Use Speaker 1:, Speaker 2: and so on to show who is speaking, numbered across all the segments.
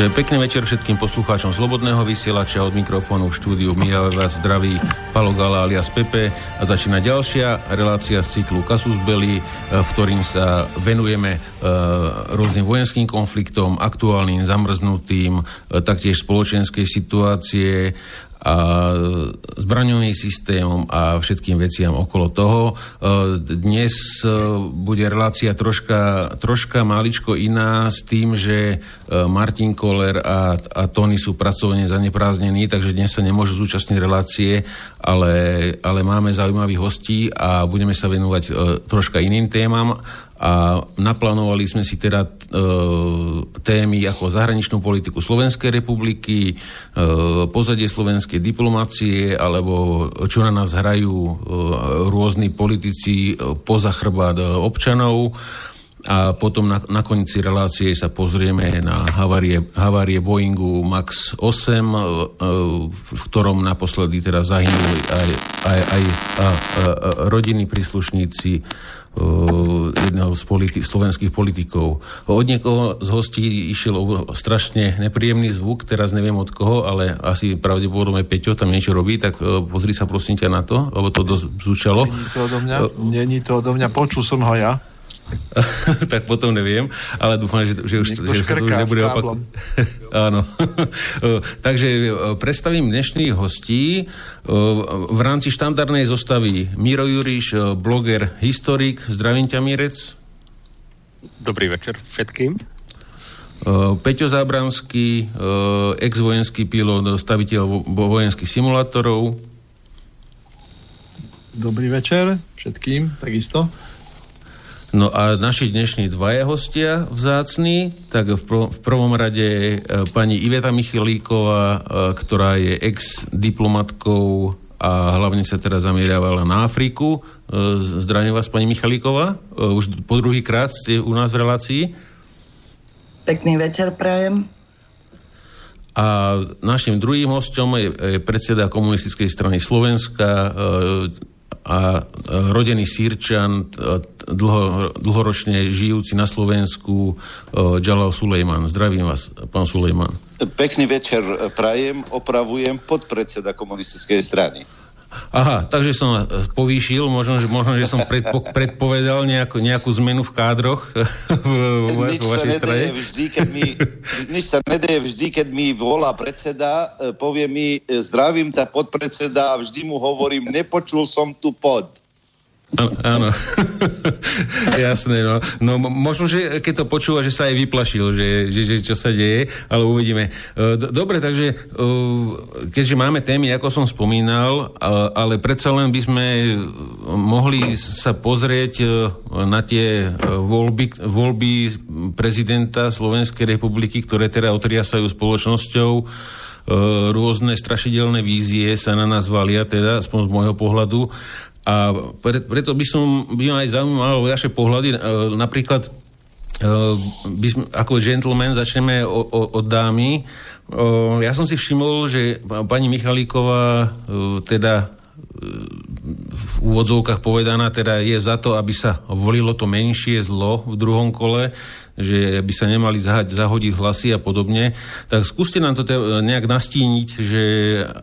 Speaker 1: Takže pekný večer všetkým poslucháčom Slobodného vysielača. Od mikrofónu v štúdiu Mijave vás zdraví Palo Gala alias Pepe. A začína ďalšia relácia z cyklu Kasus Belli, e, v ktorým sa venujeme e, rôznym vojenským konfliktom, aktuálnym, zamrznutým, e, taktiež spoločenskej situácie a zbraňovým systémom a všetkým veciam okolo toho. E, dnes e, bude relácia troška, troška maličko iná s tým, že e, Martin Koller a, a Tony sú pracovne zaneprázdnení, takže dnes sa nemôžu zúčastniť relácie, ale, ale máme zaujímavých hostí a budeme sa venovať troška iným témam a naplánovali sme si teda e, témy ako zahraničnú politiku Slovenskej republiky, e, pozadie slovenskej diplomácie, alebo čo na nás hrajú e, rôzni politici e, poza chrbát e, občanov. A potom na, na konci relácie sa pozrieme na havárie, havárie Boeingu MAX 8, e, e, v ktorom naposledy teda zahynuli aj, aj, aj a, a, a, rodinní príslušníci jedného z politi- slovenských politikov. Od niekoho z hostí išiel strašne nepríjemný zvuk, teraz neviem od koho, ale asi pravdepodobne Peťo tam niečo robí, tak pozri sa prosím ťa na to, lebo to dosť zúčalo.
Speaker 2: Není to odo mňa, Není to odo mňa, počul som ho ja.
Speaker 1: tak potom neviem, ale dúfam, že, že už, že sa to už nebude opakovať. Áno. Takže e, predstavím dnešných hostí. E, v rámci štandardnej zostavy Miro Juriš, e, bloger, historik. Zdravím ťa, Mirec.
Speaker 3: Dobrý večer všetkým.
Speaker 1: Peťo Zábranský, ex-vojenský pilot, staviteľ vojenských simulátorov.
Speaker 2: Dobrý večer všetkým, takisto.
Speaker 1: No a naši dnešní dvaja hostia vzácni, tak v, prv, v prvom rade e, pani Iveta Michalíková, e, ktorá je ex-diplomatkou a hlavne sa teda zamierávala na Afriku. E, zdravím vás, pani Michalíková. Už po druhý krát ste u nás v relácii.
Speaker 4: Pekný večer, prajem.
Speaker 1: A našim druhým hostom je predseda komunistickej strany Slovenska, a rodený sírčan, dlho, dlhoročne žijúci na Slovensku, Džalal Sulejman. Zdravím vás, pán Sulejman.
Speaker 5: Pekný večer prajem, opravujem podpredseda komunistickej strany.
Speaker 1: Aha, takže som povýšil, možno, že, možno, že som predpo, predpovedal nejakú, nejakú zmenu v kádroch v, v,
Speaker 5: nič
Speaker 1: v vašej strane.
Speaker 5: Vždy, keď mi, nič sa nedeje vždy, keď mi volá predseda, e, povie mi, e, zdravím tá podpredseda a vždy mu hovorím, nepočul som tu pod.
Speaker 1: Áno, jasné, no. no. možno, že keď to počúva, že sa aj vyplašil, že, že, že čo sa deje, ale uvidíme. E, dobre, takže e, keďže máme témy, ako som spomínal, ale predsa len by sme mohli sa pozrieť e, na tie voľby, voľby prezidenta Slovenskej republiky, ktoré teda otriasajú spoločnosťou rôzne strašidelné vízie sa na nás valia, teda aspoň z môjho pohľadu. A pre, preto by som by ma aj zaujímalo vaše pohľady. E, napríklad e, by sme, ako gentleman začneme od dámy. E, ja som si všimol, že pani Michalíková teda v úvodzovkách povedaná, teda je za to, aby sa volilo to menšie zlo v druhom kole, že by sa nemali zahodiť hlasy a podobne. Tak skúste nám to nejak nastíniť, že,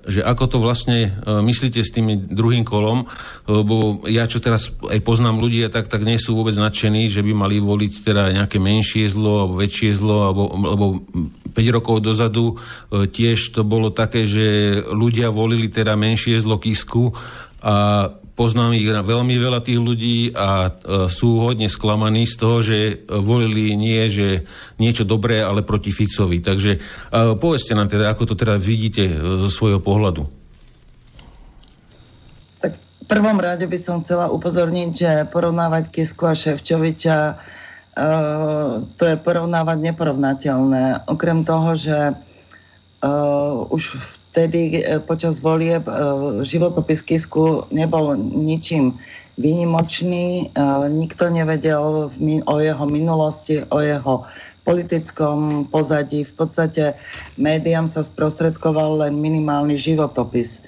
Speaker 1: že ako to vlastne e, myslíte s tým druhým kolom, lebo ja, čo teraz aj poznám ľudia, tak, tak nie sú vôbec nadšení, že by mali voliť teda nejaké menšie zlo alebo väčšie zlo, alebo, alebo 5 rokov dozadu e, tiež to bolo také, že ľudia volili teda menšie zlo Kisku a poznám ich veľmi veľa tých ľudí a e, sú hodne sklamaní z toho, že volili nie, že niečo dobré, ale proti Ficovi. Takže e, povedzte nám teda, ako to teda vidíte e, zo svojho pohľadu.
Speaker 4: Tak v prvom rade by som chcela upozorniť, že porovnávať Kisku a Ševčoviča to je porovnávať neporovnateľné. Okrem toho, že už v vtedy e, počas volieb e, životopis Kisku nebol ničím výnimočný. E, nikto nevedel o jeho minulosti, o jeho politickom pozadí. V podstate médiám sa sprostredkoval len minimálny životopis.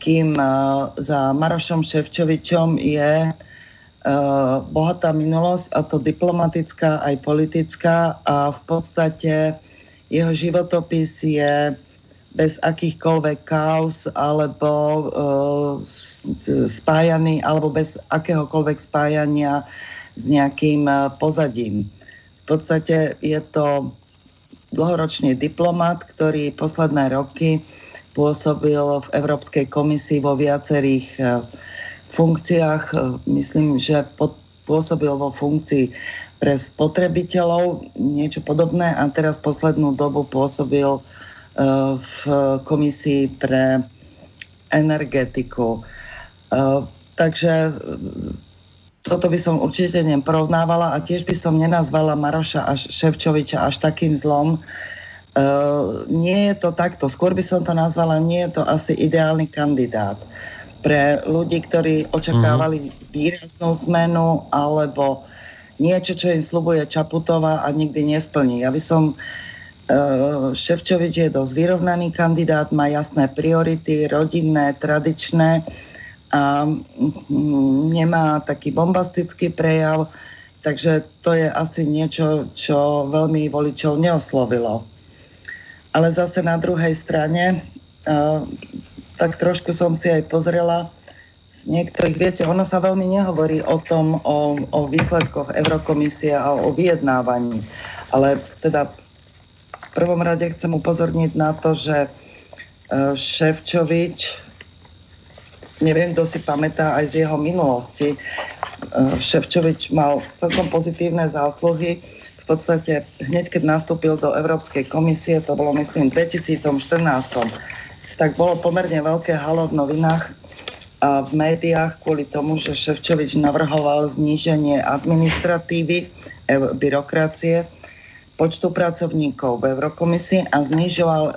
Speaker 4: Kým za Marošom Ševčovičom je bohatá minulosť, a to diplomatická aj politická a v podstate jeho životopis je bez akýchkoľvek kaos alebo uh, spájaný, alebo bez akéhokoľvek spájania s nejakým uh, pozadím. V podstate je to dlhoročný diplomat, ktorý posledné roky pôsobil v Európskej komisii vo viacerých uh, funkciách. Myslím, že pod, pôsobil vo funkcii pre spotrebiteľov, niečo podobné a teraz poslednú dobu pôsobil uh, v komisii pre energetiku. E, takže toto by som určite neporovnávala a tiež by som nenazvala Maroša až Ševčoviča až takým zlom. Nie je to takto. Skôr by som to nazvala, nie je to asi ideálny kandidát pre ľudí, ktorí očakávali uh-huh. výraznú zmenu alebo niečo, čo im slubuje Čaputová a nikdy nesplní. Ja by som Eh, Ševčovič je dosť vyrovnaný kandidát, má jasné priority, rodinné, tradičné a mm, nemá taký bombastický prejav, takže to je asi niečo, čo veľmi voličov neoslovilo. Ale zase na druhej strane, eh, tak trošku som si aj pozrela, niektorých, viete, ono sa veľmi nehovorí o tom, o, o výsledkoch Eurokomisie a o vyjednávaní, ale teda prvom rade chcem upozorniť na to, že e, Ševčovič, neviem, kto si pamätá aj z jeho minulosti, e, Ševčovič mal celkom pozitívne zásluhy. V podstate hneď, keď nastúpil do Európskej komisie, to bolo myslím v 2014, tak bolo pomerne veľké halo v novinách v médiách kvôli tomu, že Ševčovič navrhoval zníženie administratívy, e, byrokracie počtu pracovníkov v Eurokomisii a, znižoval, eh,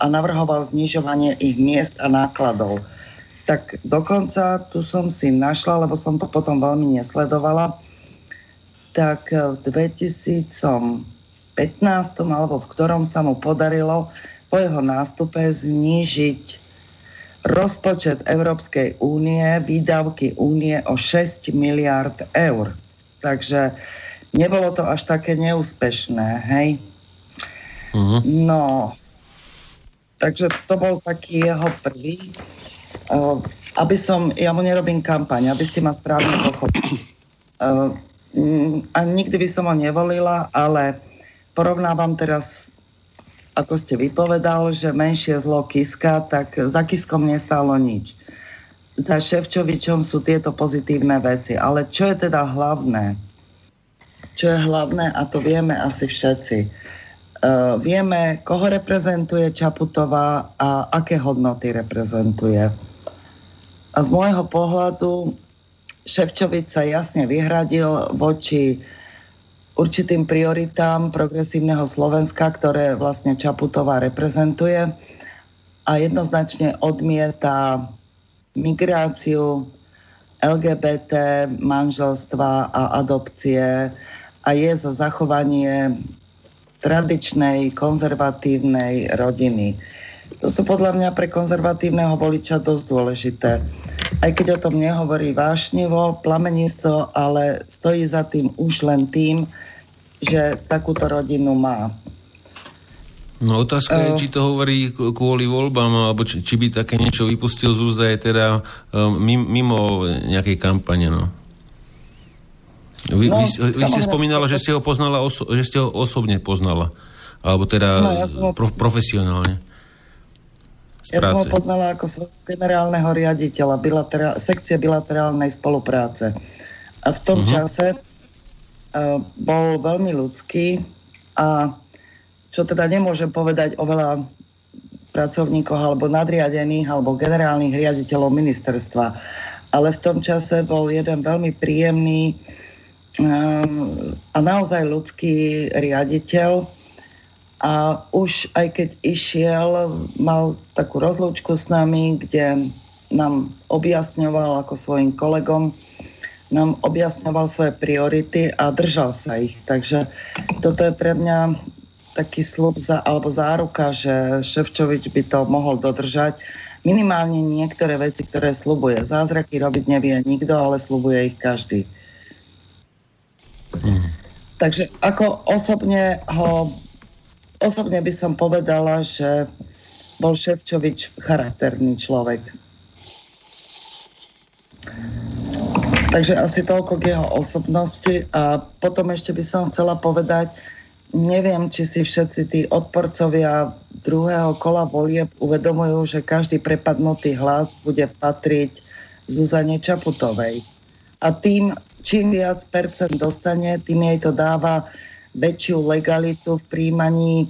Speaker 4: a navrhoval znižovanie ich miest a nákladov. Tak dokonca tu som si našla, lebo som to potom veľmi nesledovala, tak v 2015 alebo v ktorom sa mu podarilo po jeho nástupe znížiť rozpočet Európskej únie, výdavky únie o 6 miliard eur. Takže nebolo to až také neúspešné, hej. Uh-huh. No, takže to bol taký jeho prvý. Uh, aby som, ja mu nerobím kampaň, aby ste ma správne pochopili. Uh, a nikdy by som ho nevolila, ale porovnávam teraz, ako ste vypovedal, že menšie zlo Kiska, tak za Kiskom nestálo nič. Za Ševčovičom sú tieto pozitívne veci. Ale čo je teda hlavné? čo je hlavné a to vieme asi všetci. Uh, vieme, koho reprezentuje Čaputová a aké hodnoty reprezentuje. A z môjho pohľadu Ševčovič sa jasne vyhradil voči určitým prioritám progresívneho Slovenska, ktoré vlastne Čaputová reprezentuje a jednoznačne odmieta migráciu, LGBT, manželstva a adopcie, a je za zachovanie tradičnej, konzervatívnej rodiny. To sú podľa mňa pre konzervatívneho voliča dosť dôležité. Aj keď o tom nehovorí vášnivo, plamenisto, ale stojí za tým už len tým, že takúto rodinu má.
Speaker 1: No otázka je, či to hovorí kvôli voľbám, alebo či, či by také niečo vypustil z úzda teda um, mimo nejakej kampane. No. Vy, no, vy, vy ste spomínala, že ste ho poznala, oso- že ste ho osobne poznala. Alebo teda no, ja pro- profesionálne.
Speaker 4: Ja som ho poznala ako generálneho riaditeľa bilaterál- sekcie bilaterálnej spolupráce. A v tom uh-huh. čase uh, bol veľmi ľudský a čo teda nemôžem povedať o veľa pracovníkoch alebo nadriadených alebo generálnych riaditeľov ministerstva. Ale v tom čase bol jeden veľmi príjemný Ehm, a naozaj ľudský riaditeľ a už aj keď išiel, mal takú rozlúčku s nami, kde nám objasňoval ako svojim kolegom, nám objasňoval svoje priority a držal sa ich. Takže toto je pre mňa taký slub za, alebo záruka, že Ševčovič by to mohol dodržať. Minimálne niektoré veci, ktoré slubuje. Zázraky robiť nevie nikto, ale slubuje ich každý. Takže ako osobne ho osobne by som povedala, že bol Ševčovič charakterný človek. Takže asi toľko k jeho osobnosti a potom ešte by som chcela povedať, neviem, či si všetci tí odporcovia druhého kola volieb uvedomujú, že každý prepadnutý hlas bude patriť Zuzane Čaputovej. A tým, čím viac percent dostane, tým jej to dáva väčšiu legalitu v príjmaní e,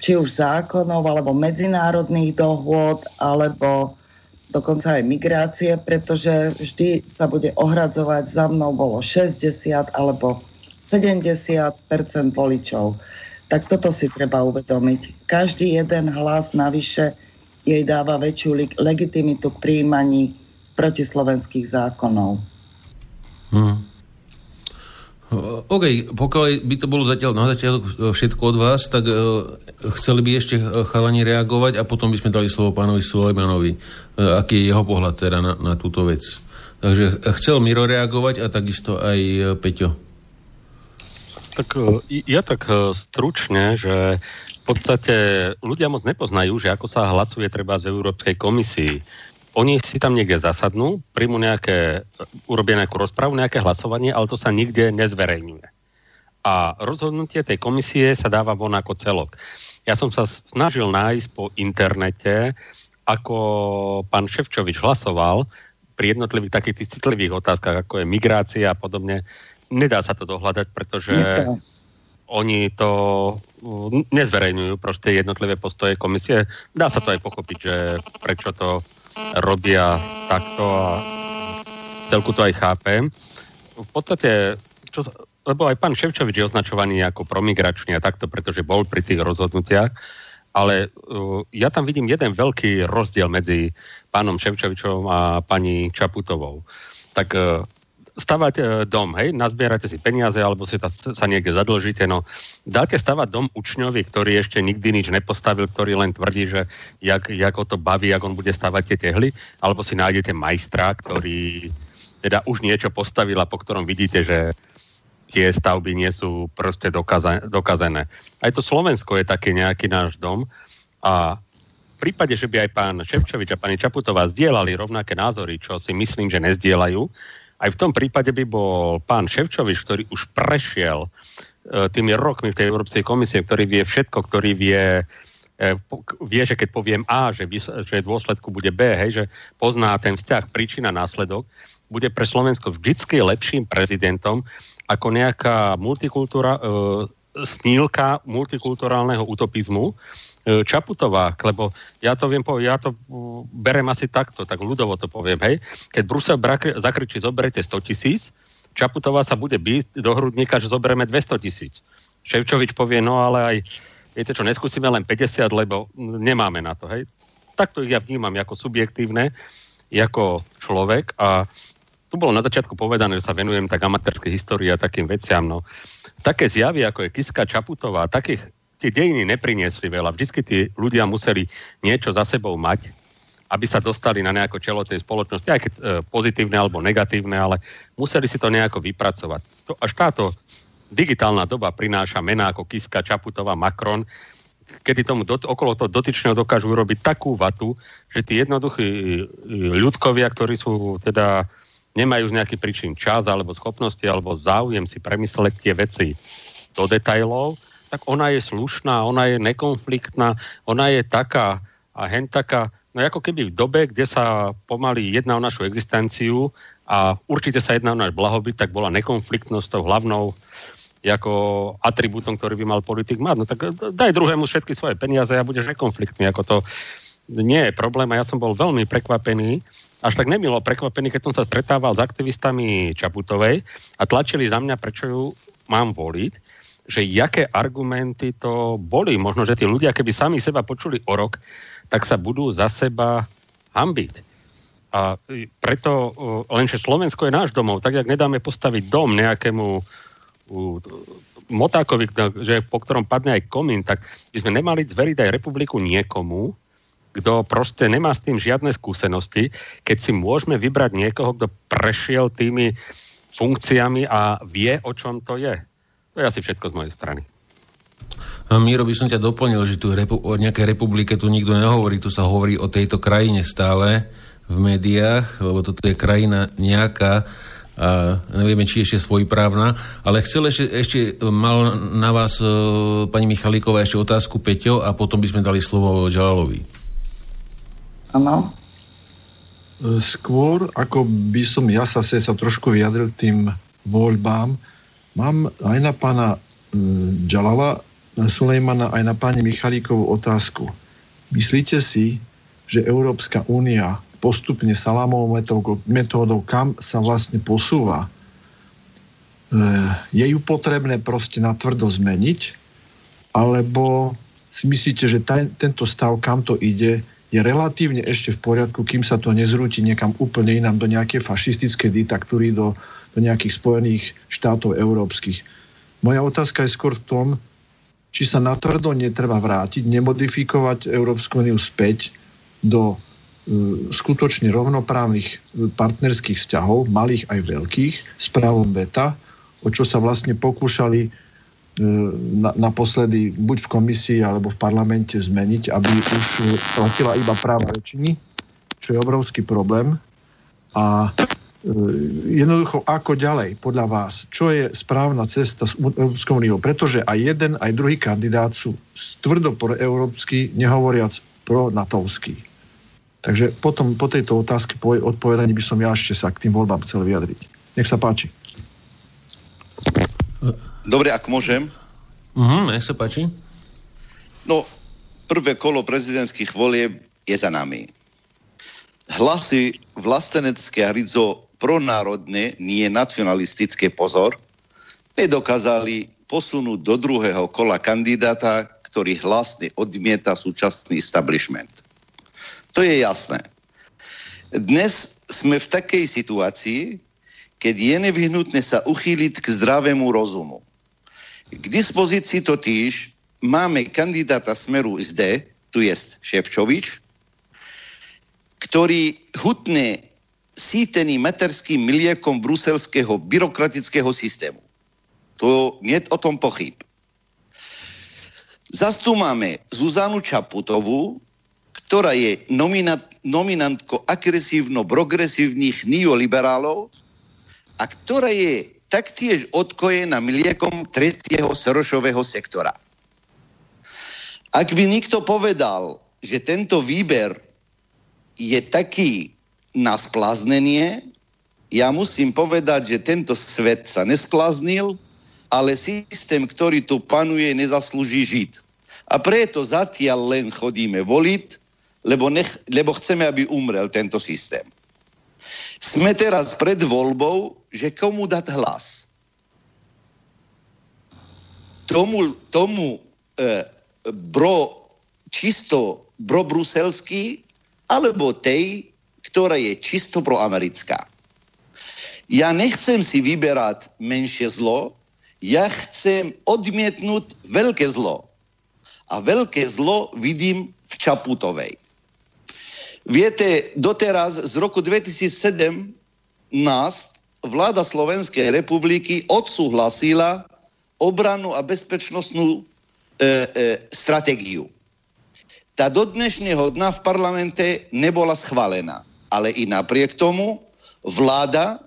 Speaker 4: či už zákonov, alebo medzinárodných dohôd, alebo dokonca aj migrácie, pretože vždy sa bude ohradzovať za mnou bolo 60 alebo 70% voličov. Tak toto si treba uvedomiť. Každý jeden hlas navyše jej dáva väčšiu legitimitu k príjmaní protislovenských zákonov. Hmm.
Speaker 1: OK, pokiaľ by to bolo zatiaľ na začiatok všetko od vás, tak uh, chceli by ešte chalani reagovať a potom by sme dali slovo pánovi Sulejmanovi, uh, aký je jeho pohľad teda na, na túto vec. Takže chcel Miro reagovať a takisto aj Peťo.
Speaker 3: Tak e, ja tak e, stručne, že v podstate ľudia moc nepoznajú, že ako sa hlasuje treba z Európskej komisii. Oni si tam niekde zasadnú, príjmu nejaké, urobia nejakú rozpravu, nejaké hlasovanie, ale to sa nikde nezverejňuje. A rozhodnutie tej komisie sa dáva von ako celok. Ja som sa snažil nájsť po internete, ako pán Ševčovič hlasoval pri jednotlivých takých tých citlivých otázkach, ako je migrácia a podobne nedá sa to dohľadať, pretože oni to nezverejňujú proste jednotlivé postoje komisie. Dá sa to aj pochopiť, že prečo to robia takto a celku to aj chápem. V podstate, čo, lebo aj pán Ševčovič je označovaný ako promigračný a takto, pretože bol pri tých rozhodnutiach, ale uh, ja tam vidím jeden veľký rozdiel medzi pánom Ševčovičom a pani Čaputovou. Tak uh, stavať e, dom, hej, nazbierate si peniaze alebo si ta, sa niekde zadlžíte, no. Dáte stavať dom učňovi, ktorý ešte nikdy nič nepostavil, ktorý len tvrdí, že jak, jak ho to baví, jak on bude stavať tie tehly, alebo si nájdete majstra, ktorý teda už niečo postavil a po ktorom vidíte, že tie stavby nie sú proste dokazané. Aj to Slovensko je taký nejaký náš dom a v prípade, že by aj pán Ševčovič a pani Čaputová zdieľali rovnaké názory, čo si myslím, že nezdieľajú, aj v tom prípade by bol pán Ševčovič, ktorý už prešiel e, tými rokmi v tej Európskej komisie, ktorý vie všetko, ktorý vie, e, vie, že keď poviem A, že, že dôsledku bude B, hej, že pozná ten vzťah príčina následok, bude pre Slovensko vždy lepším prezidentom ako nejaká multikultúra, e, snílka multikulturálneho utopizmu, Čaputová, lebo ja to viem, ja to berem asi takto, tak ľudovo to poviem, hej. Keď Brusel zakričí, zoberete 100 tisíc, Čaputová sa bude byť do hrudníka, že zoberieme 200 tisíc. Ševčovič povie, no ale aj, viete čo, neskúsime len 50, lebo nemáme na to, hej. Takto ich ja vnímam ako subjektívne, ako človek a tu bolo na začiatku povedané, že sa venujem tak amatérskej histórii a takým veciam. No. Také zjavy, ako je Kiska Čaputová, takých tie dejiny nepriniesli veľa. Vždycky tí ľudia museli niečo za sebou mať, aby sa dostali na nejako čelo tej spoločnosti, aj keď e, pozitívne alebo negatívne, ale museli si to nejako vypracovať. To, až táto digitálna doba prináša mená ako Kiska, Čaputová, Macron, kedy tomu dot, okolo toho dotyčného dokážu urobiť takú vatu, že tí jednoduchí e, ľudkovia, ktorí sú teda nemajú z nejakých príčin čas alebo schopnosti alebo záujem si premysleť tie veci do detajlov, tak ona je slušná, ona je nekonfliktná, ona je taká a hen taká, no ako keby v dobe, kde sa pomaly jedná o našu existenciu a určite sa jedná o náš blahobyt, tak bola nekonfliktnosť tou hlavnou ako atribútom, ktorý by mal politik mať. No tak daj druhému všetky svoje peniaze a budeš nekonfliktný. Ako to nie je problém a ja som bol veľmi prekvapený, až tak nemilo prekvapený, keď som sa stretával s aktivistami Čaputovej a tlačili za mňa, prečo ju mám voliť že jaké argumenty to boli. Možno, že tí ľudia, keby sami seba počuli o rok, tak sa budú za seba hambiť. A preto, lenže Slovensko je náš domov, tak jak nedáme postaviť dom nejakému motákovi, že po ktorom padne aj komín, tak by sme nemali zveriť aj republiku niekomu, kto proste nemá s tým žiadne skúsenosti, keď si môžeme vybrať niekoho, kto prešiel tými funkciami a vie, o čom to je. To je asi všetko z mojej strany.
Speaker 1: A Miro, by som ťa doplnil, že tu repu- o nejakej republike tu nikto nehovorí, tu sa hovorí o tejto krajine stále v médiách, lebo toto je krajina nejaká, a nevieme, či ešte svojprávna, ale chcel ešte, ešte mal na vás e, pani Michalíková ešte otázku Peťo a potom by sme dali slovo Žalalovi.
Speaker 4: Áno.
Speaker 2: E, skôr, ako by som ja sa, sa trošku vyjadril tým voľbám, mám aj na pána e, Džalala Sulejmana aj na pani Michalíkovú otázku. Myslíte si, že Európska únia postupne salámovou metódou, kam sa vlastne posúva, e, je ju potrebné proste natvrdo zmeniť, alebo si myslíte, že taj, tento stav, kam to ide, je relatívne ešte v poriadku, kým sa to nezrúti niekam úplne inám, do nejakej fašistickej diktatúry, do, do nejakých spojených štátov európskych. Moja otázka je skôr v tom, či sa natvrdo netreba vrátiť, nemodifikovať Európsku úniu späť do e, skutočne rovnoprávnych e, partnerských vzťahov, malých aj veľkých, s právom VETA, o čo sa vlastne pokúšali e, na, naposledy buď v komisii alebo v parlamente zmeniť, aby už platila iba práva väčšiny, čo je obrovský problém. A jednoducho ako ďalej podľa vás, čo je správna cesta s Európskou úniou, pretože aj jeden, aj druhý kandidát sú tvrdo pro-európsky, nehovoriac pro-natovský. Takže potom po tejto otázke po odpovedaní by som ja ešte sa k tým voľbám chcel vyjadriť. Nech sa páči.
Speaker 5: Dobre, ak môžem.
Speaker 1: Uh-huh, nech sa páči.
Speaker 5: No, prvé kolo prezidentských volieb je za nami. Hlasy vlastenecké a Rizo pronárodné, nie nacionalistické pozor, nedokázali posunúť do druhého kola kandidáta, ktorý hlasne odmieta súčasný establishment. To je jasné. Dnes sme v takej situácii, keď je nevyhnutné sa uchýliť k zdravému rozumu. K dispozícii totiž máme kandidáta Smeru SD, tu je Ševčovič, ktorý hutne sítený materským mliekom bruselského byrokratického systému. To nie o tom pochyb. Zas tu máme Zuzanu Čaputovú, ktorá je nominant, nominantko agresívno-progresívnych neoliberálov a ktorá je taktiež odkojená mliekom tretieho Sorošového sektora. Ak by nikto povedal, že tento výber je taký na spláznenie. Ja musím povedať, že tento svet sa nespláznil, ale systém, ktorý tu panuje, nezaslúži žiť. A preto zatiaľ len chodíme voliť, lebo, nech, lebo chceme, aby umrel tento systém. Sme teraz pred voľbou, že komu dať hlas. Tomu, tomu e, bro, čisto bro bruselský, alebo tej, ktorá je čisto proamerická. Ja nechcem si vyberať menšie zlo, ja chcem odmietnúť veľké zlo. A veľké zlo vidím v Čaputovej. Viete, doteraz z roku 2007 nás vláda Slovenskej republiky odsúhlasila obranu a bezpečnostnú e, e, stratégiu. Tá do dnešného dna v parlamente nebola schválená ale i napriek tomu vláda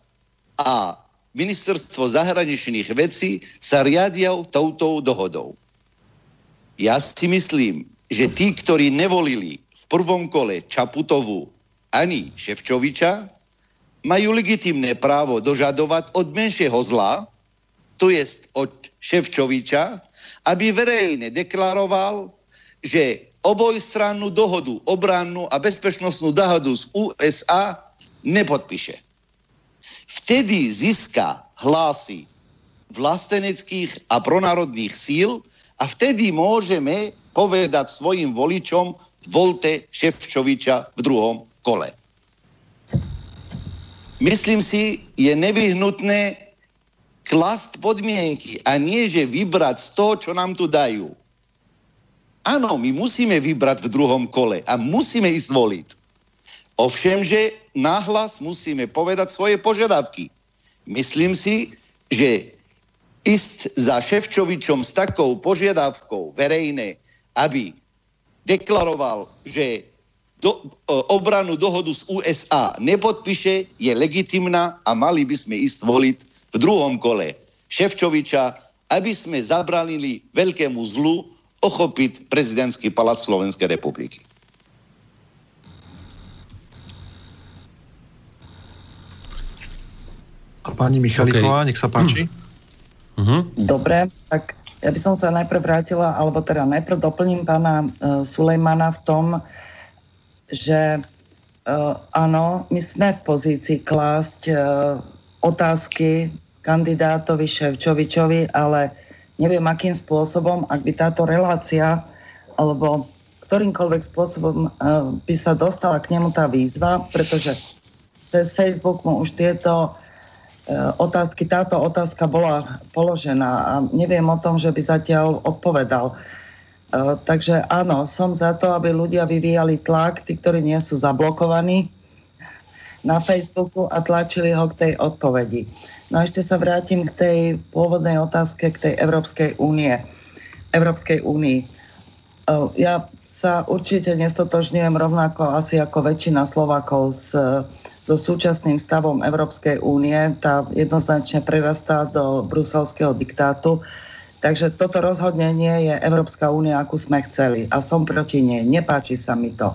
Speaker 5: a ministerstvo zahraničných vecí sa riadia touto dohodou. Ja si myslím, že tí, ktorí nevolili v prvom kole Čaputovu ani Ševčoviča, majú legitimné právo dožadovať od menšieho zla, to je od Ševčoviča, aby verejne deklaroval, že obojstrannú dohodu, obrannú a bezpečnostnú dohodu z USA nepodpíše. Vtedy získa hlasy vlasteneckých a pronárodných síl a vtedy môžeme povedať svojim voličom volte Ševčoviča v druhom kole. Myslím si, je nevyhnutné klast podmienky a nie, že vybrať z toho, čo nám tu dajú. Áno, my musíme vybrať v druhom kole a musíme ísť voliť. Ovšem, že náhlas musíme povedať svoje požiadavky. Myslím si, že ísť za Ševčovičom s takou požiadavkou verejné, aby deklaroval, že do, obranu dohodu z USA nepodpíše, je legitimná a mali by sme ísť voliť v druhom kole Ševčoviča, aby sme zabranili veľkému zlu ochopiť prezidentský palác Slovenskej republiky.
Speaker 2: A pani Michalíková, okay. nech sa páči.
Speaker 4: Uh-huh. Dobre, tak ja by som sa najprv vrátila, alebo teda najprv doplním pána uh, Sulejmana v tom, že uh, áno, my sme v pozícii klásť uh, otázky kandidátovi Ševčovičovi, ale neviem akým spôsobom, ak by táto relácia alebo ktorýmkoľvek spôsobom uh, by sa dostala k nemu tá výzva, pretože cez Facebook mu už tieto uh, otázky, táto otázka bola položená a neviem o tom, že by zatiaľ odpovedal. Uh, takže áno, som za to, aby ľudia vyvíjali tlak, tí, ktorí nie sú zablokovaní na Facebooku a tlačili ho k tej odpovedi. No a ešte sa vrátim k tej pôvodnej otázke, k tej Európskej únie. Európskej únii. Ja sa určite nestotožňujem rovnako asi ako väčšina Slovakov s, so súčasným stavom Európskej únie. Tá jednoznačne prerastá do bruselského diktátu. Takže toto rozhodne nie je Európska únia, akú sme chceli. A som proti nej. Nepáči sa mi to.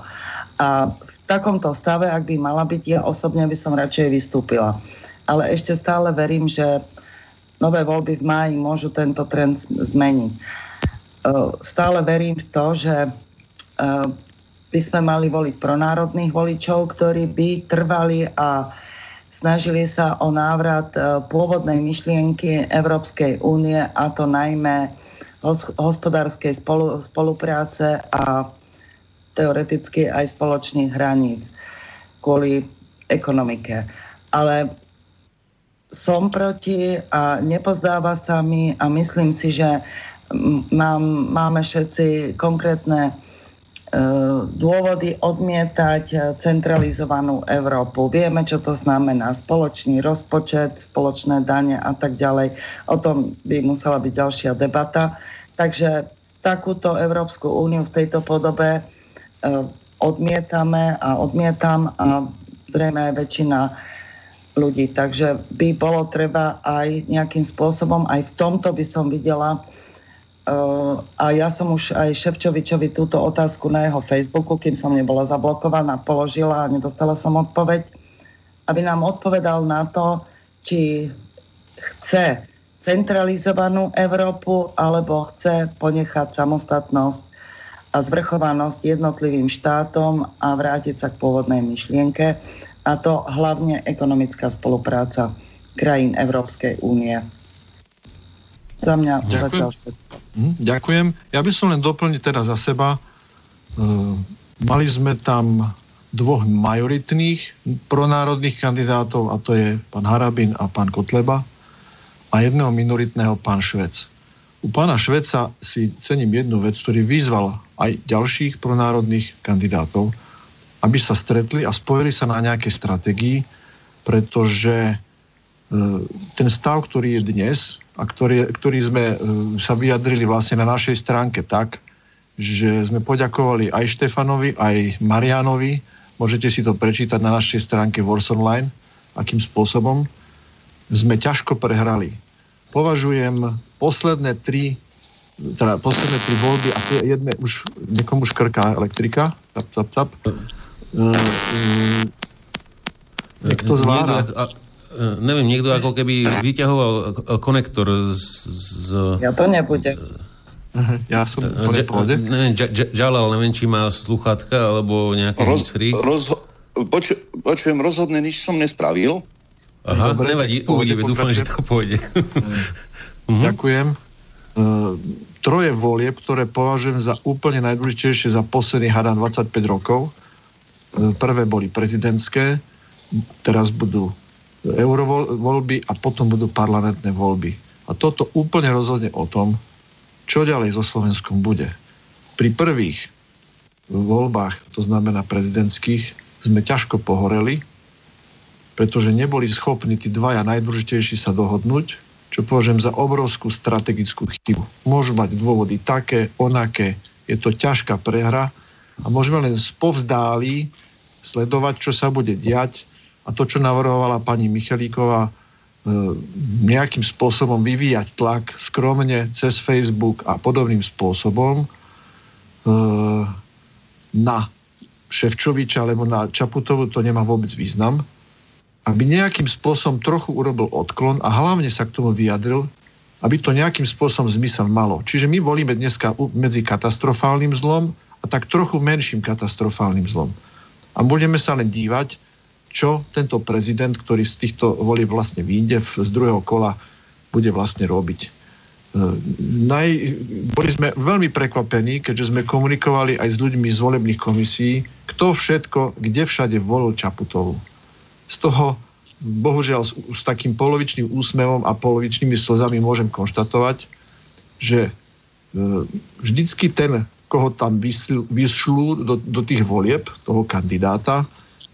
Speaker 4: A v takomto stave, ak by mala byť, ja osobne by som radšej vystúpila ale ešte stále verím, že nové voľby v máji môžu tento trend zmeniť. E, stále verím v to, že e, by sme mali voliť pronárodných voličov, ktorí by trvali a snažili sa o návrat e, pôvodnej myšlienky Európskej únie a to najmä hospodárskej spolu, spolupráce a teoreticky aj spoločných hraníc kvôli ekonomike. Ale som proti a nepozdáva sa mi a myslím si, že mám, máme všetci konkrétne e, dôvody odmietať e, centralizovanú Európu. Vieme, čo to znamená. Spoločný rozpočet, spoločné dane a tak ďalej. O tom by musela byť ďalšia debata. Takže takúto Európsku úniu v tejto podobe e, odmietame a odmietam a zrejme aj väčšina ľudí. Takže by bolo treba aj nejakým spôsobom, aj v tomto by som videla, uh, a ja som už aj Ševčovičovi túto otázku na jeho Facebooku, kým som nebola zablokovaná, položila a nedostala som odpoveď, aby nám odpovedal na to, či chce centralizovanú Európu alebo chce ponechať samostatnosť a zvrchovanosť jednotlivým štátom a vrátiť sa k pôvodnej myšlienke a to hlavne ekonomická spolupráca krajín Európskej únie. Za mňa
Speaker 2: Ďakujem. zatiaľ hm, Ďakujem. Ja by som len doplnil teraz za seba. E, mali sme tam dvoch majoritných pronárodných kandidátov a to je pán Harabin a pán Kotleba a jedného minoritného pán Švec. U pána Šveca si cením jednu vec, ktorý vyzval aj ďalších pronárodných kandidátov, aby sa stretli a spojili sa na nejaké stratégii, pretože e, ten stav, ktorý je dnes a ktorý, ktorý sme e, sa vyjadrili vlastne na našej stránke tak, že sme poďakovali aj Štefanovi, aj Marianovi, môžete si to prečítať na našej stránke Wars Online, akým spôsobom, sme ťažko prehrali. Považujem posledné tri teda posledné tri voľby a tie jedné už niekomu škrká elektrika, cap, cap, Mm, niekto zvláda. Niekto, a,
Speaker 1: neviem, niekto ako keby vyťahoval konektor z... z
Speaker 4: ja to nebudem.
Speaker 2: Ja som po
Speaker 1: Neviem, Jalal, neviem, či má sluchátka alebo nejaký roz, free.
Speaker 5: Roz, poču, počujem, rozhodne nič som nespravil.
Speaker 1: Aha, Dobre, nevadí, uvidíme, dúfam, že to pôjde.
Speaker 2: Mhm. Ďakujem. Uh, troje volieb, ktoré považujem za úplne najdôležitejšie za posledných, hádam, 25 rokov, prvé boli prezidentské, teraz budú eurovoľby a potom budú parlamentné voľby. A toto úplne rozhodne o tom, čo ďalej so Slovenskom bude. Pri prvých voľbách, to znamená prezidentských, sme ťažko pohoreli, pretože neboli schopní tí dvaja najdôležitejší sa dohodnúť čo považujem za obrovskú strategickú chybu. Môžu mať dôvody také, onaké, je to ťažká prehra a môžeme len spovzdáli sledovať, čo sa bude diať a to, čo navrhovala pani Michalíková, e, nejakým spôsobom vyvíjať tlak skromne cez Facebook a podobným spôsobom e, na Ševčoviča alebo na Čaputovu, to nemá vôbec význam aby nejakým spôsobom trochu urobil odklon a hlavne sa k tomu vyjadril, aby to nejakým spôsobom zmysel malo. Čiže my volíme dneska medzi katastrofálnym zlom a tak trochu menším katastrofálnym zlom. A budeme sa len dívať, čo tento prezident, ktorý z týchto volieb vlastne vyjde z druhého kola, bude vlastne robiť. E, naj, boli sme veľmi prekvapení, keďže sme komunikovali aj s ľuďmi z volebných komisí, kto všetko, kde všade volil Čaputovu z toho bohužiaľ s, s takým polovičným úsmevom a polovičnými slzami môžem konštatovať, že e, vždycky ten, koho tam vyšľú do, do tých volieb, toho kandidáta,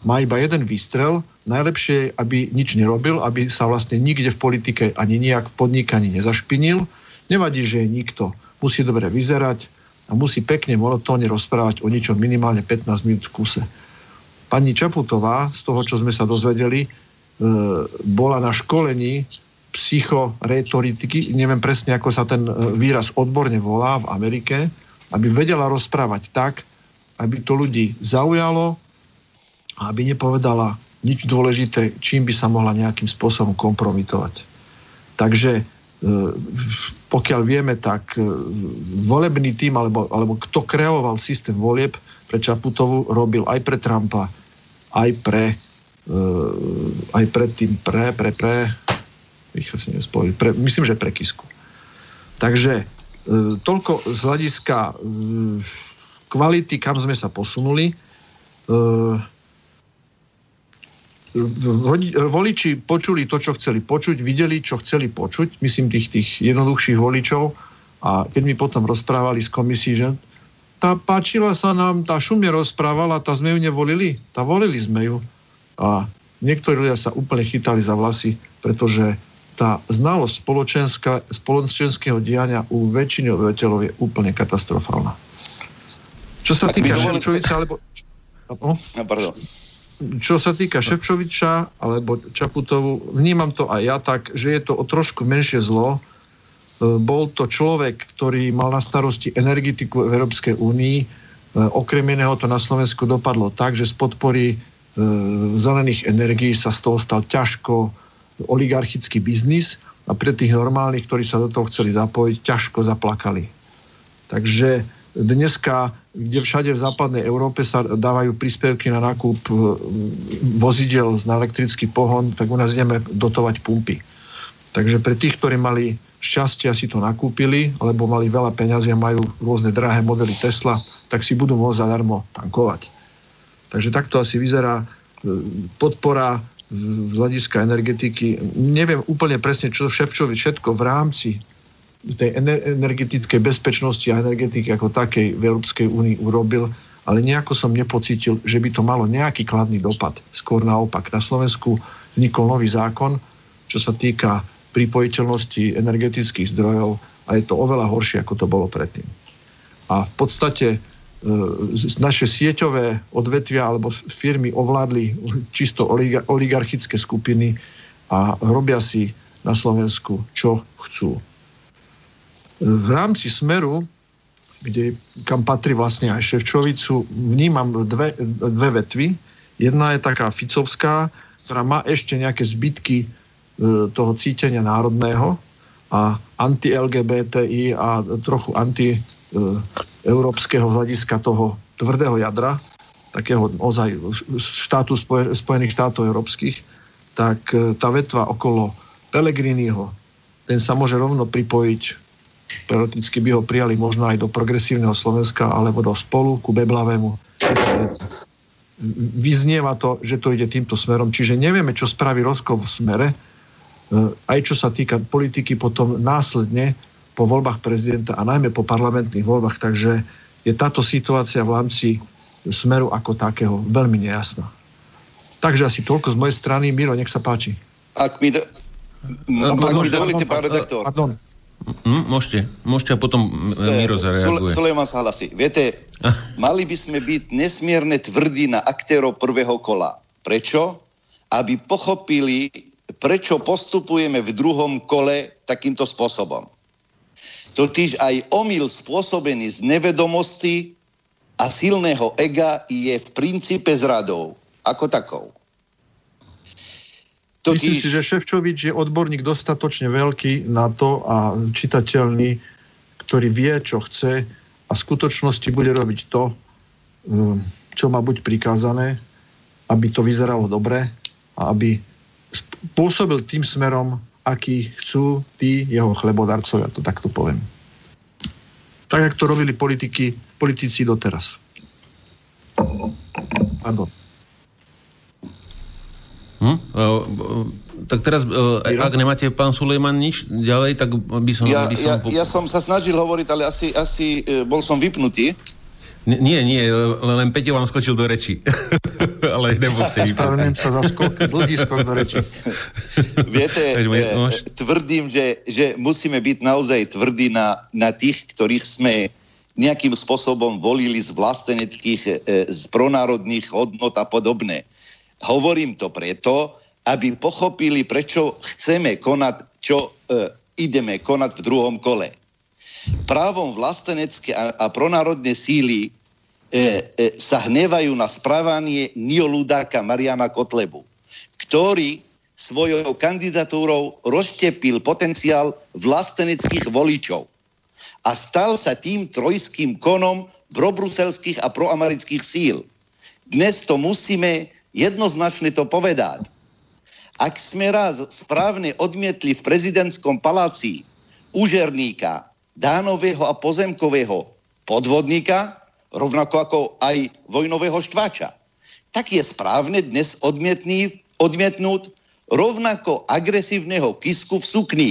Speaker 2: má iba jeden výstrel. Najlepšie je, aby nič nerobil, aby sa vlastne nikde v politike ani nejak v podnikaní nezašpinil. Nevadí, že je nikto. Musí dobre vyzerať a musí pekne monotónne rozprávať o ničom minimálne 15 minút v kuse. Pani Čaputová, z toho, čo sme sa dozvedeli, e, bola na školení psychoretoriky, neviem presne, ako sa ten e, výraz odborne volá v Amerike, aby vedela rozprávať tak, aby to ľudí zaujalo a aby nepovedala nič dôležité, čím by sa mohla nejakým spôsobom kompromitovať. Takže e, pokiaľ vieme, tak volebný tým, alebo, alebo kto kreoval systém volieb pre Čaputovu, robil aj pre Trumpa, aj pre uh, aj pre tým pre, pre, pre, pre myslím, že pre Kisku. Takže toľko z hľadiska uh, kvality, kam sme sa posunuli. Uh, voliči počuli to, čo chceli počuť, videli, čo chceli počuť, myslím tých, tých jednoduchších voličov a keď mi potom rozprávali z komisí, že tá páčila sa nám, tá šumne rozprávala, tá sme ju nevolili, tá volili sme ju. A niektorí ľudia sa úplne chytali za vlasy, pretože tá znalosť spoločenského diania u väčšiny obyvateľov je úplne katastrofálna. Čo sa týka Ševčoviča, alebo... No, pardon. Čo sa týka Ševčoviča alebo Čaputovu, vnímam to aj ja tak, že je to o trošku menšie zlo, E, bol to človek, ktorý mal na starosti energetiku v Európskej únii. E, okrem iného to na Slovensku dopadlo tak, že z podpory e, zelených energií sa z toho stal ťažko oligarchický biznis a pre tých normálnych, ktorí sa do toho chceli zapojiť, ťažko zaplakali. Takže dneska, kde všade v západnej Európe sa dávajú príspevky na nákup vozidel na elektrický pohon, tak u nás ideme dotovať pumpy. Takže pre tých, ktorí mali šťastia si to nakúpili, alebo mali veľa peňazí a majú rôzne drahé modely Tesla, tak si budú môcť zadarmo tankovať. Takže takto asi vyzerá e, podpora z hľadiska energetiky. Neviem úplne presne, čo Ševčovi všetko v rámci tej energetickej bezpečnosti a energetiky ako takej v Európskej únii urobil, ale nejako som nepocítil, že by to malo nejaký kladný dopad. Skôr naopak. Na Slovensku vznikol nový zákon, čo sa týka pripojiteľnosti energetických zdrojov a je to oveľa horšie, ako to bolo predtým. A v podstate naše sieťové odvetvia alebo firmy ovládli čisto oligarchické skupiny a robia si na Slovensku, čo chcú. V rámci Smeru, kde, kam patrí vlastne aj Ševčovicu, vnímam dve, dve vetvy. Jedna je taká ficovská, ktorá má ešte nejaké zbytky E, toho cítenia národného a anti-LGBTI a trochu anti-európskeho hľadiska toho tvrdého jadra, takého ozaj štátu Spojených štátov európskych, tak e, tá vetva okolo Pelegriniho, ten sa môže rovno pripojiť, teoreticky by ho prijali možno aj do progresívneho Slovenska alebo do spolu ku Beblavému. Vyznieva to, že to ide týmto smerom, čiže nevieme, čo spraví Roskov v smere, E, aj čo sa týka politiky potom následne po voľbách prezidenta a najmä po parlamentných voľbách. Takže je táto situácia v rámci smeru ako takého veľmi nejasná. Takže asi toľko z mojej strany. Miro, nech sa páči.
Speaker 5: Ak mi, do, No, ak mi dovolíte, pán redaktor.
Speaker 2: Pardon.
Speaker 1: Hm, môžete, môžete a potom Miro zareaguje.
Speaker 5: Sulejman sa hlasí. Viete, mali by sme byť nesmierne tvrdí na aktérov prvého kola. Prečo? Aby pochopili, prečo postupujeme v druhom kole takýmto spôsobom. Totiž aj omyl spôsobený z nevedomosti a silného ega je v princípe zradou, ako takou.
Speaker 2: Totiž... Myslím si, že Ševčovič je odborník dostatočne veľký na to a čitateľný, ktorý vie, čo chce a v skutočnosti bude robiť to, um, čo má buď prikázané, aby to vyzeralo dobre a aby pôsobil tým smerom, aký chcú tí jeho chlebodarcovia, to takto poviem. Tak, ako to robili politiky, politici doteraz. Pardon.
Speaker 1: Hm? Tak teraz, e, ak nemáte, pán Sulejman, nič ďalej, tak by som...
Speaker 5: Ja,
Speaker 1: by som...
Speaker 5: Ja, ja som sa snažil hovoriť, ale asi, asi e, bol som vypnutý.
Speaker 1: Nie, nie, len Peťo vám skočil do reči. ale ste
Speaker 2: vypnutý. sa za skok, dlhý skok do reči.
Speaker 5: Viete, e, tvrdím, že, že musíme byť naozaj tvrdí na, na tých, ktorých sme nejakým spôsobom volili z vlasteneckých, z pronárodných hodnot a podobné. Hovorím to preto, aby pochopili, prečo chceme konať, čo e, ideme konať v druhom kole. Právom vlastenecké a, a pronárodné síly e, e, sa hnevajú na správanie neoludáka Mariana Kotlebu, ktorý svojou kandidatúrou roztepil potenciál vlasteneckých voličov a stal sa tým trojským konom probruselských a proamerických síl. Dnes to musíme jednoznačne to povedať. Ak sme raz správne odmietli v prezidentskom paláci úžerníka, dánového a pozemkového podvodníka, rovnako ako aj vojnového štváča, tak je správne dnes odmietný, odmietnúť rovnako agresívneho kisku v sukni.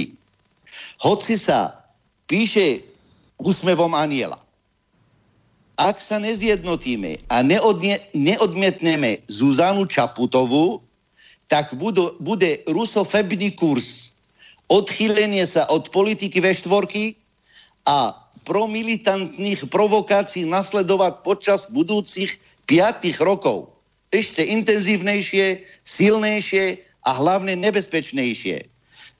Speaker 5: Hoci sa píše úsmevom aniela. Ak sa nezjednotíme a neodne, neodmietneme Zuzanu Čaputovú, tak budu, bude rusofebný kurz, odchýlenie sa od politiky ve štvorky a promilitantných provokácií nasledovať počas budúcich piatých rokov. Ešte intenzívnejšie, silnejšie a hlavne nebezpečnejšie.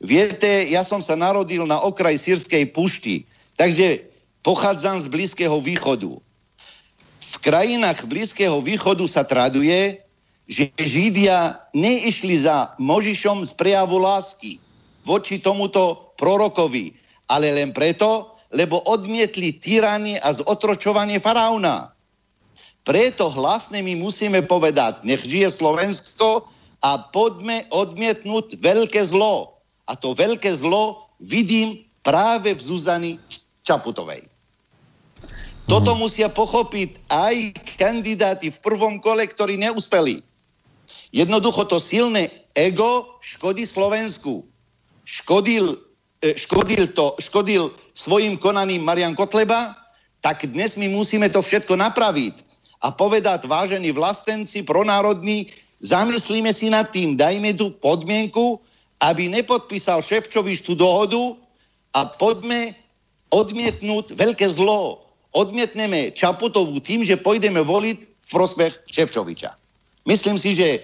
Speaker 5: Viete, ja som sa narodil na okraj sírskej pušti, takže pochádzam z Blízkeho východu v krajinách Blízkeho východu sa traduje, že Židia neišli za Možišom z prejavu lásky voči tomuto prorokovi, ale len preto, lebo odmietli tyranie a zotročovanie faraóna. Preto hlasne my musíme povedať, nech žije Slovensko a poďme odmietnúť veľké zlo. A to veľké zlo vidím práve v Zuzani Čaputovej. Toto mm. musia pochopiť aj kandidáti v prvom kole, ktorí neúspeli. Jednoducho to silné ego škodí Slovensku. Škodil, škodil, to, škodil svojim konaním Marian Kotleba, tak dnes my musíme to všetko napraviť a povedať, vážení vlastenci, pronárodní, zamyslíme si nad tým, dajme tu podmienku, aby nepodpísal Ševčovič tú dohodu a poďme odmietnúť veľké zlo, odmietneme Čaputovú tým, že pôjdeme voliť v prospech Ševčoviča. Myslím si, že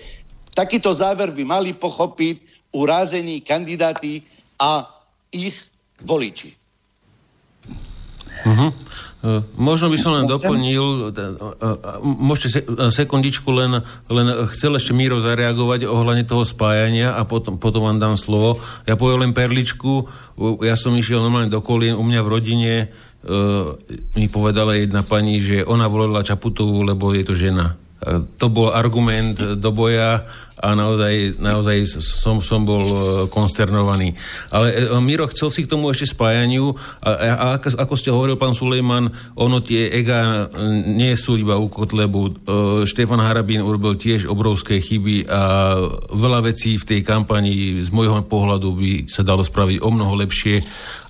Speaker 5: takýto záver by mali pochopiť urázení kandidáti a ich voliči.
Speaker 1: Uh-huh. Možno by som len doplnil, môžete sekundičku, len, len chcel ešte Míro zareagovať ohľadne toho spájania a potom, potom vám dám slovo. Ja poviem len perličku, ja som išiel normálne do kolien u mňa v rodine, uh, mi povedala jedna pani, že ona volila Čaputovú, lebo je to žena. Uh, to bol argument do boja a naozaj, naozaj som, som bol e, konsternovaný. Ale e, Miro, chcel si k tomu ešte spájaniu a, a ako, ako ste hovoril, pán Sulejman, ono tie ega e, nie sú iba u Kotlebu. Štefan Harabín urobil tiež obrovské chyby a veľa vecí v tej kampani z môjho pohľadu by sa dalo spraviť o mnoho lepšie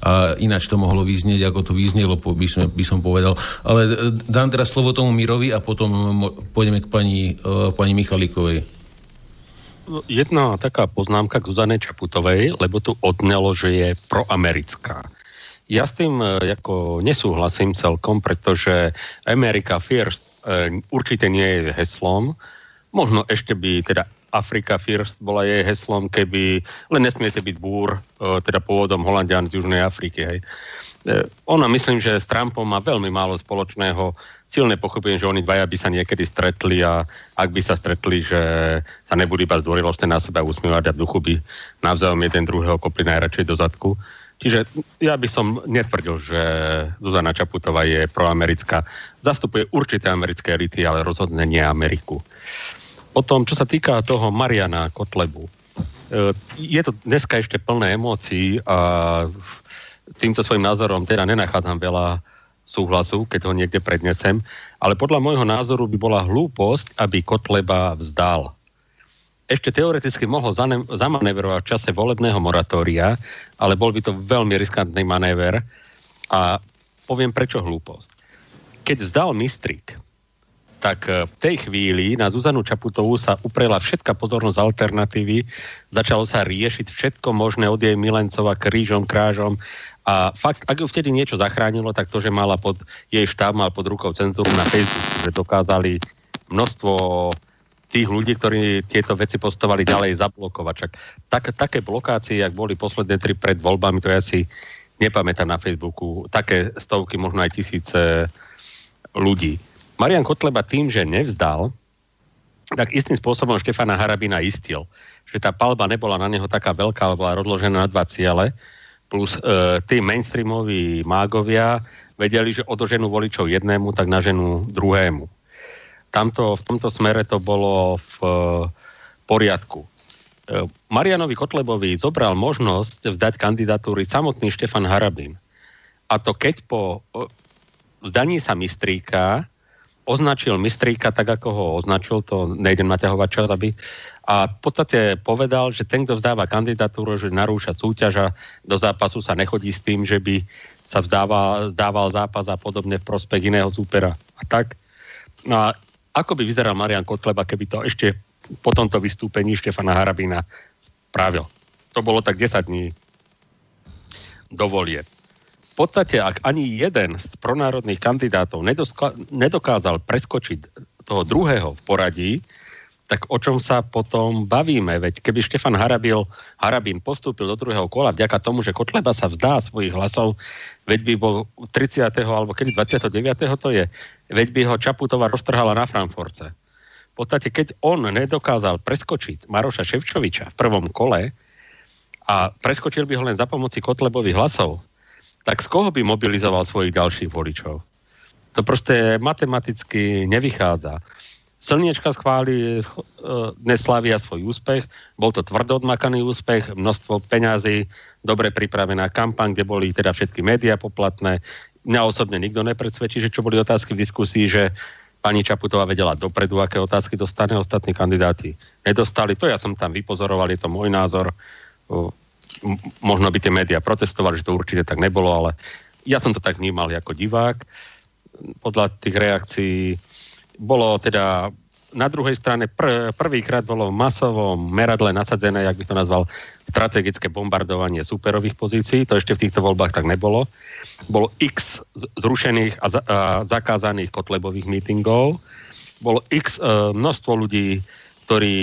Speaker 1: a ináč to mohlo vyznieť, ako to vyznelo, by som, by som povedal. Ale dám teraz slovo tomu Mirovi a potom pôjdeme k pani, pani Michalíkovej.
Speaker 3: Jedna taká poznámka k Zuzane Čaputovej, lebo tu odnelo, že je proamerická. Ja s tým e, ako nesúhlasím celkom, pretože America First e, určite nie je heslom. Možno ešte by teda Afrika First bola jej heslom, keby len nesmiete byť búr, e, teda pôvodom Holandian z Južnej Afriky. Hej. Ona myslím, že s Trumpom má veľmi málo spoločného silne pochopím, že oni dvaja by sa niekedy stretli a ak by sa stretli, že sa nebudú iba zdvorilostne na seba usmievať a v duchu by navzájom jeden druhého kopli najradšej do zadku. Čiže ja by som netvrdil, že Zuzana Čaputová je proamerická. Zastupuje určité americké elity, ale rozhodne nie Ameriku. Potom, čo sa týka toho Mariana Kotlebu, e, je to dneska ešte plné emócií a týmto svojim názorom teda nenachádzam veľa súhlasu, keď ho niekde prednesem, ale podľa môjho názoru by bola hlúposť, aby Kotleba vzdal. Ešte teoreticky mohol zamanevrovať v čase volebného moratória, ale bol by to veľmi riskantný manéver a poviem prečo hlúposť. Keď vzdal Mistrik, tak eh, v tej chvíli na Zuzanu Čaputovú sa uprela všetka pozornosť alternatívy, začalo sa riešiť všetko možné od jej milencova krížom, krážom a fakt, ak ju vtedy niečo zachránilo, tak to, že mala pod jej štáb, mal pod rukou cenzúru na Facebook, že dokázali množstvo tých ľudí, ktorí tieto veci postovali ďalej zablokovať. Čak, tak, také blokácie, ak boli posledné tri pred voľbami, to ja si nepamätám na Facebooku, také stovky, možno aj tisíce ľudí. Marian Kotleba tým, že nevzdal, tak istým spôsobom Štefana Harabina istil, že tá palba nebola na neho taká veľká, ale bola rozložená na dva ciele, plus e, tí mainstreamoví mágovia vedeli, že odoženú voličov jednému, tak na ženu druhému. Tamto, v tomto smere to bolo v e, poriadku. E, Marianovi Kotlebovi zobral možnosť vzdať kandidatúry samotný Štefan Harabin. A to keď po e, vzdaní sa mistríka označil mistríka tak, ako ho označil, to nejdem naťahovať čas, aby a v podstate povedal, že ten, kto vzdáva kandidatúru, že narúša súťaž a do zápasu sa nechodí s tým, že by sa vzdával, vzdával zápas a podobne v prospech iného súpera. A tak. No a ako by vyzeral Marian Kotleba, keby to ešte po tomto vystúpení Štefana Harabina spravil. To bolo tak 10 dní dovolie. V podstate, ak ani jeden z pronárodných kandidátov nedokázal preskočiť toho druhého v poradí, tak o čom sa potom bavíme? Veď keby Štefan Harabil, Harabín postúpil do druhého kola vďaka tomu, že Kotleba sa vzdá svojich hlasov, veď by bol 30. alebo kedy 29. to je, veď by ho Čaputová roztrhala na Frankfurce. V podstate, keď on nedokázal preskočiť Maroša Ševčoviča v prvom kole a preskočil by ho len za pomoci Kotlebových hlasov, tak z koho by mobilizoval svojich ďalších voličov? To proste matematicky nevychádza. Slniečka schváli, dnes slavia svoj úspech. Bol to tvrdo odmakaný úspech, množstvo peňazí, dobre pripravená kampaň, kde boli teda všetky médiá poplatné. Mňa osobne nikto nepredsvedčí, že čo boli otázky v diskusii, že pani Čaputová vedela dopredu, aké otázky dostane ostatní kandidáti. Nedostali, to ja som tam vypozoroval, je to môj názor. Možno by tie médiá protestovali, že to určite tak nebolo, ale ja som to tak vnímal ako divák. Podľa tých reakcií bolo teda na druhej strane pr- prvýkrát bolo v masovom meradle nasadené, jak by to nazval, strategické bombardovanie superových pozícií. To ešte v týchto voľbách tak nebolo. Bolo x zrušených a, za- a zakázaných kotlebových mítingov. Bolo x e, množstvo ľudí, ktorí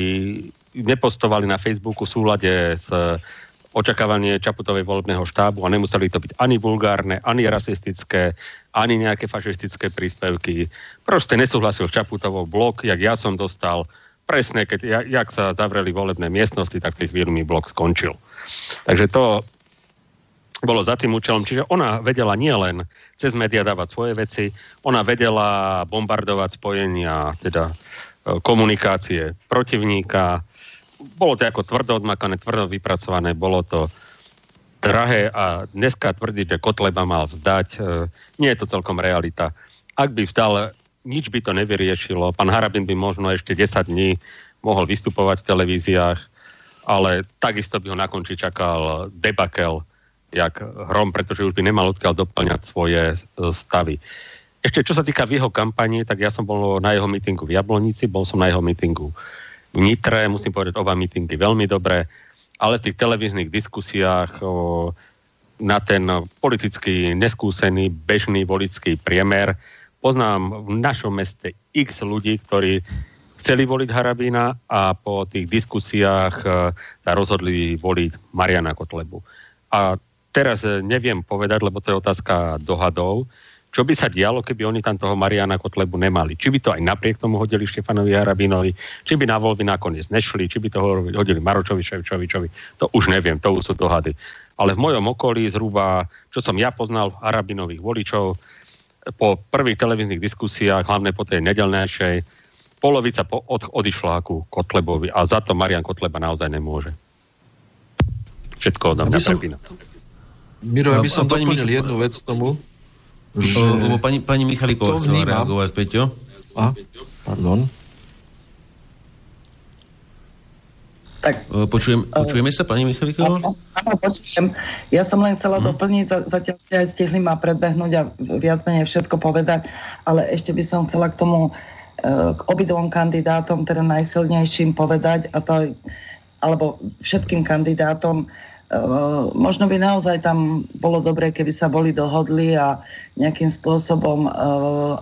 Speaker 3: nepostovali na Facebooku v súlade s očakávanie Čaputovej volebného štábu a nemuseli to byť ani vulgárne, ani rasistické, ani nejaké fašistické príspevky. Proste nesúhlasil Čaputovou blok, jak ja som dostal. Presne, keď jak sa zavreli volebné miestnosti, tak tej chvíli mi blok skončil. Takže to bolo za tým účelom. Čiže ona vedela nielen cez médiá dávať svoje veci, ona vedela bombardovať spojenia, teda e, komunikácie protivníka, bolo to ako tvrdo odmakané, tvrdo vypracované, bolo to drahé a dneska tvrdiť, že Kotleba mal vzdať, e, nie je to celkom realita. Ak by vzdal, nič by to nevyriešilo. Pán Harabin by možno ešte 10 dní mohol vystupovať v televíziách, ale takisto by ho na konci čakal debakel, jak hrom, pretože už by nemal odkiaľ doplňať svoje e, stavy. Ešte čo sa týka v jeho kampani, tak ja som bol na jeho mítingu v Jablonici, bol som na jeho mítingu v Nitre, musím povedať, oba mítingy veľmi dobré, ale v tých televíznych diskusiách o, na ten politicky neskúsený, bežný volický priemer poznám v našom meste x ľudí, ktorí chceli voliť Harabína a po tých diskusiách e, sa rozhodli voliť Mariana Kotlebu. A teraz e, neviem povedať, lebo to je otázka dohadov, čo by sa dialo, keby oni tam toho Mariana Kotlebu nemali. Či by to aj napriek tomu hodili Štefanovi Harabinovi, či by na voľby nakoniec nešli, či by to hodili Maročovi Ševčovičovi, to už neviem, to už sú dohady. Ale v mojom okolí zhruba, čo som ja poznal Harabinových voličov, po prvých televíznych diskusiách, hlavne po tej nedelnejšej, polovica po, od, odišla ku Kotlebovi a za to Marian Kotleba naozaj nemôže. Všetko odo mňa prepína.
Speaker 2: Miro, ja by som doplnil Mich- jednu vec k tomu.
Speaker 1: Že... Lebo pani, pani Michaliková chcela reagovať, Peťo.
Speaker 2: A? Pardon.
Speaker 1: Tak, počujem, počujeme sa, pani Michaliková?
Speaker 4: Áno, počujem. Ja som len chcela hmm. doplniť, zatiaľ ste aj stihli ma predbehnúť a viac menej všetko povedať, ale ešte by som chcela k tomu, k obidvom kandidátom, teda najsilnejším povedať, a to, alebo všetkým kandidátom, možno by naozaj tam bolo dobré, keby sa boli dohodli a nejakým spôsobom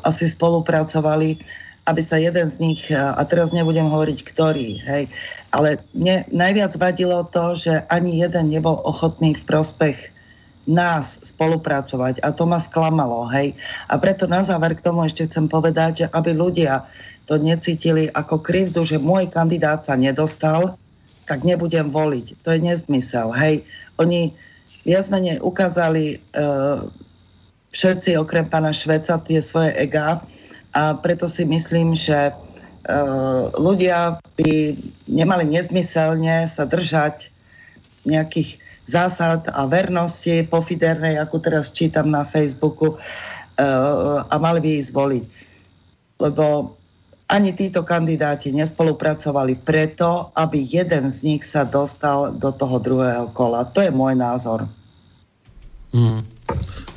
Speaker 4: asi spolupracovali, aby sa jeden z nich, a teraz nebudem hovoriť ktorý, hej, ale mne najviac vadilo to, že ani jeden nebol ochotný v prospech nás spolupracovať a to ma sklamalo, hej. A preto na záver k tomu ešte chcem povedať, že aby ľudia to necítili ako krivdu, že môj kandidát sa nedostal, tak nebudem voliť. To je nezmysel. Hej, oni viac menej ukázali uh, všetci okrem pána Šveca tie svoje ega a preto si myslím, že uh, ľudia by nemali nezmyselne sa držať nejakých zásad a vernosti pofidernej, ako teraz čítam na Facebooku, uh, a mali by ísť voliť. Lebo ani títo kandidáti nespolupracovali preto, aby jeden z nich sa dostal do toho druhého kola. To je môj názor.
Speaker 1: Mm.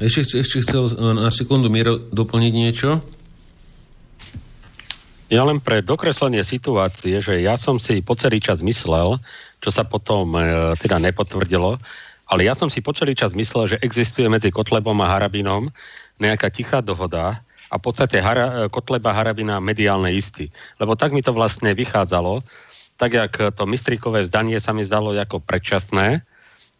Speaker 1: Ešte, ešte chcel na sekundu Miro doplniť niečo?
Speaker 3: Ja len pre dokreslenie situácie, že ja som si po celý čas myslel, čo sa potom e, teda nepotvrdilo, ale ja som si po celý čas myslel, že existuje medzi Kotlebom a Harabinom nejaká tichá dohoda, a v podstate Hara, Kotleba Harabina mediálne istý. Lebo tak mi to vlastne vychádzalo, tak jak to Mistríkové zdanie sa mi zdalo ako predčasné,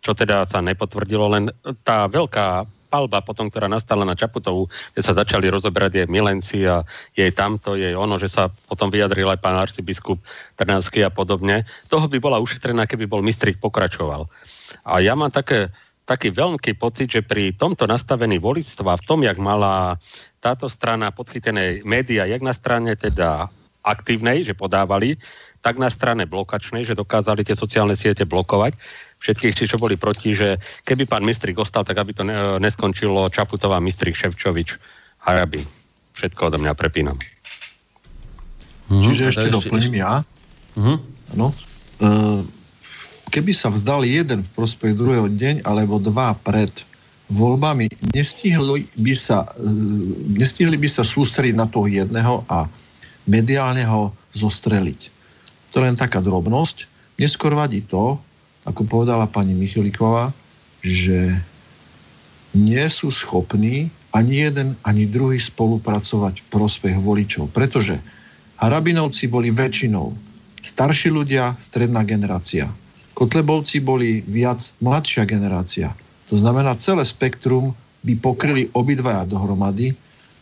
Speaker 3: čo teda sa nepotvrdilo, len tá veľká palba potom, ktorá nastala na Čaputovu, kde sa začali rozoberať jej milenci a jej tamto, jej ono, že sa potom vyjadril aj pán arcibiskup Trnavský a podobne. Toho by bola ušetrená, keby bol Mistrík pokračoval. A ja mám také, taký veľký pocit, že pri tomto nastavení volictva, v tom, jak mala táto strana podchytené médiá, jak na strane teda aktívnej, že podávali, tak na strane blokačnej, že dokázali tie sociálne siete blokovať všetkých, či čo boli proti, že keby pán Mistrik ostal, tak aby to ne, neskončilo Čaputová, Mistrik, Ševčovič, Harabi. Všetko odo mňa prepínam.
Speaker 2: Mm, Čiže ešte doplním ja. Mm-hmm. No. E, keby sa vzdal jeden v prospech druhého deň alebo dva pred voľbami nestihli by sa, e, nestihli by sa sústrediť na toho jedného a mediálne ho zostreliť. To je len taká drobnosť. Neskôr vadí to, ako povedala pani Michaliková, že nie sú schopní ani jeden, ani druhý spolupracovať v prospech voličov. Pretože Harabinovci boli väčšinou starší ľudia, stredná generácia. Kotlebovci boli viac mladšia generácia. To znamená, celé spektrum by pokryli obidvaja dohromady,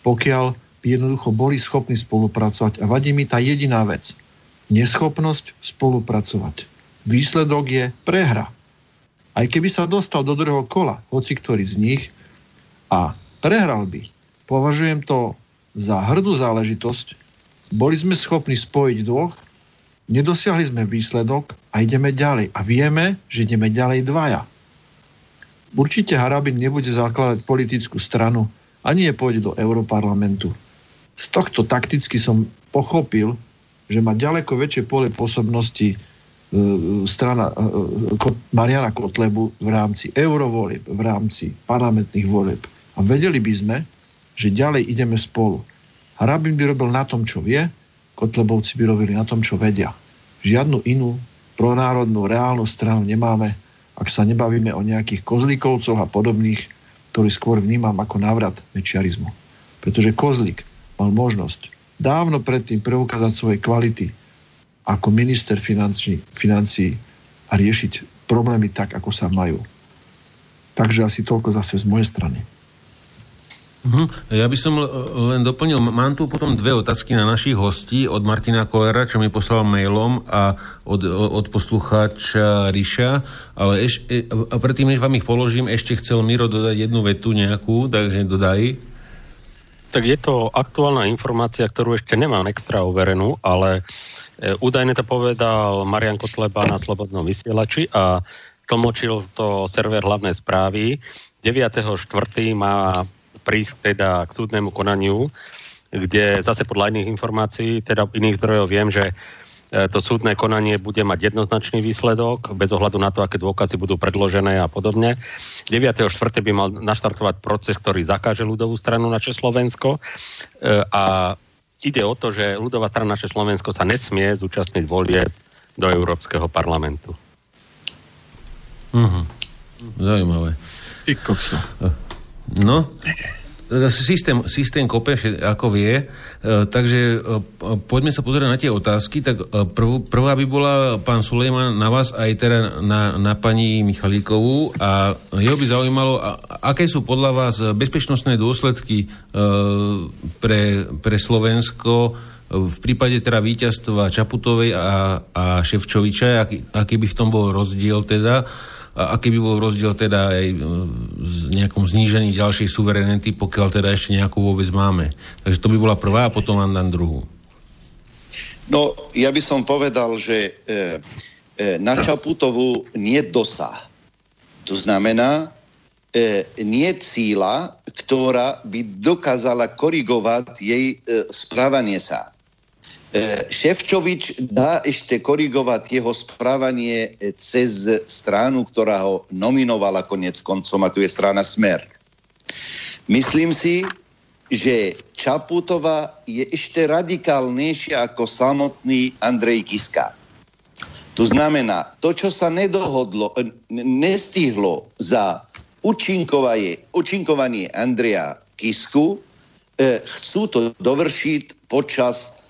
Speaker 2: pokiaľ by jednoducho boli schopní spolupracovať. A vadí mi tá jediná vec. Neschopnosť spolupracovať. Výsledok je prehra. Aj keby sa dostal do druhého kola, hoci ktorý z nich, a prehral by, považujem to za hrdú záležitosť. Boli sme schopní spojiť dvoch, nedosiahli sme výsledok a ideme ďalej. A vieme, že ideme ďalej dvaja. Určite Harabin nebude zakladať politickú stranu, ani je pôjde do Európarlamentu. Z tohto takticky som pochopil, že má ďaleko väčšie pole pôsobnosti strana e, Mariana Kotlebu v rámci eurovolieb, v rámci parlamentných volieb. A vedeli by sme, že ďalej ideme spolu. Harabin by robil na tom, čo vie, Kotlebovci by robili na tom, čo vedia. žiadnu inú pronárodnú reálnu stranu nemáme, ak sa nebavíme o nejakých kozlíkovcoch a podobných, ktorí skôr vnímam ako návrat mečiarizmu. Pretože kozlík mal možnosť dávno predtým preukázať svoje kvality ako minister financí, financí a riešiť problémy tak, ako sa majú. Takže asi toľko zase z mojej strany.
Speaker 1: Uh-huh. Ja by som len doplnil, mám tu potom dve otázky na našich hostí od Martina Kolera, čo mi poslal mailom a od, od poslucháča Ríša, ale eš, e, a predtým, než vám ich položím, ešte chcel Miro dodať jednu vetu nejakú, takže dodaj.
Speaker 3: Tak je to aktuálna informácia, ktorú ešte nemám extra overenú, ale e, údajne to povedal Marian Kotleba na Slobodnom vysielači a tlmočil to server hlavné správy. 9.4. má prísť teda k súdnemu konaniu, kde zase podľa iných informácií, teda iných zdrojov viem, že e, to súdne konanie bude mať jednoznačný výsledok, bez ohľadu na to, aké dôkazy budú predložené a podobne. 9.4. by mal naštartovať proces, ktorý zakáže ľudovú stranu na Československo e, a ide o to, že ľudová strana naše Slovensko sa nesmie zúčastniť volie do Európskeho parlamentu.
Speaker 1: Uh-huh. Zaujímavé.
Speaker 2: Ty kokso.
Speaker 1: No, systém, systém kope, ako vie, e, takže e, poďme sa pozrieť na tie otázky. Tak e, prv, prvá by bola pán Sulejman na vás aj teda na, na pani Michalíkovú a jeho by zaujímalo, aké sú podľa vás bezpečnostné dôsledky pre, pre Slovensko v prípade teda víťazstva Čaputovej a, a Ševčoviča, aký, aký by v tom bol rozdiel teda a aký by bol rozdiel teda aj v e, nejakom znížení ďalšej suverenity, pokiaľ teda ešte nejakú vôbec máme. Takže to by bola prvá a potom vám dám druhú.
Speaker 5: No, ja by som povedal, že e, e, na Čaputovu nie dosah. To znamená, e, nie cíla, ktorá by dokázala korigovať jej e, správanie sa. E, Ševčovič dá ešte korigovať jeho správanie cez stranu, ktorá ho nominovala konec koncom a tu je strana Smer. Myslím si, že Čaputová je ešte radikálnejšia ako samotný Andrej Kiska. To znamená, to, čo sa nedohodlo, nestihlo za účinkovanie, účinkovanie Andreja Kisku, e, chcú to dovršiť počas e,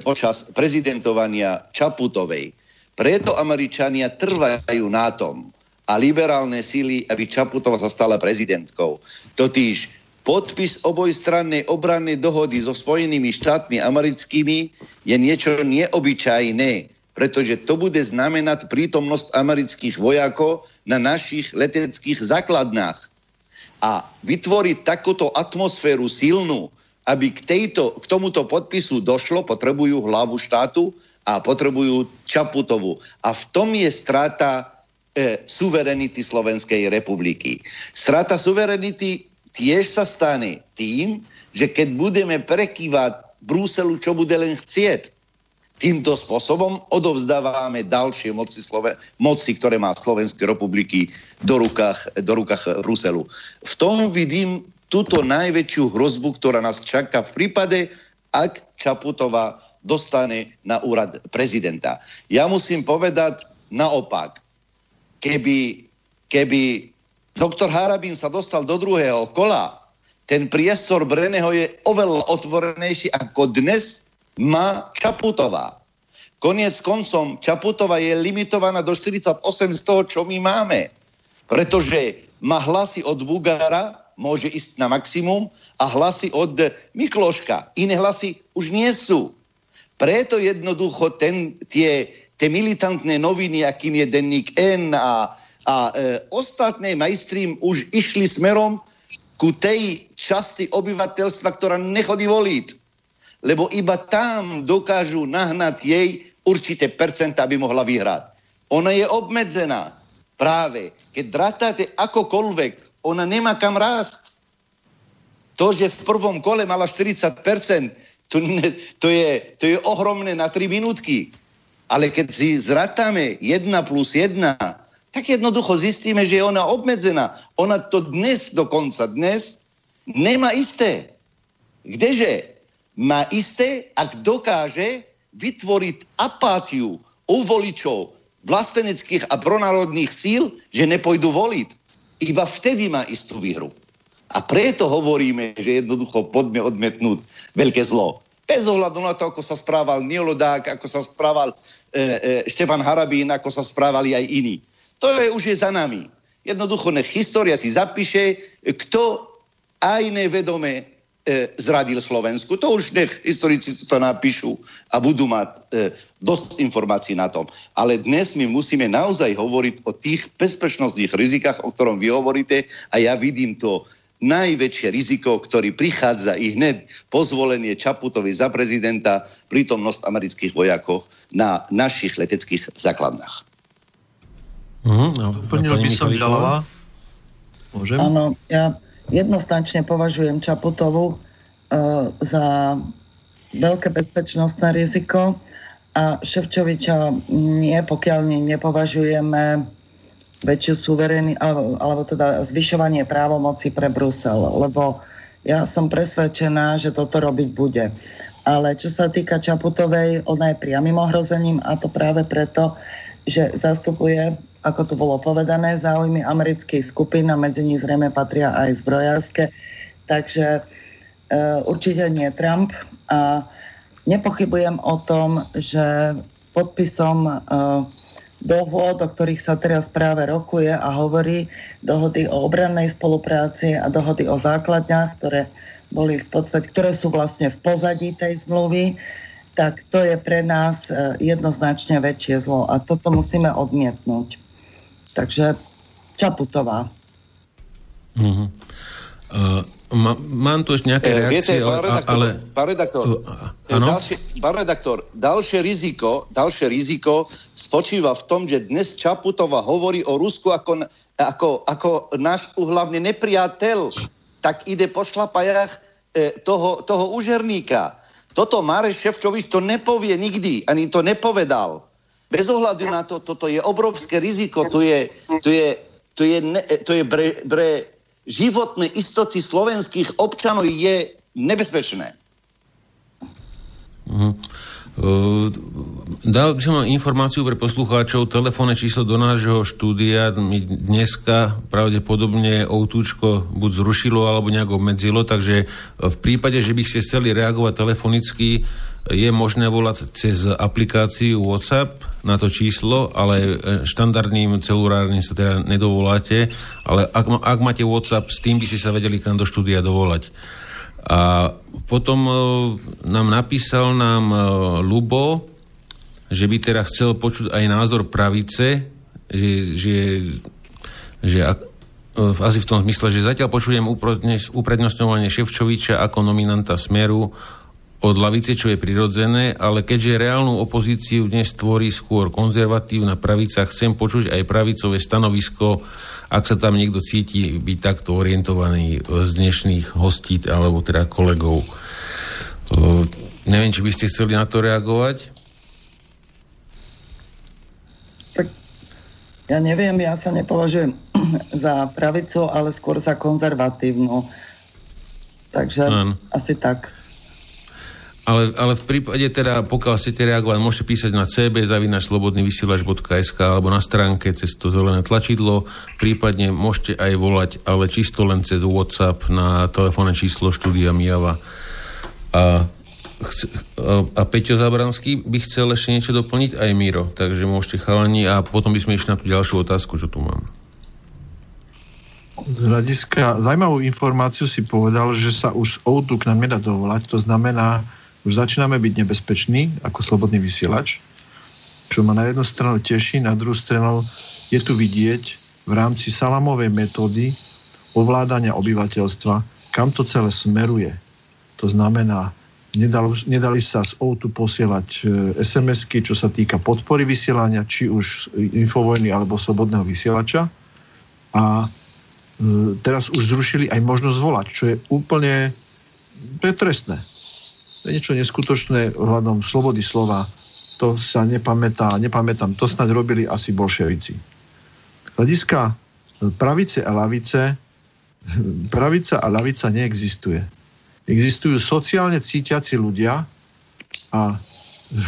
Speaker 5: počas prezidentovania Čaputovej. Preto Američania trvajú na tom a liberálne síly, aby Čaputova sa stala prezidentkou. Totiž podpis obojstrannej obrannej dohody so Spojenými štátmi americkými je niečo neobyčajné, pretože to bude znamenať prítomnosť amerických vojakov na našich leteckých základnách. A vytvoriť takúto atmosféru silnú, aby k, tejto, k tomuto podpisu došlo, potrebujú hlavu štátu a potrebujú Čaputovu. A v tom je strata e, suverenity Slovenskej republiky. Strata suverenity tiež sa stane tým, že keď budeme prekývať Bruselu, čo bude len chcieť, týmto spôsobom odovzdávame ďalšie moci, Sloven- moci ktoré má Slovenskej republiky do rukách, do rukách Bruselu. V tom vidím túto najväčšiu hrozbu, ktorá nás čaká v prípade, ak Čaputová dostane na úrad prezidenta. Ja musím povedať naopak, keby, keby doktor Harabín sa dostal do druhého kola, ten priestor Breného je oveľa otvorenejší ako dnes má Čaputová. Koniec koncom Čaputová je limitovaná do 48 z toho, čo my máme. Pretože má hlasy od Vugara, môže ísť na maximum a hlasy od Mikloška. Iné hlasy už nie sú. Preto jednoducho ten, tie, tie militantné noviny, akým je denník N a, a e, ostatné majstri už išli smerom ku tej časti obyvateľstva, ktorá nechodí voliť. Lebo iba tam dokážu nahnať jej určité percenta, aby mohla vyhrať. Ona je obmedzená. Práve, keď drátate akokoľvek ona nemá kam rásť. To, že v prvom kole mala 40%, to, to, je, to je ohromné na 3 minútky. Ale keď si zratáme 1 plus 1, tak jednoducho zistíme, že je ona obmedzená. Ona to dnes dokonca, dnes nemá isté. Kdeže? Má isté, ak dokáže vytvoriť apátiu u voličov vlasteneckých a pronárodných síl, že nepojdu voliť. Iba vtedy má istú výhru. A preto hovoríme, že jednoducho poďme odmetnúť veľké zlo. Bez ohľadu na to, ako sa správal Nielodák, ako sa správal e, e, Štefan Harabín, ako sa správali aj iní. To je už je za nami. Jednoducho nech história si zapíše, kto aj nevedome e, zradil Slovensku. To už nech historici to napíšu a budú mať e, dosť informácií na tom. Ale dnes my musíme naozaj hovoriť o tých bezpečnostných rizikách, o ktorom vy hovoríte a ja vidím to najväčšie riziko, ktorý prichádza i hned po zvolenie Čaputovi za prezidenta prítomnosť amerických vojakov na našich leteckých základnách.
Speaker 2: Uh-huh. No, Doplnil by som Žalava.
Speaker 4: Môžem? Áno, ja jednoznačne považujem Čaputovu uh, za veľké bezpečnostné riziko a Ševčoviča nie, pokiaľ nepovažujeme väčšiu suverénny, alebo teda zvyšovanie právomoci pre Brusel, lebo ja som presvedčená, že toto robiť bude. Ale čo sa týka Čaputovej, ona je priamým ohrozením a to práve preto, že zastupuje, ako tu bolo povedané, záujmy amerických skupín a medzi nich zrejme patria aj zbrojárske. Takže e, určite nie Trump a nepochybujem o tom, že podpisom e, dohôd, o ktorých sa teraz práve rokuje a hovorí, dohody o obrannej spolupráci a dohody o základňách, ktoré boli v podstate, ktoré sú vlastne v pozadí tej zmluvy, tak to je pre nás e, jednoznačne väčšie zlo a toto musíme odmietnúť. Takže Čaputová.
Speaker 1: Uh-huh. Uh, má, mám tu ešte nejaké reakcie,
Speaker 5: Viete, pán redaktor, ale... Pán redaktor, uh, ďalšie, pán redaktor, ďalšie riziko, ďalšie riziko spočíva v tom, že dnes Čaputová hovorí o Rusku ako, ako, ako náš uhlavný nepriateľ, tak ide po šlapajach toho, toho užerníka. Toto Mareš Ševčovič to nepovie nikdy, ani to nepovedal. Bez ohľadu na to, toto je obrovské riziko, to je, to je, to je, ne, to je bre, bre, životné istoty slovenských občanov je nebezpečné.
Speaker 1: Uh-huh. Uh, dal by som informáciu pre poslucháčov, telefónne číslo do nášho štúdia. Mi dneska pravdepodobne outúčko buď zrušilo alebo nejak obmedzilo, takže v prípade, že by ste chceli reagovať telefonicky, je možné volať cez aplikáciu WhatsApp na to číslo, ale štandardným celulárnym sa teda nedovoláte, ale ak, ak máte WhatsApp, s tým by ste sa vedeli k nám do štúdia dovolať. A potom e, nám napísal nám e, Lubo, že by teda chcel počuť aj názor pravice, že, že, že e, asi v tom zmysle, že zatiaľ počujem uprednostňovanie Ševčoviča ako nominanta Smeru od lavice, čo je prirodzené, ale keďže reálnu opozíciu dnes tvorí skôr konzervatívna pravica, chcem počuť aj pravicové stanovisko, ak sa tam niekto cíti byť takto orientovaný z dnešných hostí, alebo teda kolegov. Uh, neviem, či by ste chceli na to reagovať?
Speaker 4: Tak ja neviem, ja sa nepovažujem za pravicu, ale skôr za konzervatívnu. Takže An. asi tak.
Speaker 1: Ale, ale v prípade teda, pokiaľ chcete reagovať, môžete písať na cb.slobodnyvysielač.sk alebo na stránke cez to zelené tlačidlo. Prípadne môžete aj volať, ale čisto len cez WhatsApp na telefónne číslo štúdia Mijava. A, a Peťo Zabranský by chcel ešte niečo doplniť, aj Miro. Takže môžete chalani a potom by sme išli na tú ďalšiu otázku, čo tu mám.
Speaker 2: Z hľadiska, zaujímavú informáciu si povedal, že sa už Outu k nám nedá dovolať. To znamená, už začíname byť nebezpeční ako slobodný vysielač, čo ma na jednu stranu teší, na druhú stranu je tu vidieť v rámci salamovej metódy ovládania obyvateľstva, kam to celé smeruje. To znamená, nedali, nedali sa z OUTu posielať e, SMS-ky, čo sa týka podpory vysielania, či už infovojny alebo slobodného vysielača. A e, teraz už zrušili aj možnosť volať, čo je úplne to je trestné je niečo neskutočné ohľadom slobody slova. To sa nepamätá, nepamätám, to snad robili asi bolševici. Hľadiska pravice a lavice, pravica a lavica neexistuje. Existujú sociálne cítiaci ľudia a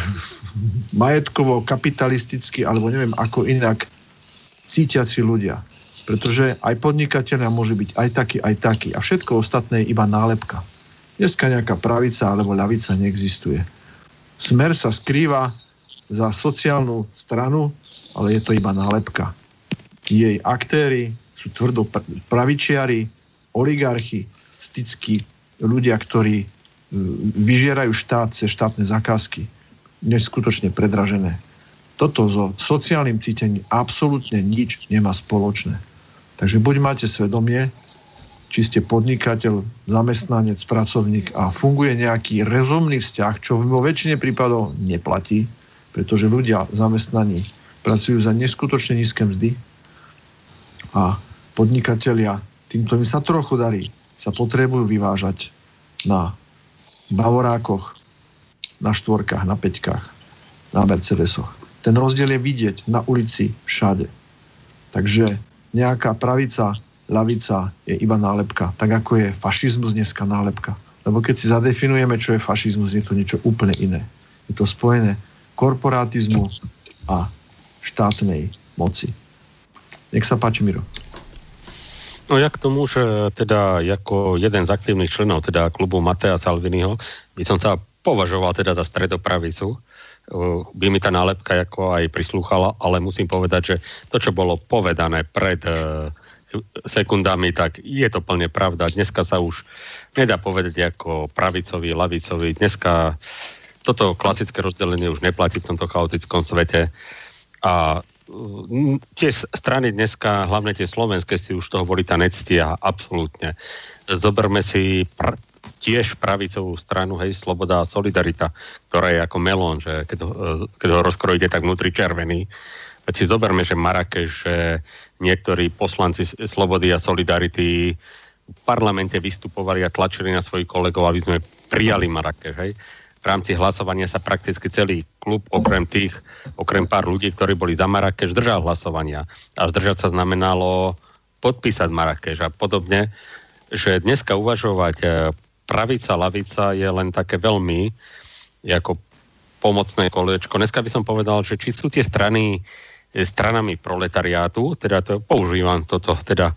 Speaker 2: majetkovo, kapitalisticky, alebo neviem ako inak cítiaci ľudia. Pretože aj podnikateľia môže byť aj taký, aj taký. A všetko ostatné je iba nálepka. Dneska nejaká pravica alebo ľavica neexistuje. Smer sa skrýva za sociálnu stranu, ale je to iba nálepka. Jej aktéry sú tvrdo pravičiari, oligarchy, stickí ľudia, ktorí vyžierajú štát cez štátne zakázky. Neskutočne predražené. Toto so sociálnym cítením absolútne nič nemá spoločné. Takže buď máte svedomie, či ste podnikateľ, zamestnanec, pracovník a funguje nejaký rozumný vzťah, čo vo väčšine prípadov neplatí, pretože ľudia zamestnaní pracujú za neskutočne nízke mzdy a podnikatelia, týmto im sa trochu darí, sa potrebujú vyvážať na bavorákoch, na štvorkách, na peťkách, na Mercedesoch. Ten rozdiel je vidieť na ulici všade. Takže nejaká pravica, lavica je iba nálepka. Tak ako je fašizmus dneska nálepka. Lebo keď si zadefinujeme, čo je fašizmus, je to niečo úplne iné. Je to spojené korporátizmu a štátnej moci. Nech sa páči, Miro.
Speaker 3: No ja k tomu, že teda ako jeden z aktívnych členov teda klubu Matea Salviniho by som sa považoval teda za stredopravicu. By mi tá nálepka ako aj prislúchala, ale musím povedať, že to, čo bolo povedané pred e, sekundami, tak je to plne pravda. Dneska sa už nedá povedať ako pravicový, lavicový. Dneska toto klasické rozdelenie už neplatí v tomto chaotickom svete. A tie strany dneska, hlavne tie slovenské, si už toho volita nectia, absolútne. Zoberme si pr- tiež pravicovú stranu, hej, Sloboda a Solidarita, ktorá je ako melón, že keď ho, keď ho rozkrojíte, tak vnútri červený. Veď si zoberme, že Marakeš, že niektorí poslanci Slobody a Solidarity v parlamente vystupovali a tlačili na svojich kolegov, aby sme prijali Marakeš, hej v rámci hlasovania sa prakticky celý klub, okrem tých, okrem pár ľudí, ktorí boli za Marrakeš, držal hlasovania. A zdržať sa znamenalo podpísať Marrakeš a podobne, že dneska uvažovať e, pravica, lavica je len také veľmi ako pomocné kolečko. Dneska by som povedal, že či sú tie strany e, stranami proletariátu, teda to, používam toto, teda e,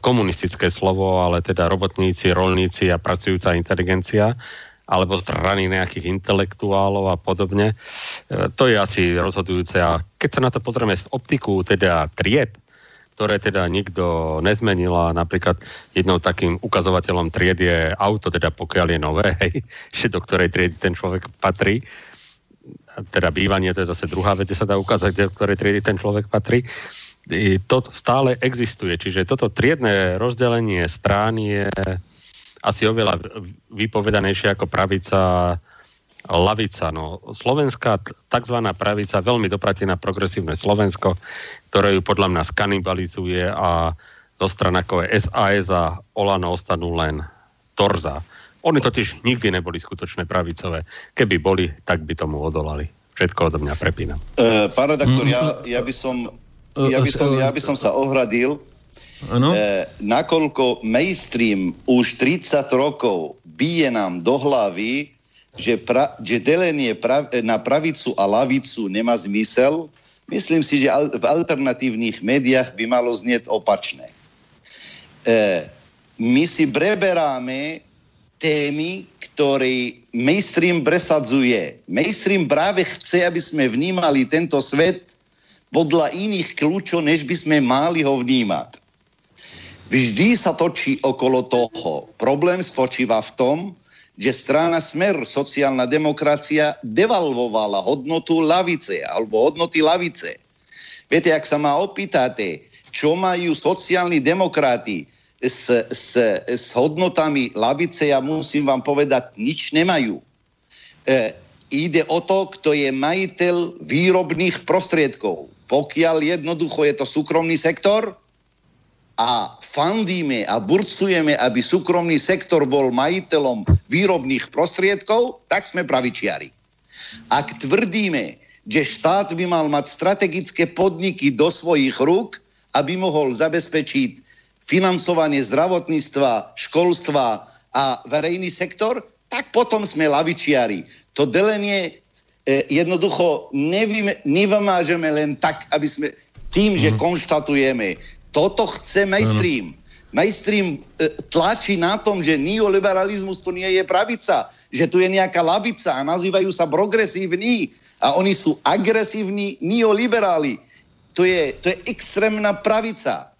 Speaker 3: komunistické slovo, ale teda robotníci, rolníci a pracujúca inteligencia, alebo strany nejakých intelektuálov a podobne. E, to je asi rozhodujúce. A keď sa na to pozrieme z optiku teda tried, ktoré teda nikto nezmenila. Napríklad jednou takým ukazovateľom tried je auto, teda pokiaľ je nové, hej, do ktorej triedy ten človek patrí. Teda bývanie, to je zase druhá vec, kde sa dá ukázať, do ktorej triedy ten človek patrí. To stále existuje. Tzže toto triedne rozdelenie strán je asi oveľa vypovedanejšie ako pravica lavica. No, slovenská tzv. pravica veľmi dopratí na progresívne Slovensko, ktoré ju podľa mňa skanibalizuje a zo stran ako je SAS a Olano ostanú len torza. Oni totiž nikdy neboli skutočné pravicové. Keby boli, tak by tomu odolali. Všetko odo mňa prepínam.
Speaker 5: Uh, pán redaktor, ja, ja, by som, ja, by som, ja by som sa ohradil
Speaker 1: Ano?
Speaker 5: E, nakoľko mainstream už 30 rokov bije nám do hlavy, že, pra, že delenie prav, na pravicu a lavicu nemá zmysel, myslím si, že al, v alternatívnych médiách by malo znieť opačné. E, my si preberáme témy, ktoré mainstream presadzuje. Mainstream práve chce, aby sme vnímali tento svet podľa iných kľúčov, než by sme mali ho vnímať. Vždy sa točí okolo toho. Problém spočíva v tom, že strana Smer, sociálna demokracia, devalvovala hodnotu lavice alebo hodnoty lavice. Viete, ak sa ma opýtate, čo majú sociálni demokrati s, s, s hodnotami lavice, ja musím vám povedať, nič nemajú. E, ide o to, kto je majiteľ výrobných prostriedkov. Pokiaľ jednoducho je to súkromný sektor, a fandíme a burcujeme, aby súkromný sektor bol majiteľom výrobných prostriedkov, tak sme pravičiari. Ak tvrdíme, že štát by mal mať strategické podniky do svojich rúk, aby mohol zabezpečiť financovanie zdravotníctva, školstva a verejný sektor, tak potom sme lavičiari. To delenie e, jednoducho nevym, nevymážeme len tak, aby sme tým, mm. že mhm. konštatujeme. Toto chce mainstream. Mm. Mainstream e, tlačí na tom, že neoliberalizmus to nie je pravica, že tu je nejaká lavica a nazývajú sa progresívni a oni sú agresívni neoliberáli. To je, to je extrémna pravica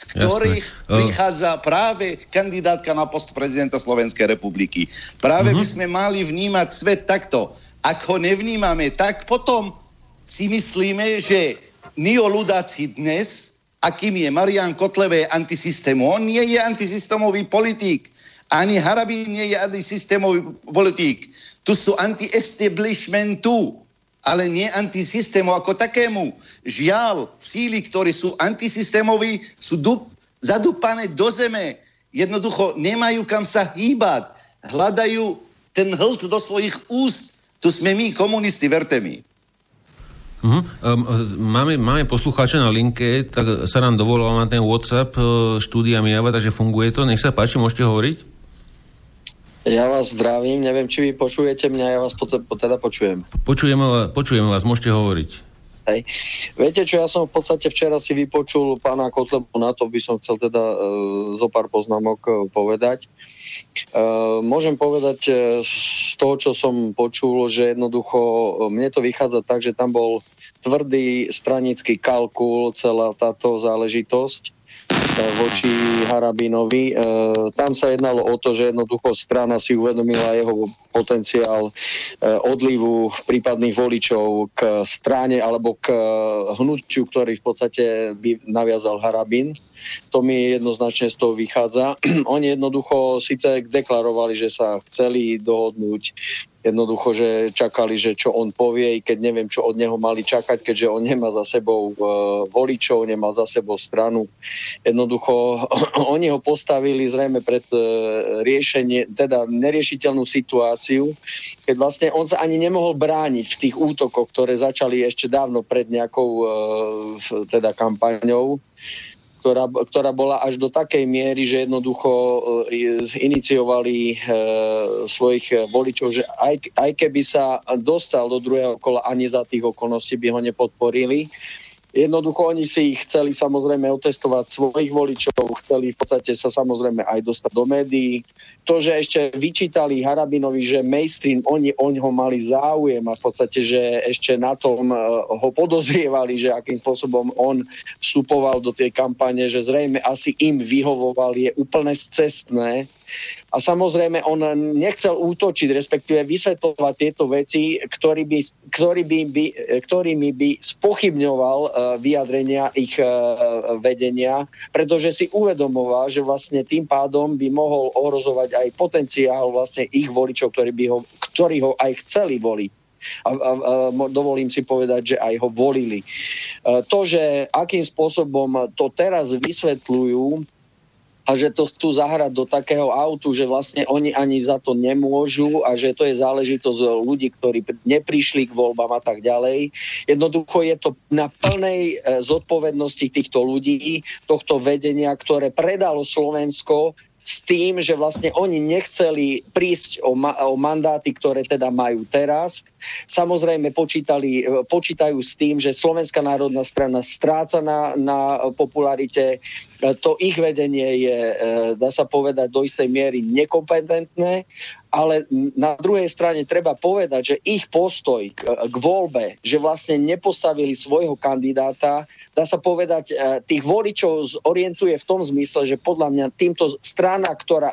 Speaker 5: z ktorých Jasne. prichádza práve kandidátka na post prezidenta Slovenskej republiky. Práve uh-huh. by sme mali vnímať svet takto. Ak ho nevnímame, tak potom si myslíme, že neoludáci dnes, akým je Marian Kotleve antisystému, on nie je antisystémový politik. Ani Harabín nie je antisystémový politik. Tu sú anti-establishmentu ale nie antisystému ako takému. Žiaľ, síly, ktoré sú antisystémoví, sú dup, zadúpané do zeme. Jednoducho nemajú kam sa hýbať. Hľadajú ten hlt do svojich úst. Tu sme my, komunisti, verte mi.
Speaker 1: Uh-huh. Um, máme, máme poslucháča na linke, tak sa nám dovolal na ten WhatsApp uh, štúdia Miava, takže funguje to. Nech sa páči, môžete hovoriť?
Speaker 6: Ja vás zdravím, neviem, či vy počujete mňa, ja vás pot- teda počujem.
Speaker 1: Počujeme, počujeme vás, môžete hovoriť.
Speaker 6: Hej. Viete čo, ja som v podstate včera si vypočul pána Kotlebu, na to by som chcel teda e, zo pár poznámok e, povedať. E, môžem povedať e, z toho, čo som počul, že jednoducho e, mne to vychádza tak, že tam bol tvrdý stranický kalkul, celá táto záležitosť voči Harabinovi. E, tam sa jednalo o to, že jednoducho strana si uvedomila jeho potenciál e, odlivu prípadných voličov k strane alebo k hnutiu, ktorý v podstate by naviazal Harabin. To mi jednoznačne z toho vychádza. Oni jednoducho síce deklarovali, že sa chceli dohodnúť jednoducho, že čakali, že čo on povie, i keď neviem, čo od neho mali čakať, keďže on nemá za sebou e, voličov, nemá za sebou stranu. Jednoducho, oni ho postavili zrejme pred e, riešenie, teda neriešiteľnú situáciu, keď vlastne on sa ani nemohol brániť v tých útokoch, ktoré začali ešte dávno pred nejakou e, teda kampaňou ktorá, ktorá bola až do takej miery, že jednoducho e, iniciovali e, svojich voličov, že aj, aj keby sa dostal do druhého kola, ani za tých okolností by ho nepodporili. Jednoducho oni si chceli samozrejme otestovať svojich voličov, chceli v podstate sa samozrejme aj dostať do médií. To, že ešte vyčítali Harabinovi, že mainstream, oni o ňo mali záujem a v podstate, že ešte na tom eh, ho podozrievali, že akým spôsobom on vstupoval do tej kampane, že zrejme asi im vyhovoval, je úplne cestné. A samozrejme, on nechcel útočiť, respektíve vysvetľovať tieto veci, ktorý by, ktorý by, by, ktorými by spochybňoval uh, vyjadrenia ich uh, vedenia, pretože si uvedomoval, že vlastne tým pádom by mohol ohrozovať aj potenciál vlastne ich voličov, ktorí, by ho, ktorí ho aj chceli voliť. A, a, a dovolím si povedať, že aj ho volili. E, to, že akým spôsobom to teraz vysvetľujú, a že to chcú zahrať do takého autu, že vlastne oni ani za to nemôžu a že to je záležitosť ľudí, ktorí neprišli k voľbám a tak ďalej. Jednoducho je to na plnej e, zodpovednosti týchto ľudí, tohto vedenia, ktoré predalo Slovensko s tým, že vlastne oni nechceli prísť o, ma- o mandáty, ktoré teda majú teraz. Samozrejme počítali, počítajú s tým, že Slovenská národná strana stráca na, na popularite. To ich vedenie je, e, dá sa povedať, do istej miery nekompetentné ale na druhej strane treba povedať, že ich postoj k, k voľbe, že vlastne nepostavili svojho kandidáta, dá sa povedať, e, tých voličov zorientuje v tom zmysle, že podľa mňa týmto strana, ktorá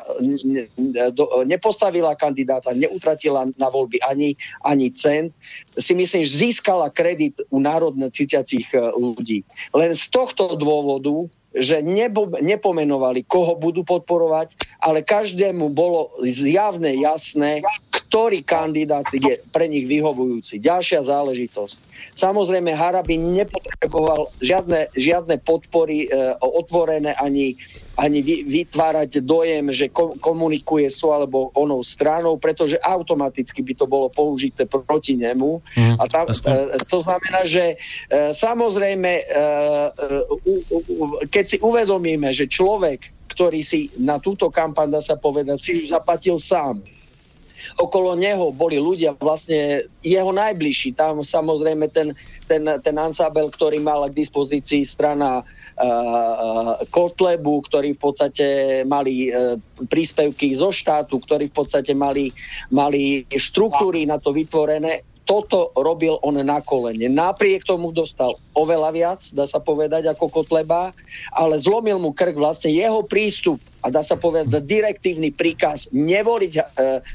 Speaker 6: nepostavila kandidáta, neutratila na voľby ani, ani cent, si myslím, že získala kredit u národne cítiacich e, ľudí. Len z tohto dôvodu že nebo, nepomenovali, koho budú podporovať, ale každému bolo zjavne jasné, ktorý kandidát je pre nich vyhovujúci. Ďalšia záležitosť. Samozrejme, Harabin nepotreboval žiadne, žiadne podpory e, otvorené ani ani vytvárať dojem, že komunikuje s tou alebo onou stranou, pretože automaticky by to bolo použité proti nemu. Mm, a tam, e, to znamená, že e, samozrejme, e, keď si uvedomíme, že človek, ktorý si na túto kampaň, dá sa povedať, si ju zaplatil sám, okolo neho boli ľudia vlastne jeho najbližší. Tam samozrejme ten, ten, ten ansábel, ktorý mal k dispozícii strana uh, Kotlebu, ktorí v podstate mali uh, príspevky zo štátu, ktorí v podstate mali, mali štruktúry na to vytvorené toto robil on na kolene. Napriek tomu dostal oveľa viac, dá sa povedať, ako Kotleba, ale zlomil mu krk vlastne jeho prístup a dá sa povedať direktívny príkaz nevoliť e,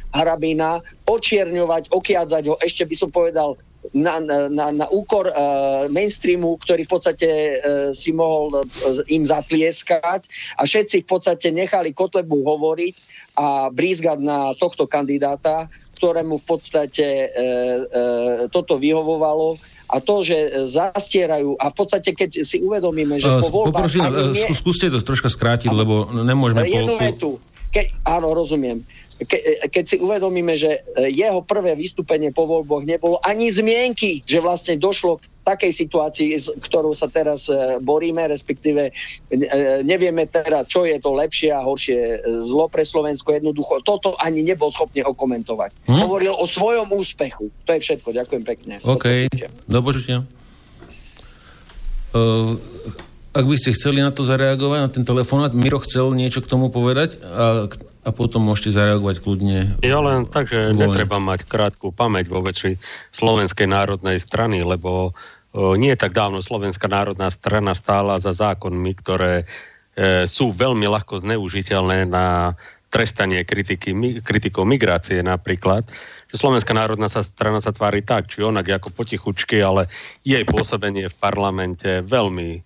Speaker 6: Harabína, očierňovať, okiadzať ho, ešte by som povedal, na, na, na úkor uh, mainstreamu, ktorý v podstate uh, si mohol uh, im zatlieskať. A všetci v podstate nechali Kotlebu hovoriť a brízgať na tohto kandidáta ktorému v podstate e, e, toto vyhovovalo a to, že zastierajú a v podstate, keď si uvedomíme, že uh, po voľbách...
Speaker 1: Poprosím, uh, nie... skúste to troška skrátiť, a, lebo nemôžeme...
Speaker 6: Jednu po... vetu. Ke, áno, rozumiem. Ke, keď si uvedomíme, že jeho prvé vystúpenie po voľboch nebolo ani zmienky, že vlastne došlo takej situácii, s ktorou sa teraz e, boríme, respektíve e, nevieme teda, čo je to lepšie a horšie e, zlo pre Slovensko. Jednoducho toto ani nebol schopný okomentovať. Hm? Hovoril o svojom úspechu. To je všetko. Ďakujem pekne.
Speaker 1: OK. Do počutia. Uh, ak by ste chceli na to zareagovať, na ten telefonát, Miro chcel niečo k tomu povedať a, a potom môžete zareagovať kľudne.
Speaker 3: Ja len tak, že netreba mať krátku pamäť vo väčšej Slovenskej národnej strany, lebo nie tak dávno Slovenská národná strana stála za zákonmi, ktoré e, sú veľmi ľahko zneužiteľné na trestanie kritiky, mi, kritikov migrácie napríklad. Že Slovenská národná sa, strana sa tvári tak, či onak ako potichučky, ale jej pôsobenie v parlamente veľmi e,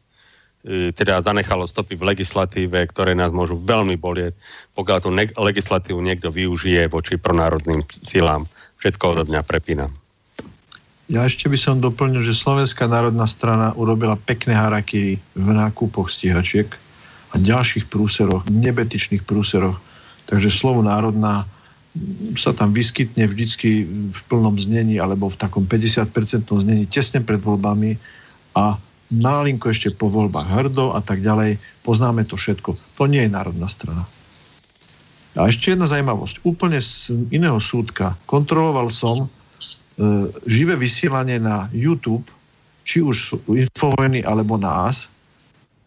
Speaker 3: teda zanechalo stopy v legislatíve, ktoré nás môžu veľmi bolieť, pokiaľ tú ne- legislatívu niekto využije voči pronárodným silám. Všetko odo dňa prepínam.
Speaker 2: Ja ešte by som doplnil, že Slovenská národná strana urobila pekné harakiri v nákupoch stíhačiek a ďalších prúseroch, nebetičných prúseroch. Takže slovo národná sa tam vyskytne vždycky v plnom znení alebo v takom 50% znení tesne pred voľbami a nálinko ešte po voľbách hrdo a tak ďalej. Poznáme to všetko. To nie je národná strana. A ešte jedna zaujímavosť. Úplne z iného súdka. Kontroloval som E, živé vysielanie na YouTube, či už Infovojny alebo na AS,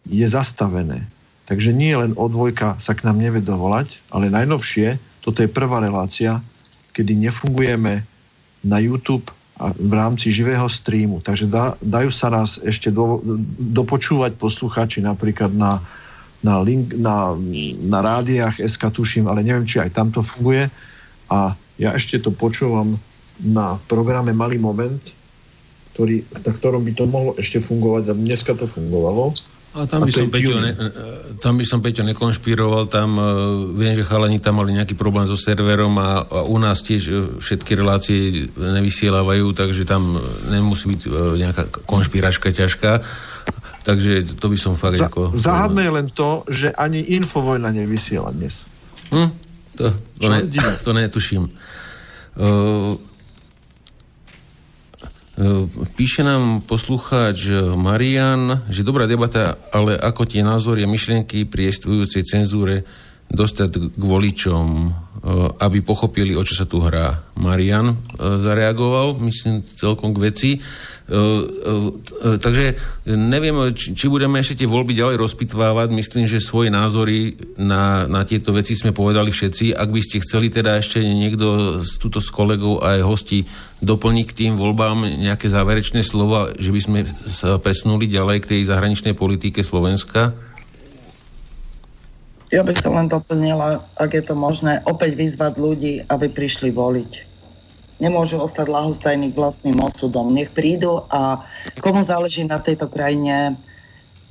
Speaker 2: je zastavené. Takže nie len o dvojka sa k nám nevie dovolať, ale najnovšie, toto je prvá relácia, kedy nefungujeme na YouTube a v rámci živého streamu. Takže dá, dajú sa nás ešte do, dopočúvať posluchači napríklad na, na, link, na, na rádiách SK tuším, ale neviem, či aj tam to funguje. A ja ešte to počúvam na programe Malý moment, ktorý, na ktorom by to mohlo ešte fungovať dneska to fungovalo.
Speaker 1: A tam by, a som Peťo, ne, tam by som Peťo nekonšpiroval, tam uh, viem, že chalani tam mali nejaký problém so serverom a, a u nás tiež uh, všetky relácie nevysielavajú, takže tam nemusí byť uh, nejaká konšpiračka ťažká. Takže to by som fakt Za,
Speaker 2: ako... Záhadné je len to, že ani Infovojna nevysiela dnes.
Speaker 1: Hm? To, to, ne, to netuším. Uh, E, píše nám poslucháč Marian, že dobrá debata, ale ako tie názory a myšlienky pri jestvujúcej cenzúre dostať k voličom, e, aby pochopili, o čo sa tu hrá. Marian e, zareagoval, myslím, celkom k veci. Takže neviem, či, budeme ešte tie voľby ďalej rozpitvávať. Myslím, že svoje názory na, na tieto veci sme povedali všetci. Ak by ste chceli teda ešte niekto z, túto s kolegou aj hosti doplniť k tým voľbám nejaké záverečné slova, že by sme sa presunuli ďalej k tej zahraničnej politike Slovenska?
Speaker 4: Ja by som len doplnila, ak je to možné, opäť vyzvať ľudí, aby prišli voliť. Nemôžu ostať lahostajní vlastným osudom. Nech prídu a komu záleží na tejto krajine,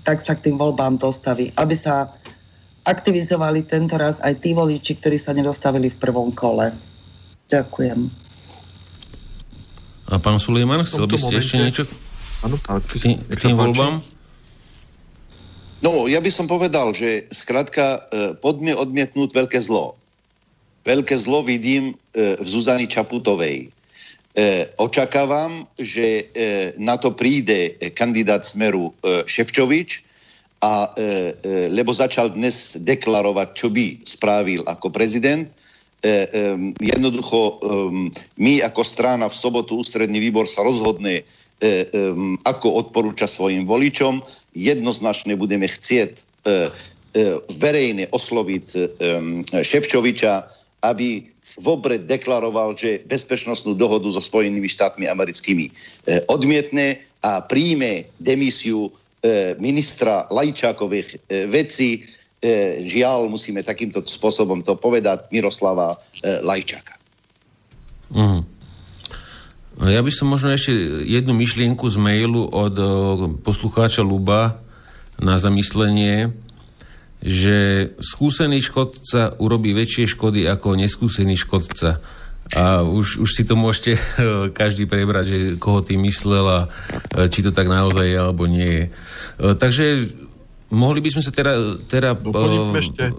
Speaker 4: tak sa k tým voľbám dostaví. Aby sa aktivizovali tento raz aj tí voliči, ktorí sa nedostavili v prvom kole. Ďakujem.
Speaker 1: A pán Sulejman, chcel by ste ešte niečo
Speaker 2: Áno,
Speaker 1: k tým, k tým voľbám?
Speaker 5: No, ja by som povedal, že skrátka e, poďme odmietnúť veľké zlo. Veľké zlo vidím e, v Zuzani Čaputovej. E, očakávam, že na to príde kandidát Smeru Ševčovič, a, lebo začal dnes deklarovať, čo by správil ako prezident, jednoducho my ako strana v sobotu ústredný výbor sa rozhodne, ako odporúča svojim voličom. Jednoznačne budeme chcieť verejne osloviť Ševčoviča, aby vopred deklaroval, že bezpečnostnú dohodu so Spojenými štátmi americkými e, odmietne a príjme demisiu e, ministra Lajčákových e, vecí. Žiaľ, musíme takýmto spôsobom to povedať, Miroslava Lajčáka.
Speaker 1: Uh-huh. Ja by som možno ešte jednu myšlienku z mailu od poslucháča Luba na zamyslenie že skúsený škodca urobí väčšie škody ako neskúsený škodca. A už, už si to môžete eh, každý prebrať, že koho ty myslel a eh, či to tak naozaj je alebo nie je. Eh, takže mohli by sme sa teda... teda
Speaker 2: uh, ešte.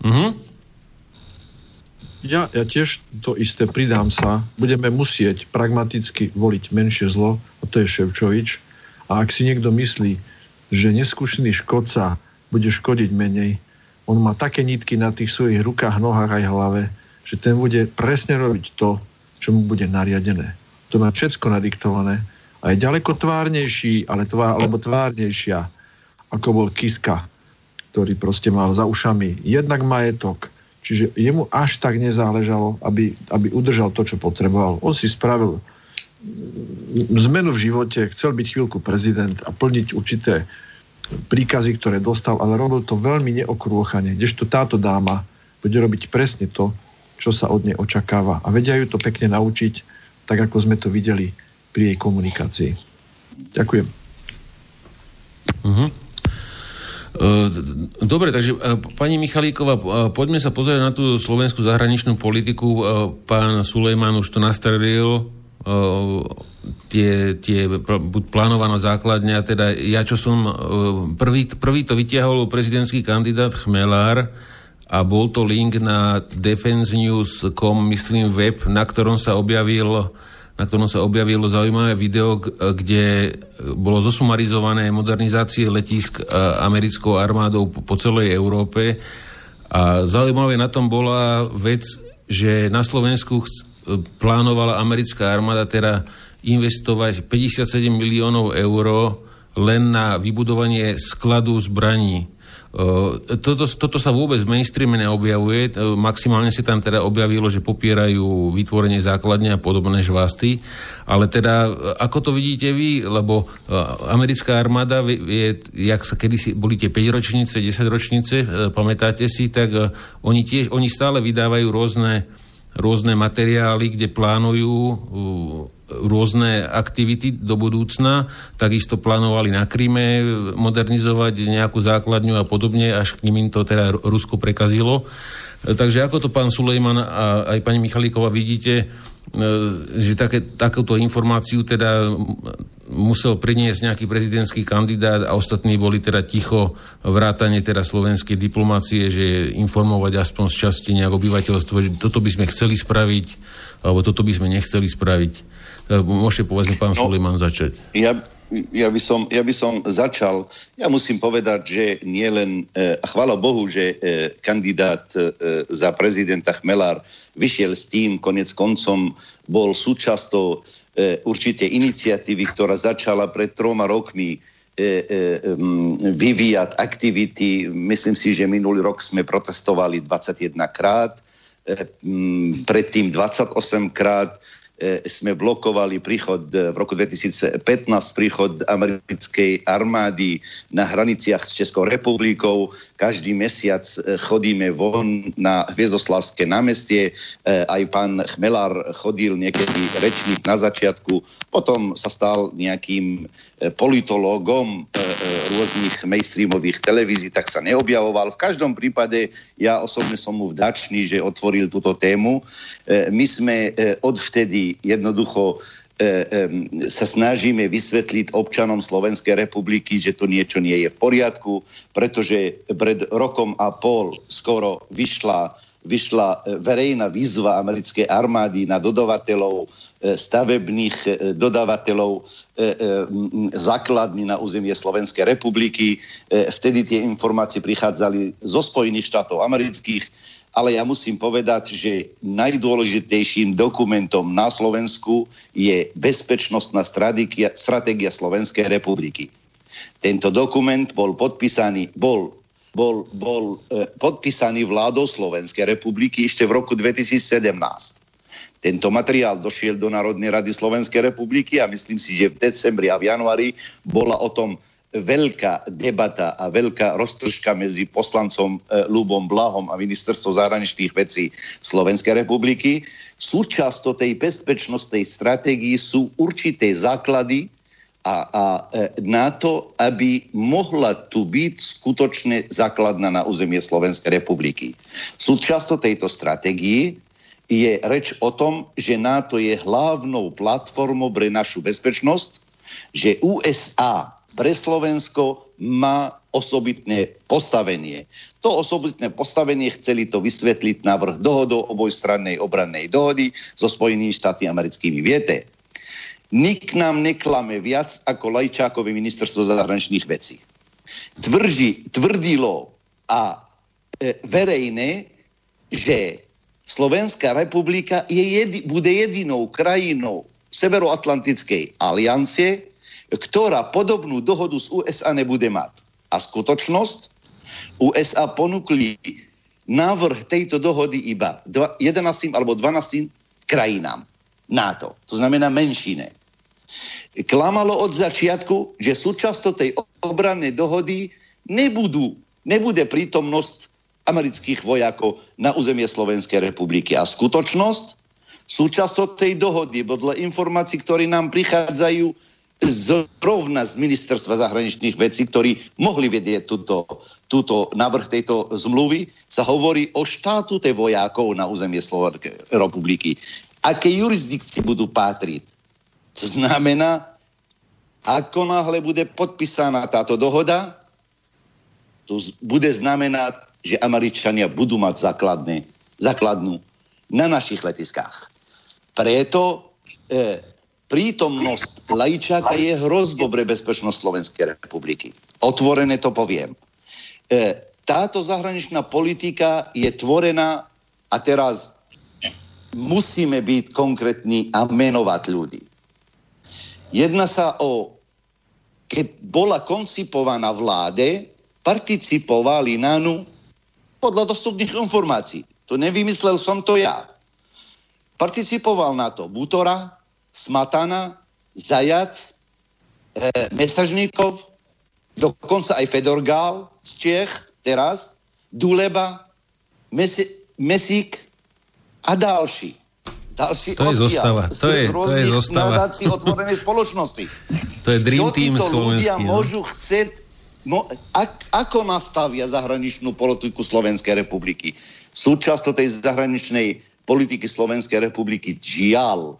Speaker 2: Uh-huh. Ja, ja tiež to isté pridám sa. Budeme musieť pragmaticky voliť menšie zlo, a to je Ševčovič. A ak si niekto myslí, že neskúšený škodca bude škodiť menej. On má také nitky na tých svojich rukách, nohách aj hlave, že ten bude presne robiť to, čo mu bude nariadené. To má všetko nadiktované a je ďaleko tvárnejší, ale tvár, alebo tvárnejšia, ako bol Kiska, ktorý proste mal za ušami jednak majetok, čiže jemu až tak nezáležalo, aby, aby udržal to, čo potreboval. On si spravil zmenu v živote, chcel byť chvíľku prezident a plniť určité príkazy, ktoré dostal, ale robil to veľmi neokrôchane, kdežto táto dáma bude robiť presne to, čo sa od nej očakáva. A vedia ju to pekne naučiť, tak ako sme to videli pri jej komunikácii. Ďakujem.
Speaker 1: Uh-huh. Dobre, takže e, pani Michalíková, e, poďme sa pozrieť na tú slovenskú zahraničnú politiku. Pán Sulejman už to nastrelil tie, tie buď plánovaná základňa, teda ja čo som prvý, prvý to vytiahol prezidentský kandidát Chmelár a bol to link na defensenews.com, myslím web, na ktorom sa objavil na ktorom sa objavilo zaujímavé video, kde bolo zosumarizované modernizácie letisk americkou armádou po celej Európe. A zaujímavé na tom bola vec, že na Slovensku plánovala americká armáda teda investovať 57 miliónov eur len na vybudovanie skladu zbraní. Toto, toto sa vôbec v mainstreame neobjavuje, maximálne si tam teda objavilo, že popierajú vytvorenie základne a podobné žvasty, ale teda ako to vidíte vy, lebo americká armáda je, jak sa kedysi boli tie 5 ročnice, 10 ročnice, pamätáte si, tak oni tiež, oni stále vydávajú rôzne rôzne materiály, kde plánujú rôzne aktivity do budúcna. Takisto plánovali na Kríme modernizovať nejakú základňu a podobne, až k ním to teda Rusko prekazilo. Takže ako to pán Sulejman a aj pani Michalíková vidíte, E, že také, takúto informáciu teda musel priniesť nejaký prezidentský kandidát a ostatní boli teda ticho vrátane teda slovenskej diplomácie, že informovať aspoň z časti nejak obyvateľstvo, že toto by sme chceli spraviť, alebo toto by sme nechceli spraviť. E, môžete povedzme pán no, Suliman začať.
Speaker 5: Ja, ja, by som, ja by som začal. Ja musím povedať, že nie len, e, a chvála Bohu, že kandidát za prezidenta Chmelár vyšiel s tým, konec koncom bol súčasťou e, iniciatívy, ktorá začala pred troma rokmi e, e, vyvíjať aktivity. Myslím si, že minulý rok sme protestovali 21 krát, e, predtým 28 krát E, sme blokovali príchod e, v roku 2015 príchod americkej armády na hraniciach s Českou republikou. Každý mesiac e, chodíme von na Hviezoslavské námestie. Aj pán Chmelár chodil niekedy rečník na začiatku, potom sa stal nejakým politológom rôznych mainstreamových televízií, tak sa neobjavoval. V každom prípade ja osobne som mu vdačný, že otvoril túto tému. My sme odvtedy jednoducho e, e, sa snažíme vysvetliť občanom Slovenskej republiky, že to niečo nie je v poriadku, pretože pred rokom a pol skoro vyšla, vyšla verejná výzva americkej armády na dodavateľov stavebných dodávateľov základní na územie Slovenskej republiky. Vtedy tie informácie prichádzali zo Spojených štátov amerických, ale ja musím povedať, že najdôležitejším dokumentom na Slovensku je bezpečnostná stratégia, stratégia Slovenskej republiky. Tento dokument bol podpísaný, bol, bol, bol e, podpísaný vládou Slovenskej republiky ešte v roku 2017. Tento materiál došiel do Národnej rady Slovenskej republiky a myslím si, že v decembri a v januári bola o tom veľká debata a veľká roztržka medzi poslancom e, Lubom Blahom a ministerstvo zahraničných vecí Slovenskej republiky. Súčasťou tej bezpečnostnej stratégii sú určité základy a, a e, na to, aby mohla tu byť skutočne základná na územie Slovenskej republiky. Súčasťou tejto stratégii je reč o tom, že NATO je hlavnou platformou pre našu bezpečnosť, že USA pre Slovensko má osobitné postavenie. To osobitné postavenie chceli to vysvetliť návrh dohodou obojstrannej obrannej dohody so Spojenými štáty americkými. Viete, nik nám neklame viac ako Lajčákovi ministerstvo zahraničných vecí. Tvrdí, tvrdilo a e, verejné, že Slovenská republika je jedi, bude jedinou krajinou Severoatlantickej aliancie, ktorá podobnú dohodu z USA nebude mať. A skutočnosť, USA ponúkli návrh tejto dohody iba 11 alebo 12 krajinám NATO, to znamená menšine. Klamalo od začiatku, že súčasťou tej obrannej dohody nebudú, nebude prítomnosť amerických vojakov na územie Slovenskej republiky. A skutočnosť, súčasťou tej dohody, podľa informácií, ktoré nám prichádzajú zrovna z ministerstva zahraničných vecí, ktorí mohli vedieť túto, túto návrh tejto zmluvy, sa hovorí o štatúte vojákov na územie Slovenskej republiky. Aké jurisdikcie budú patriť? To znamená, ako náhle bude podpísaná táto dohoda, to bude znamenať, že Američania budú mať základné, základnú na našich letiskách. Preto e, prítomnosť Lajčáka je hrozbou pre bezpečnosť Slovenskej republiky. Otvorene to poviem. E, táto zahraničná politika je tvorená a teraz musíme byť konkrétni a menovať ľudí. Jedna sa o, keď bola koncipovaná vláde, participovali na ňu podľa dostupných informácií. To nevymyslel som to ja. Participoval na to Butora, Smatana, Zajac, e, Mesažníkov, dokonca aj Fedor Gál z Čech teraz, Duleba, Mesi, Mesík a ďalší.
Speaker 1: Ďalší to je zostava. To je, to je zostava.
Speaker 5: otvorenej spoločnosti.
Speaker 1: To je dream team
Speaker 5: slovenský. ľudia
Speaker 1: no?
Speaker 5: môžu chcieť, no, ak, ako nastavia zahraničnú politiku Slovenskej republiky? Súčasťou tej zahraničnej politiky Slovenskej republiky žiaľ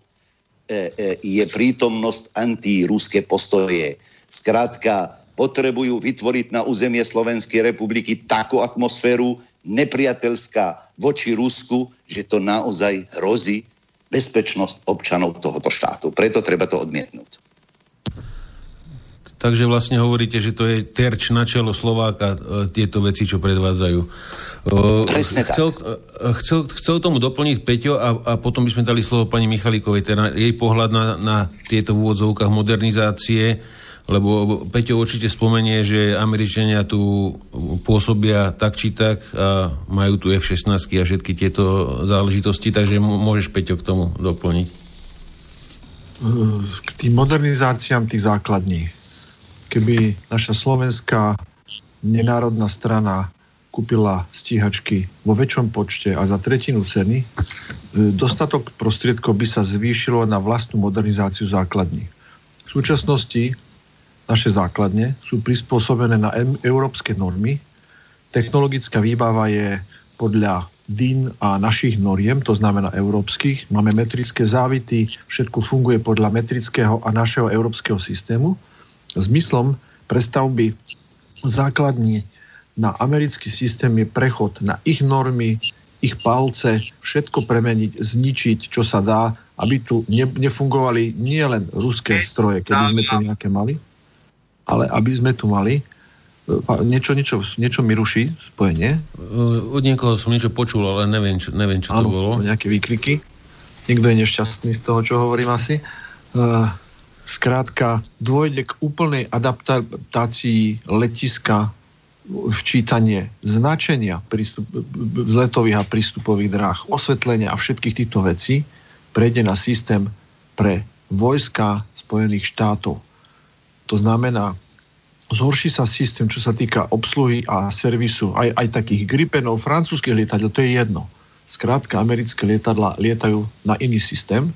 Speaker 5: je prítomnosť antiruské postoje. Skrátka, potrebujú vytvoriť na územie Slovenskej republiky takú atmosféru nepriateľská voči Rusku, že to naozaj hrozí bezpečnosť občanov tohoto štátu. Preto treba to odmietnúť.
Speaker 1: Takže vlastne hovoríte, že to je terč na čelo Slováka, e, tieto veci, čo predvádzajú.
Speaker 5: Presne
Speaker 1: chcel,
Speaker 5: tak.
Speaker 1: Chcel, chcel tomu doplniť Peťo a, a potom by sme dali slovo pani Michalíkovej, teda jej pohľad na, na tieto v úvodzovkách modernizácie, lebo Peťo určite spomenie, že Američania tu pôsobia tak či tak a majú tu F-16 a všetky tieto záležitosti, takže môžeš Peťo k tomu doplniť.
Speaker 2: K tým modernizáciám tých základní. Keby naša slovenská nenárodná strana kúpila stíhačky vo väčšom počte a za tretinu ceny, e, dostatok prostriedkov by sa zvýšilo na vlastnú modernizáciu základní. V súčasnosti naše základne sú prispôsobené na európske normy. Technologická výbava je podľa DIN a našich noriem, to znamená európskych. Máme metrické závity, všetko funguje podľa metrického a našeho európskeho systému. Zmyslom prestavby základní na americký systém je prechod na ich normy, ich palce, všetko premeniť, zničiť, čo sa dá, aby tu ne, nefungovali nie len ruské stroje, keby sme tu nejaké mali, ale aby sme tu mali niečo, niečo, niečo mi ruší spojenie.
Speaker 1: Od niekoho som niečo počul, ale neviem, čo, neviem, čo
Speaker 2: Áno,
Speaker 1: to bolo.
Speaker 2: nejaké výkriky. Niekto je nešťastný z toho, čo hovorím asi. Uh, skrátka, dôjde k úplnej adaptácii letiska včítanie značenia prístup, vzletových a prístupových dráh, osvetlenia a všetkých týchto vecí prejde na systém pre vojska Spojených štátov. To znamená, zhorší sa systém, čo sa týka obsluhy a servisu aj, aj takých Gripenov, francúzskych lietadiel, to je jedno. Skrátka, americké lietadla lietajú na iný systém,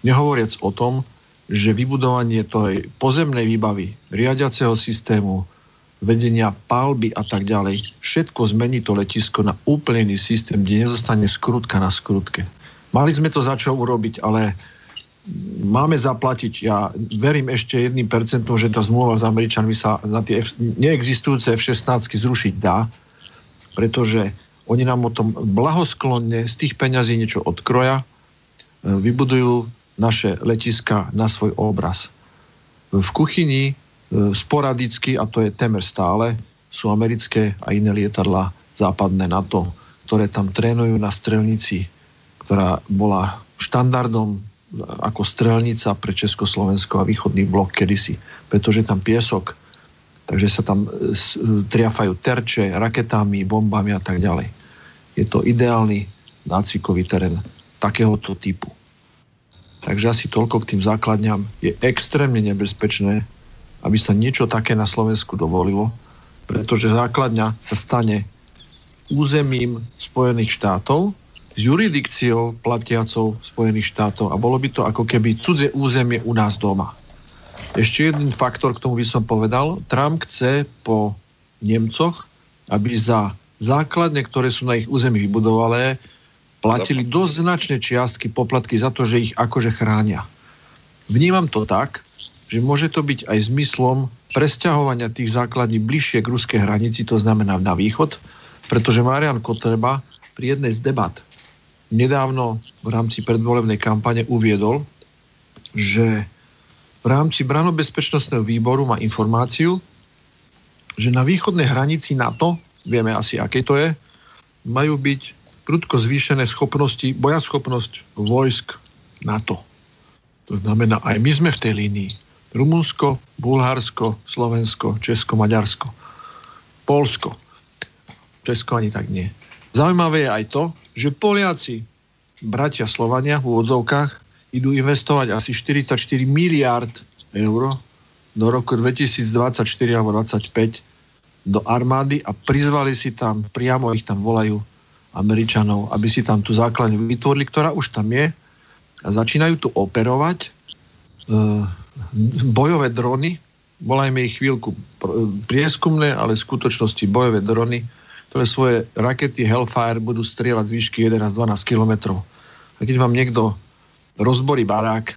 Speaker 2: nehovoriac o tom, že vybudovanie tej pozemnej výbavy, riadiaceho systému, vedenia palby a tak ďalej, všetko zmení to letisko na úplne iný systém, kde nezostane skrutka na skrutke. Mali sme to začať urobiť, ale máme zaplatiť, ja verím ešte jedným percentom, že tá zmluva s Američanmi sa na tie neexistujúce F-16 zrušiť dá, pretože oni nám o tom blahosklonne z tých peňazí niečo odkroja, e, vybudujú naše letiska na svoj obraz. V kuchyni E, sporadicky, a to je temer stále, sú americké a iné lietadla západné NATO, ktoré tam trénujú na strelnici, ktorá bola štandardom ako strelnica pre Československo a východný blok kedysi, pretože tam piesok, takže sa tam e, triafajú terče, raketami, bombami a tak ďalej. Je to ideálny nácvikový terén takéhoto typu. Takže asi toľko k tým základňam. Je extrémne nebezpečné aby sa niečo také na Slovensku dovolilo, pretože základňa sa stane územím Spojených štátov s juridikciou platiacou Spojených štátov a bolo by to ako keby cudzie územie u nás doma. Ešte jeden faktor k tomu by som povedal. Trump chce po Nemcoch, aby za základne, ktoré sú na ich území vybudované, platili dosť značné čiastky poplatky za to, že ich akože chránia. Vnímam to tak, že môže to byť aj zmyslom presťahovania tých základní bližšie k ruskej hranici, to znamená na východ, pretože Marian Kotreba pri jednej z debat nedávno v rámci predvolebnej kampane uviedol, že v rámci branobezpečnostného výboru má informáciu, že na východnej hranici NATO, vieme asi, aké to je, majú byť prudko zvýšené schopnosti, bojaschopnosť vojsk NATO. To znamená, aj my sme v tej línii. Rumunsko, Bulharsko, Slovensko, Česko, Maďarsko, Polsko. Česko ani tak nie. Zaujímavé je aj to, že Poliaci, bratia Slovania v úvodzovkách, idú investovať asi 44 miliard eur do roku 2024 alebo 2025 do armády a prizvali si tam, priamo ich tam volajú Američanov, aby si tam tú základňu vytvorili, ktorá už tam je a začínajú tu operovať uh, bojové drony, volajme ich chvíľku prieskumné, ale v skutočnosti bojové drony, ktoré svoje rakety Hellfire budú strieľať z výšky 11-12 km. A keď vám niekto rozborí barák,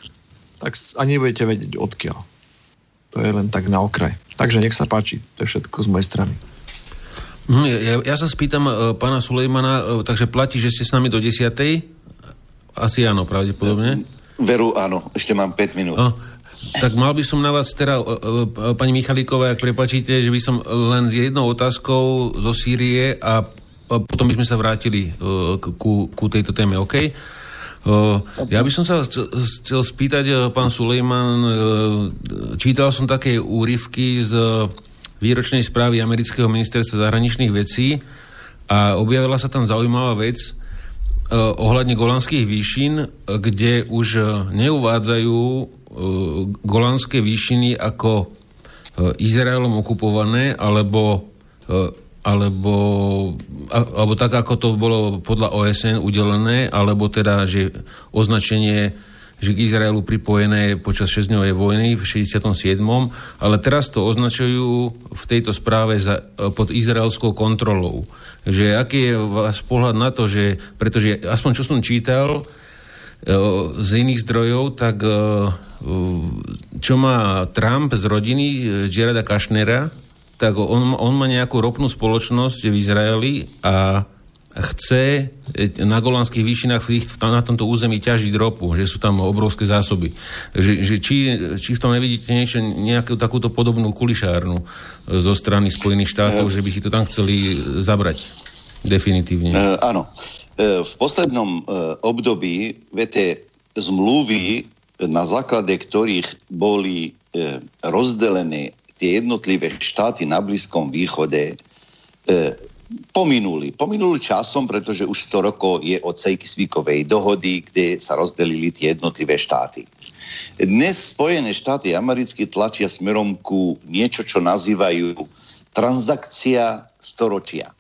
Speaker 2: tak ani nebudete vedieť odkiaľ. To je len tak na okraj. Takže nech sa páči, to je všetko z mojej strany.
Speaker 1: Hm, ja, ja sa spýtam uh, pána Sulejmana, uh, takže platí, že ste s nami do 10. Asi áno, pravdepodobne.
Speaker 5: Veru, áno, ešte mám 5 minút.
Speaker 1: Uh, tak mal by som na vás teda, pani Michalíková, ak prepačíte, že by som len s jednou otázkou zo Sýrie a potom by sme sa vrátili ku, ku tejto téme, OK? Ja by som sa chcel spýtať, pán Sulejman, čítal som také úryvky z výročnej správy amerického ministerstva zahraničných vecí a objavila sa tam zaujímavá vec ohľadne golanských výšin, kde už neuvádzajú Eh, Golanské výšiny ako Izraelom okupované, alebo, alebo, alebo tak, ako to bolo podľa OSN udelené, alebo teda, že označenie že k Izraelu pripojené počas 6-dňovej vojny v 67. Ale teraz to označujú v tejto správe za, pod izraelskou kontrolou. Že aký je vás pohľad na to, že, pretože aspoň čo som čítal, z iných zdrojov, tak čo má Trump z rodiny Gerada Kašnera, tak on, on má nejakú ropnú spoločnosť v Izraeli a chce na golanských výšinách na tomto území ťažiť ropu, že sú tam obrovské zásoby. Že, že či, či v tom nevidíte niečo, nejakú takúto podobnú kulišárnu zo strany Spojených štátov, že by si to tam chceli zabrať definitívne?
Speaker 5: Uh, áno. Uh, v poslednom uh, období, viete, zmluvy, na základe ktorých boli uh, rozdelené tie jednotlivé štáty na Blízkom východe, pominuli. Pominuli časom, pretože už 100 rokov je od Sejkisvíkovej dohody, kde sa rozdelili tie jednotlivé štáty. Dnes Spojené štáty americké tlačia smerom ku niečo, čo nazývajú transakcia storočia.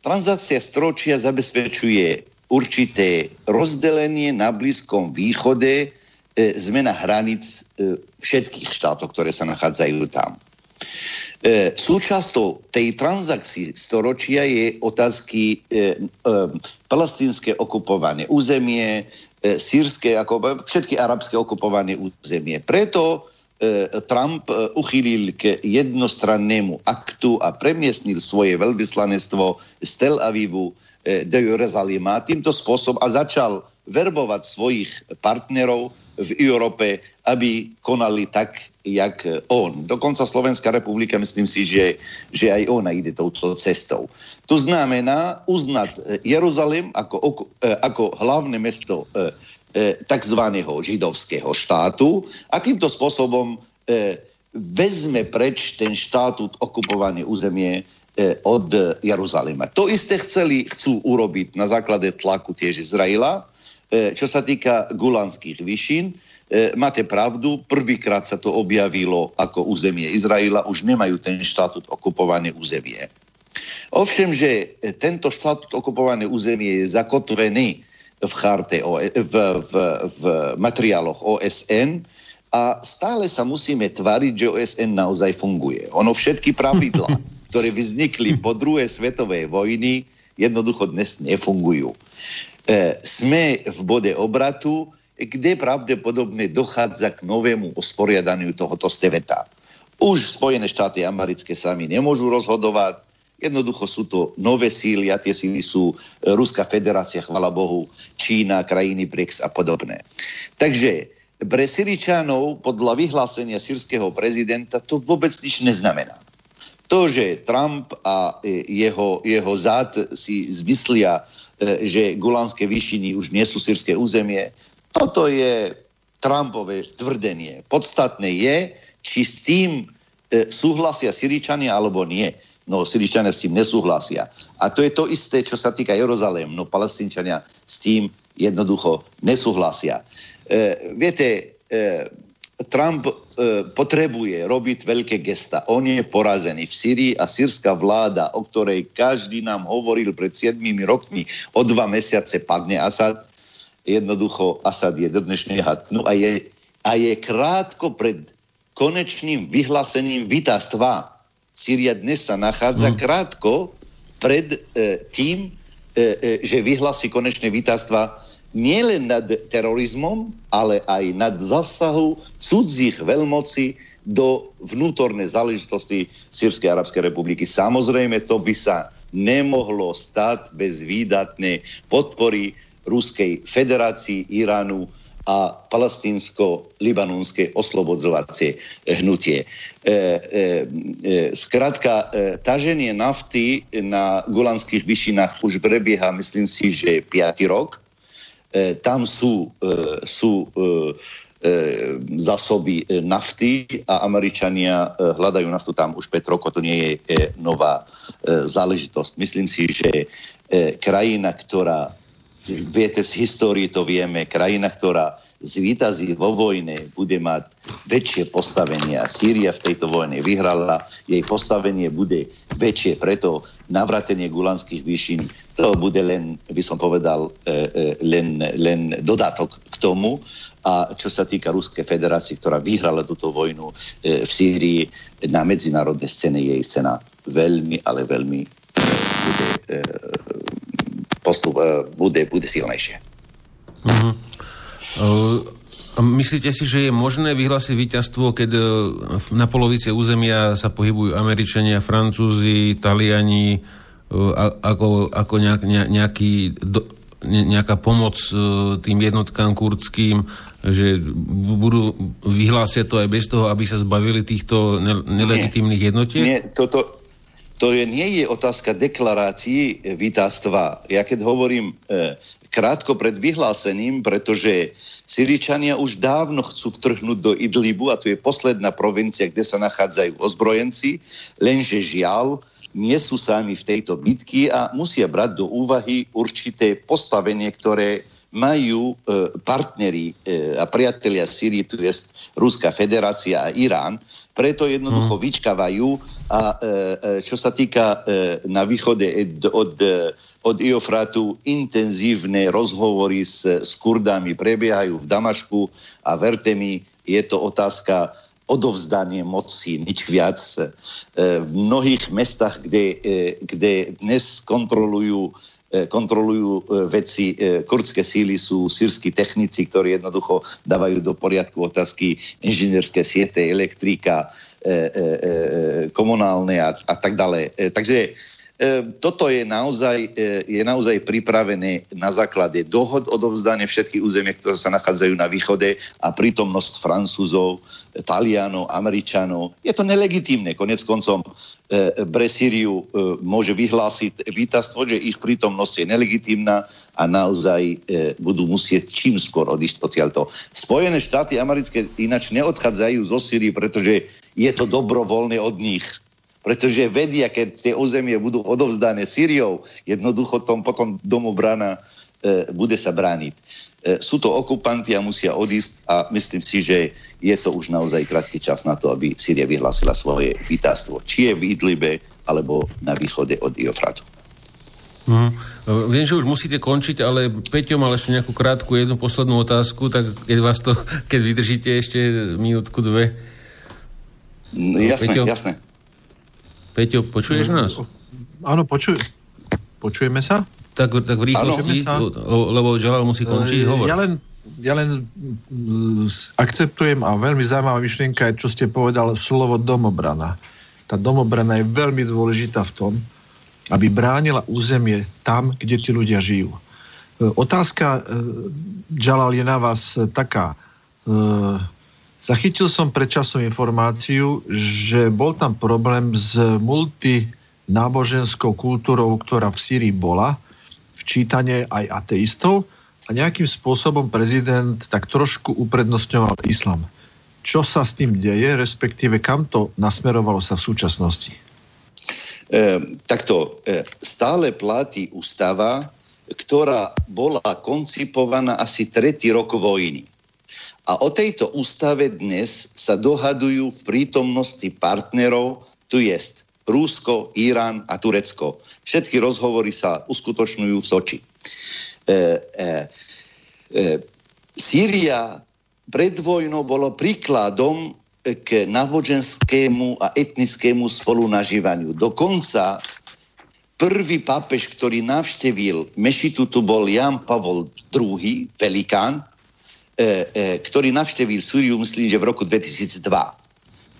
Speaker 5: Transakcia storočia zabezpečuje určité rozdelenie na Blízkom východe, e, zmena hranic e, všetkých štátov, ktoré sa nachádzajú tam. E, súčasťou tej transakcii storočia je otázky e, e, palestínske okupované územie, e, sírske, ako, všetky arabské okupované územie. Preto e, Trump e, k jednostrannému aktu a premiestnil svoje veľvyslanectvo z Tel Avivu e, do Jeruzalema týmto spôsobom a začal verbovať svojich partnerov v Európe, aby konali tak, jak on. Dokonca Slovenská republika, myslím si, že, že aj ona ide touto cestou. To znamená uznať Jeruzalém ako, e, ako hlavné mesto e, e, tzv. židovského štátu a týmto spôsobom vezme preč ten štatút okupované územie od Jeruzalema. To isté chceli, chcú urobiť na základe tlaku tiež Izraela, čo sa týka Gulanských vyšín, e, máte pravdu, prvýkrát sa to objavilo ako územie Izraela, už nemajú ten štatút okupované územie. Ovšem, že tento štatút okupované územie je zakotvený v, charte, v, v, v materiáloch OSN a stále sa musíme tvariť, že OSN naozaj funguje. Ono všetky pravidla, ktoré vznikli po druhej svetovej vojny, jednoducho dnes nefungujú. E, sme v bode obratu, kde pravdepodobne dochádza k novému usporiadaniu tohoto steveta. Už Spojené štáty americké sami nemôžu rozhodovať, jednoducho sú to nové síly a tie síly sú Ruská federácia, chvala Bohu, Čína, krajiny BRICS a podobné. Takže pre Syričanov podľa vyhlásenia sírskeho prezidenta to vôbec nič neznamená. To, že Trump a jeho, jeho zád si zmyslia E, že Gulánske výšiny už nie sú sírske územie. Toto je Trumpové tvrdenie. Podstatné je, či s tým e, súhlasia Syričania alebo nie. No, Syričania s tým nesúhlasia. A to je to isté, čo sa týka Jeruzalém. No, palestínčania s tým jednoducho nesúhlasia. E, viete, e, Trump e, potrebuje robiť veľké gesta. On je porazený v Syrii a sírska vláda, o ktorej každý nám hovoril pred 7 rokmi, o dva mesiace padne Asad. Jednoducho Asad je do dnešného dnu a je, a je krátko pred konečným vyhlásením vítastva. Syria dnes sa nachádza mm. krátko pred e, tým, e, e, že vyhlási konečné vítastva nielen nad terorizmom, ale aj nad zasahu cudzích veľmocí do vnútornej záležitosti Sýrskej arabskej republiky. Samozrejme, to by sa nemohlo stať bez výdatnej podpory Ruskej federácii, Iránu a palestínsko-libanonské oslobodzovacie hnutie. E, e, e, skrátka, e, taženie nafty na Golanských vyšinách už prebieha, myslím si, že 5. rok tam sú, e, sú e, zásoby nafty a Američania hľadajú naftu tam už 5 rokov, to nie je nová záležitosť. Myslím si, že krajina, ktorá, viete, z histórie to vieme, krajina, ktorá zvýtazí vo vojne, bude mať väčšie postavenie a Sýria v tejto vojne vyhrala, jej postavenie bude väčšie, preto navratenie gulanských výšin, to bude len, by som povedal, e, e, len, len dodatok k tomu. A čo sa týka Ruskej federácie, ktorá vyhrala túto vojnu e, v Sýrii, na medzinárodnej scéne jej cena veľmi, ale veľmi bude, postup, bude, bude silnejšie.
Speaker 1: Uh-huh. Myslíte si, že je možné vyhlásiť víťazstvo, keď na polovice územia sa pohybujú Američania, Francúzi, Taliani, ako, ako nejak, nejaký do, nejaká pomoc tým jednotkám kurdským, že budú vyhlásiť to aj bez toho, aby sa zbavili týchto nelegitímnych jednotiek?
Speaker 5: Nie, toto, to je, nie je otázka deklarácií vítastva. Ja keď hovorím e, krátko pred vyhlásením, pretože Syričania už dávno chcú vtrhnúť do Idlibu a tu je posledná provincia, kde sa nachádzajú ozbrojenci, lenže žiaľ, nie sú sami v tejto bitky a musia brať do úvahy určité postavenie, ktoré majú e, partneri e, a priatelia Syrii, tu je Ruská federácia a Irán, preto jednoducho hmm. vyčkávajú a e, čo sa týka e, na východe od, od Iofratu, intenzívne rozhovory s, s Kurdami prebiehajú v Damašku a verte mi, je to otázka odovzdanie moci, nič viac. V mnohých mestách, kde, kde dnes kontrolujú kontrolujú veci, kurdské síly sú sírsky technici, ktorí jednoducho dávajú do poriadku otázky inžinierské siete, elektrika, E, e, e, komunálne a, a tak ďalej. Takže toto je naozaj, je naozaj pripravené na základe dohod o dovzdanie územie, ktoré sa nachádzajú na východe a prítomnosť Francúzov, Talianov, Američanov. Je to nelegitímne. Konec koncom Bre Syriu môže vyhlásiť vítastvo, že ich prítomnosť je nelegitímna a naozaj budú musieť čím skôr odísť odtiaľto. Spojené štáty americké ináč neodchádzajú zo Syrii, pretože je to dobrovoľné od nich. Pretože vedia, keď tie územie budú odovzdané Syriou, jednoducho tom potom domobrana e, bude sa brániť. E, sú to okupanti a musia odísť a myslím si, že je to už naozaj krátky čas na to, aby Syria vyhlásila svoje vítastvo. Či je v Idlibe, alebo na východe od Iofratu.
Speaker 1: Mm. Viem, že už musíte končiť, ale Peťo mal ešte nejakú krátku jednu poslednú otázku, tak keď vás to, keď vydržíte ešte minútku, dve,
Speaker 5: No, jasné, Peťo, jasné.
Speaker 1: Peťo, počuješ no, nás?
Speaker 2: Áno, počuj. Počujeme sa?
Speaker 1: Tak, tak v rýchlosti, lebo Jalal musí končiť, e, hovor.
Speaker 2: Ja len, ja len akceptujem a veľmi zaujímavá myšlienka je, čo ste povedal, slovo domobrana. Tá domobrana je veľmi dôležitá v tom, aby bránila územie tam, kde tí ľudia žijú. E, otázka, Jalal, je na vás taká. Zachytil som predčasom informáciu, že bol tam problém s multináboženskou kultúrou, ktorá v Syrii bola, včítanie aj ateistov a nejakým spôsobom prezident tak trošku uprednostňoval islam. Čo sa s tým deje, respektíve kam to nasmerovalo sa v súčasnosti? E,
Speaker 5: takto, e, stále platí ústava, ktorá bola koncipovaná asi tretí rok vojny. A o tejto ústave dnes sa dohadujú v prítomnosti partnerov, tu jest Rúsko, Irán a Turecko. Všetky rozhovory sa uskutočňujú v Soči. E, e, e, Sýria pred vojnou bolo príkladom k náboženskému a etnickému spolunažívaniu. Dokonca prvý pápež, ktorý navštevil Mešitu, tu bol Jan Pavol II, velikán, ktorý navštevil Sýriu, myslím, že v roku 2002.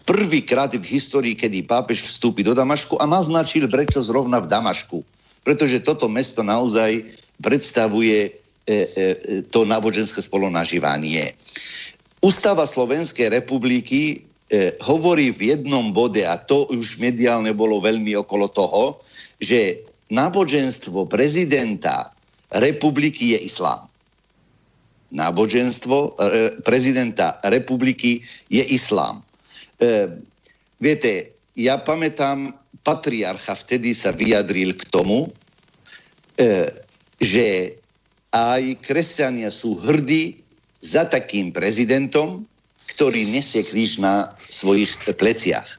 Speaker 5: Prvýkrát v histórii, kedy pápež vstúpi do Damašku a naznačil, prečo zrovna v Damašku. Pretože toto mesto naozaj predstavuje e, to náboženské spolonažívanie. Ústava Slovenskej republiky hovorí v jednom bode, a to už mediálne bolo veľmi okolo toho, že náboženstvo prezidenta republiky je islám náboženstvo e, prezidenta republiky je islám. E, viete, ja pamätám, patriarcha vtedy sa vyjadril k tomu, e, že aj kresťania sú hrdí za takým prezidentom, ktorý nesie kríž na svojich pleciach.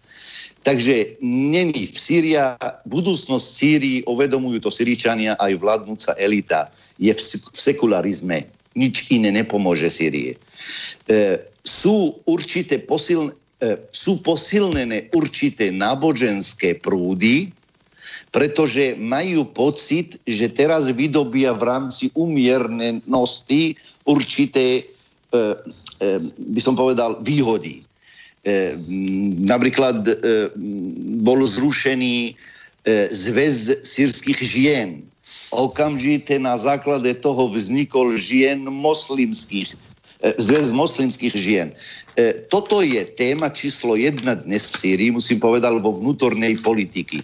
Speaker 5: Takže není v Sýria, budúcnosť Sýrii, uvedomujú to Syričania, aj vládnúca elita, je v, v sekularizme nič iné nepomôže Syrie. E, sú určité posilné, e, sú posilnené určité náboženské prúdy, pretože majú pocit, že teraz vydobia v rámci umiernenosti určité, e, e, by som povedal, výhody. E, napríklad e, bol zrušený zväz sírskych žien. Okamžite na základe toho vznikol žien moslimských, zväz moslimských žien. Toto je téma číslo jedna dnes v Sýrii, musím povedať, vo vnútornej politiky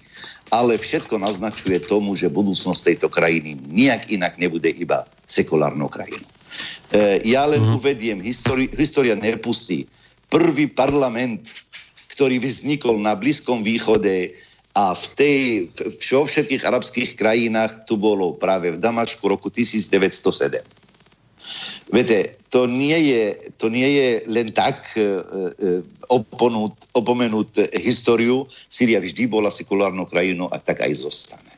Speaker 5: ale všetko naznačuje tomu, že budúcnosť tejto krajiny nijak inak nebude iba sekulárnou krajinou. E, ja len uh-huh. uvediem, histori- história nepustí. Prvý parlament, ktorý vznikol na Blízkom východe a v tej, vo všetkých arabských krajinách tu bolo práve v Damašku roku 1907. Viete, to nie je, to nie je len tak e, e, oponúť, opomenúť históriu. Syria vždy bola sekulárnou krajinou a tak aj zostane.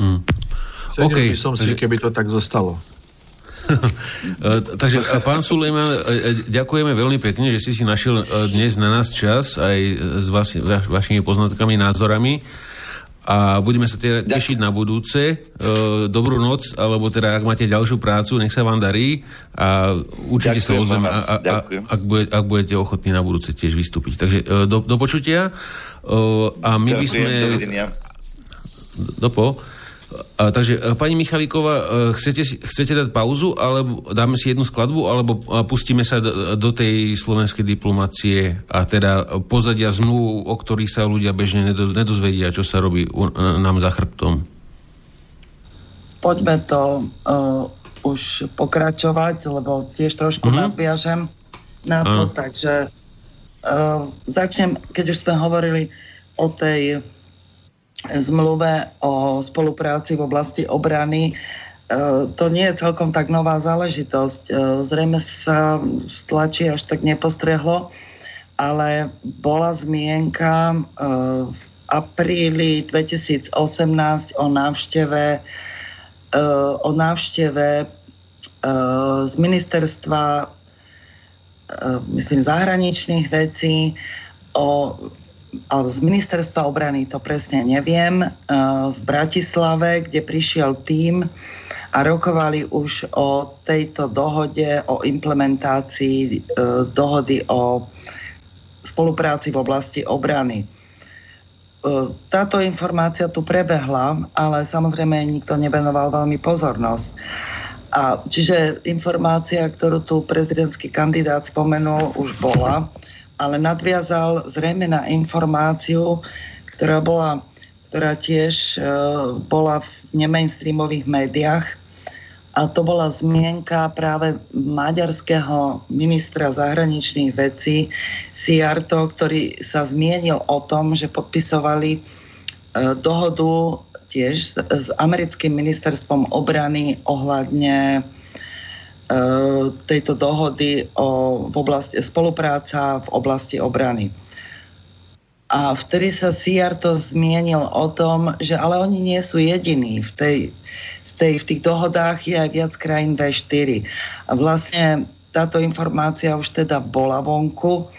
Speaker 2: Hmm. okay. by som si, keby to tak zostalo.
Speaker 1: Takže pán Sulejman, e, e, ďakujeme veľmi pekne, že si si našiel dnes na nás čas aj s vaši, vašimi poznatkami, názorami a budeme sa teda tešiť na budúce. E, dobrú noc, alebo teda ak máte ďalšiu prácu, nech sa vám darí a určite Ďakujem sa ozveme, a, a, a, ak, bude, ak budete ochotní na budúce tiež vystúpiť. Takže e, do, do počutia e, a my Ďakujem, by sme... Dovidenia. Dopo. A, takže, e, pani Michalíková, e, chcete, chcete dať pauzu, alebo dáme si jednu skladbu, alebo pustíme sa do, do tej slovenskej diplomácie a teda pozadia zmluv, o ktorých sa ľudia bežne nedozvedia, čo sa robí u, nám za chrbtom?
Speaker 4: Poďme to uh, už pokračovať, lebo tiež trošku uh-huh. nadviažem na to, uh-huh. takže uh, začnem, keď už sme hovorili o tej zmluve o spolupráci v oblasti obrany. E, to nie je celkom tak nová záležitosť. E, zrejme sa stlačí až tak nepostrehlo, ale bola zmienka e, v apríli 2018 o návšteve o návšteve z ministerstva myslím zahraničných vecí o alebo z ministerstva obrany, to presne neviem, eh, v Bratislave, kde prišiel tým a rokovali už o tejto dohode, o implementácii eh, dohody o spolupráci v oblasti obrany. Eh, táto informácia tu prebehla, ale samozrejme nikto nevenoval veľmi pozornosť. A čiže informácia, ktorú tu prezidentský kandidát spomenul, už bola ale nadviazal zrejme na informáciu, ktorá bola ktorá tiež e, bola v nemainstreamových médiách. A to bola zmienka práve maďarského ministra zahraničných vecí Siarto, ktorý sa zmienil o tom, že podpisovali e, dohodu tiež s, s americkým ministerstvom obrany ohľadne tejto dohody o v oblasti, spolupráca v oblasti obrany. A vtedy sa to zmienil o tom, že ale oni nie sú jediní. V, tej, v, tej, v tých dohodách je aj viac krajín V4. A vlastne táto informácia už teda bola vonku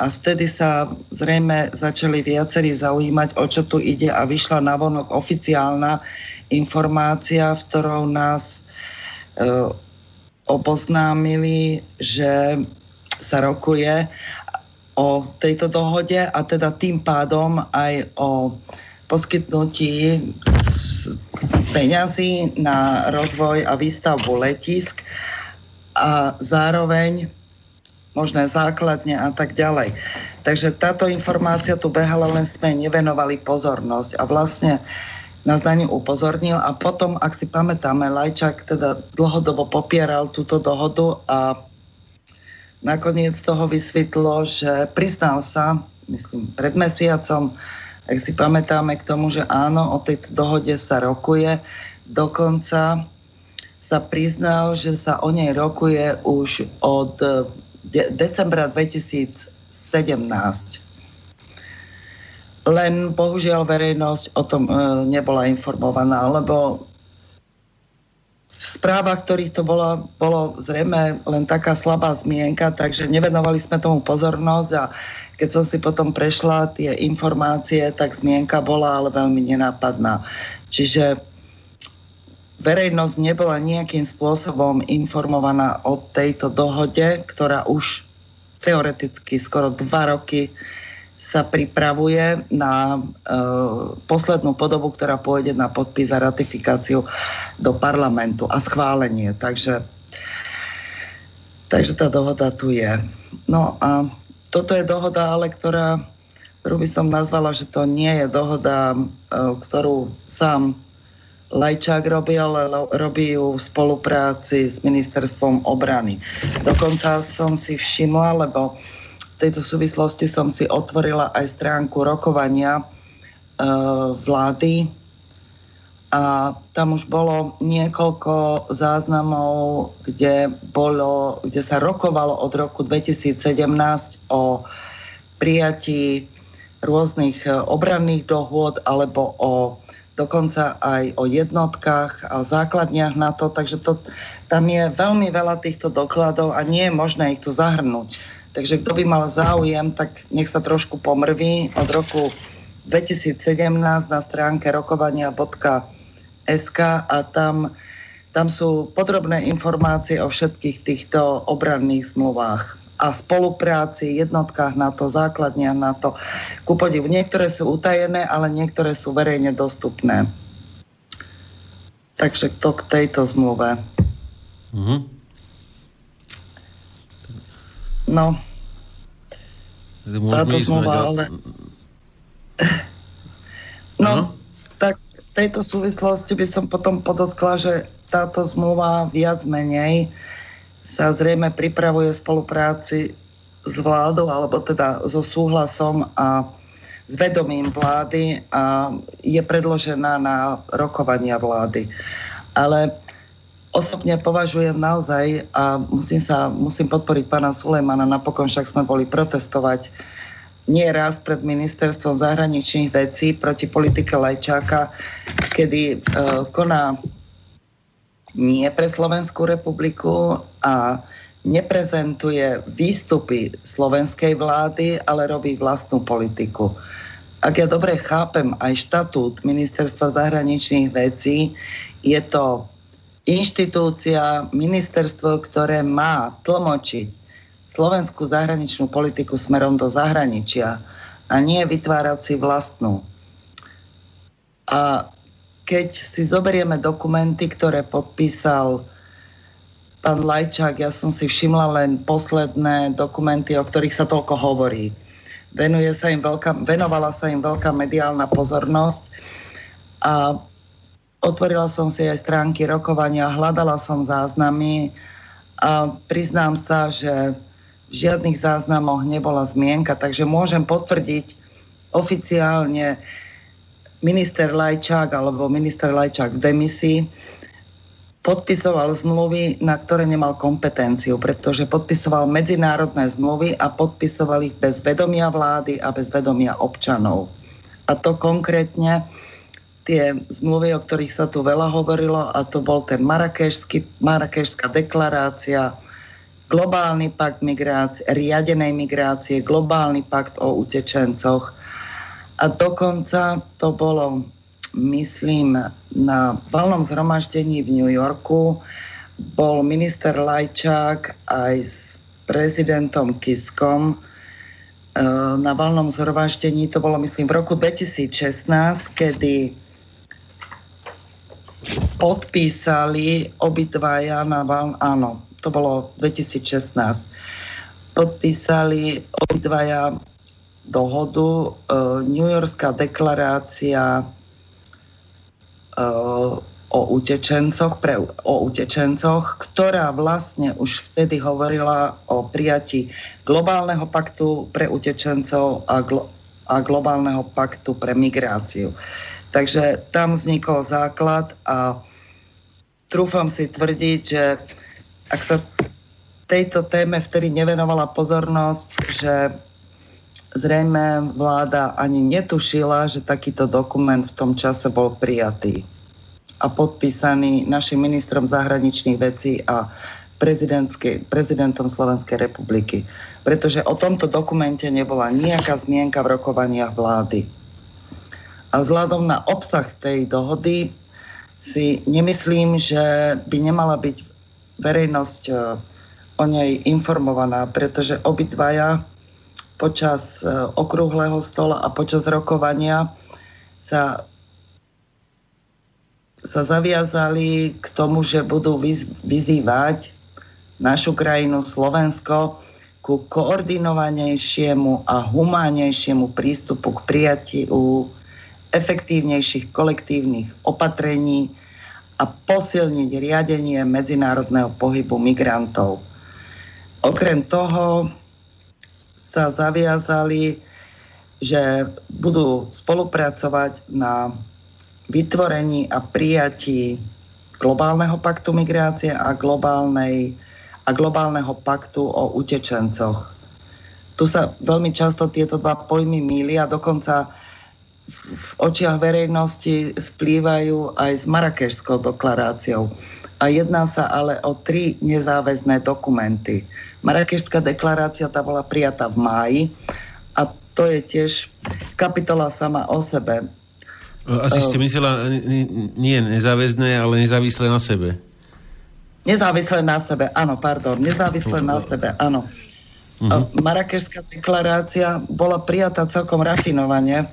Speaker 4: a vtedy sa zrejme začali viacerí zaujímať, o čo tu ide a vyšla navonok oficiálna informácia, v ktorou nás e, oboznámili, že sa rokuje o tejto dohode a teda tým pádom aj o poskytnutí peňazí na rozvoj a výstavbu letisk a zároveň možné základne a tak ďalej. Takže táto informácia tu behala, len sme nevenovali pozornosť a vlastne nás na ňu upozornil a potom, ak si pamätáme, Lajčák teda dlhodobo popieral túto dohodu a nakoniec toho vysvetlo, že priznal sa, myslím, pred mesiacom, ak si pamätáme k tomu, že áno, o tejto dohode sa rokuje, dokonca sa priznal, že sa o nej rokuje už od de- decembra 2017 len bohužiaľ verejnosť o tom e, nebola informovaná, lebo v správach, ktorých to bolo, bolo zrejme len taká slabá zmienka, takže nevenovali sme tomu pozornosť a keď som si potom prešla tie informácie, tak zmienka bola ale veľmi nenápadná. Čiže verejnosť nebola nejakým spôsobom informovaná o tejto dohode, ktorá už teoreticky skoro dva roky sa pripravuje na e, poslednú podobu, ktorá pôjde na podpis a ratifikáciu do parlamentu a schválenie. Takže, takže tá dohoda tu je. No a toto je dohoda, ale ktorá, ktorú by som nazvala, že to nie je dohoda, e, ktorú sám Lajčák robí, ale robí ju v spolupráci s ministerstvom obrany. Dokonca som si všimla, lebo tejto súvislosti som si otvorila aj stránku rokovania e, vlády a tam už bolo niekoľko záznamov, kde, bolo, kde sa rokovalo od roku 2017 o prijatí rôznych e, obranných dohôd alebo o dokonca aj o jednotkách a základniach na to, takže to, tam je veľmi veľa týchto dokladov a nie je možné ich tu zahrnúť. Takže kto by mal záujem, tak nech sa trošku pomrví od roku 2017 na stránke rokovania.sk a tam, tam sú podrobné informácie o všetkých týchto obranných zmluvách a spolupráci, jednotkách NATO, základniach NATO. Ku podivu, niektoré sú utajené, ale niektoré sú verejne dostupné. Takže to k tejto zmluve. Mm-hmm. No. Táto zmluva, ale... No, ano? tak v tejto súvislosti by som potom podotkla, že táto zmluva viac menej sa zrejme pripravuje v spolupráci s vládou, alebo teda so súhlasom a s vedomím vlády a je predložená na rokovania vlády. Ale osobne považujem naozaj a musím, sa, musím podporiť pána Sulejmana, napokon však sme boli protestovať nie raz pred ministerstvom zahraničných vecí proti politike Lajčáka, kedy uh, koná nie pre Slovenskú republiku a neprezentuje výstupy slovenskej vlády, ale robí vlastnú politiku. Ak ja dobre chápem aj štatút Ministerstva zahraničných vecí, je to inštitúcia, ministerstvo, ktoré má tlmočiť slovenskú zahraničnú politiku smerom do zahraničia a nie vytvárať si vlastnú. A keď si zoberieme dokumenty, ktoré podpísal pán Lajčák, ja som si všimla len posledné dokumenty, o ktorých sa toľko hovorí. Venuje sa im veľká, venovala sa im veľká mediálna pozornosť a otvorila som si aj stránky rokovania, hľadala som záznamy a priznám sa, že v žiadnych záznamoch nebola zmienka, takže môžem potvrdiť oficiálne, minister Lajčák alebo minister Lajčák v demisii podpisoval zmluvy, na ktoré nemal kompetenciu, pretože podpisoval medzinárodné zmluvy a podpisoval ich bez vedomia vlády a bez vedomia občanov. A to konkrétne tie zmluvy, o ktorých sa tu veľa hovorilo, a to bol ten Marrakešská deklarácia, globálny pakt migrácie, riadenej migrácie, globálny pakt o utečencoch, a dokonca to bolo, myslím, na valnom zhromaždení v New Yorku. Bol minister Lajčák aj s prezidentom Kiskom e, na valnom zhromaždení, to bolo myslím v roku 2016, kedy podpísali obidvaja na val, áno, to bolo 2016, podpísali obidvaja dohodu. E, New Yorkská deklarácia e, o utečencoch, pre, o utečencoch, ktorá vlastne už vtedy hovorila o prijati globálneho paktu pre utečencov a, glo, a globálneho paktu pre migráciu. Takže tam vznikol základ a trúfam si tvrdiť, že ak sa tejto téme vtedy nevenovala pozornosť, že zrejme vláda ani netušila, že takýto dokument v tom čase bol prijatý a podpísaný našim ministrom zahraničných vecí a prezidentom Slovenskej republiky. Pretože o tomto dokumente nebola nejaká zmienka v rokovaniach vlády. A vzhľadom na obsah tej dohody si nemyslím, že by nemala byť verejnosť e, o nej informovaná, pretože obidvaja počas e, okrúhleho stola a počas rokovania sa, sa zaviazali k tomu, že budú vyzývať našu krajinu Slovensko ku koordinovanejšiemu a humánnejšiemu prístupu k prijatiu efektívnejších kolektívnych opatrení a posilniť riadenie medzinárodného pohybu migrantov. Okrem toho sa zaviazali, že budú spolupracovať na vytvorení a prijatí globálneho paktu migrácie a, globálnej, a globálneho paktu o utečencoch. Tu sa veľmi často tieto dva pojmy mília, dokonca v očiach verejnosti splývajú aj s Marakešskou deklaráciou. A jedná sa ale o tri nezáväzné dokumenty. Marakešská deklarácia tá bola prijatá v máji a to je tiež kapitola sama o sebe.
Speaker 1: Asi ste myslela nie nezáväzné, ale nezávislé na sebe.
Speaker 4: Nezávislé na sebe, áno, pardon. Nezávislé na sebe, áno. Uh-huh. Marakešská deklarácia bola prijatá celkom rafinovane,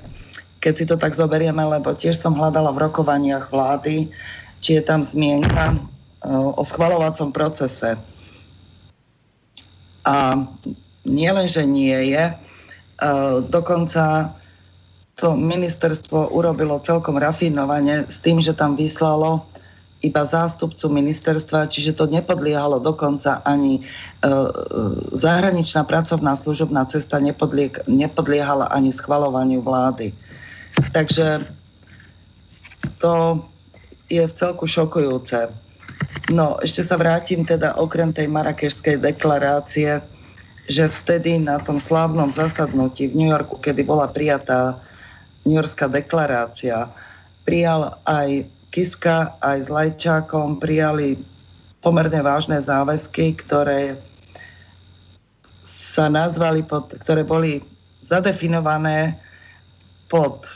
Speaker 4: keď si to tak zoberieme, lebo tiež som hľadala v rokovaniach vlády, či je tam zmienka o schvalovacom procese. A nie nie je, dokonca to ministerstvo urobilo celkom rafinovane s tým, že tam vyslalo iba zástupcu ministerstva, čiže to nepodliehalo dokonca ani e, zahraničná pracovná služobná cesta nepodliek, nepodliehala ani schvalovaniu vlády. Takže to je v celku šokujúce. No, ešte sa vrátim teda okrem tej marakešskej deklarácie, že vtedy na tom slávnom zasadnutí v New Yorku, kedy bola prijatá New Yorkská deklarácia, prijal aj Kiska, aj s Lajčákom, prijali pomerne vážne záväzky, ktoré sa nazvali, pod, ktoré boli zadefinované pod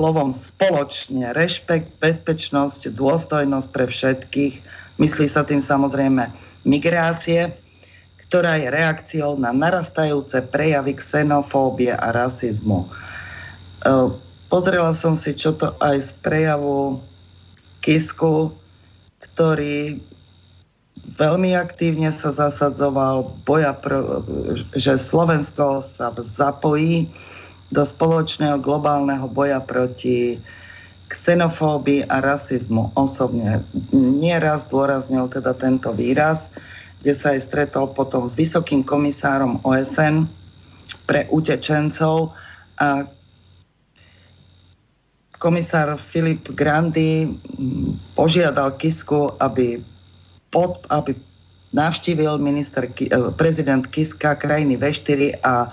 Speaker 4: slovom spoločne, rešpekt, bezpečnosť, dôstojnosť pre všetkých. Myslí sa tým samozrejme migrácie, ktorá je reakciou na narastajúce prejavy xenofóbie a rasizmu. E, pozrela som si, čo to aj z prejavu Kisku, ktorý veľmi aktívne sa zasadzoval, boja že Slovensko sa zapojí do spoločného globálneho boja proti xenofóbii a rasizmu osobne. Nieraz dôraznil teda tento výraz, kde sa aj stretol potom s vysokým komisárom OSN pre utečencov a komisár Filip Grandi požiadal Kisku, aby, pod, aby navštívil minister, prezident Kiska krajiny V4 a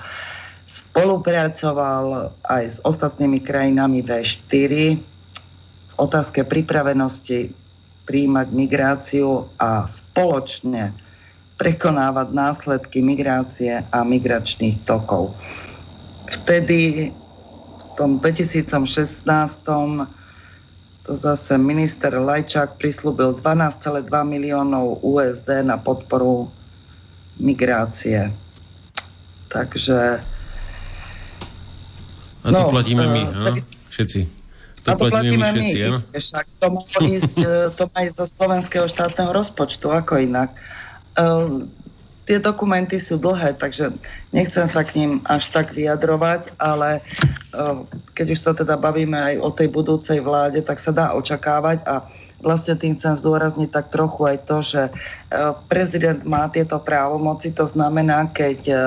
Speaker 4: Spolupracoval aj s ostatnými krajinami V4 v otázke pripravenosti príjmať migráciu a spoločne prekonávať následky migrácie a migračných tokov. Vtedy v tom 2016 to zase minister Lajčák prislúbil 12,2 miliónov USD na podporu migrácie. Takže
Speaker 1: a to no, platíme my, uh, tak... všetci.
Speaker 4: To, a to platíme, platíme my, všetci, my isté, však to má, ísť, e, to má ísť zo slovenského štátneho rozpočtu, ako inak. Uh, tie dokumenty sú dlhé, takže nechcem sa k ním až tak vyjadrovať, ale uh, keď už sa teda bavíme aj o tej budúcej vláde, tak sa dá očakávať a vlastne tým chcem zdôrazniť tak trochu aj to, že uh, prezident má tieto právomoci, to znamená, keď uh,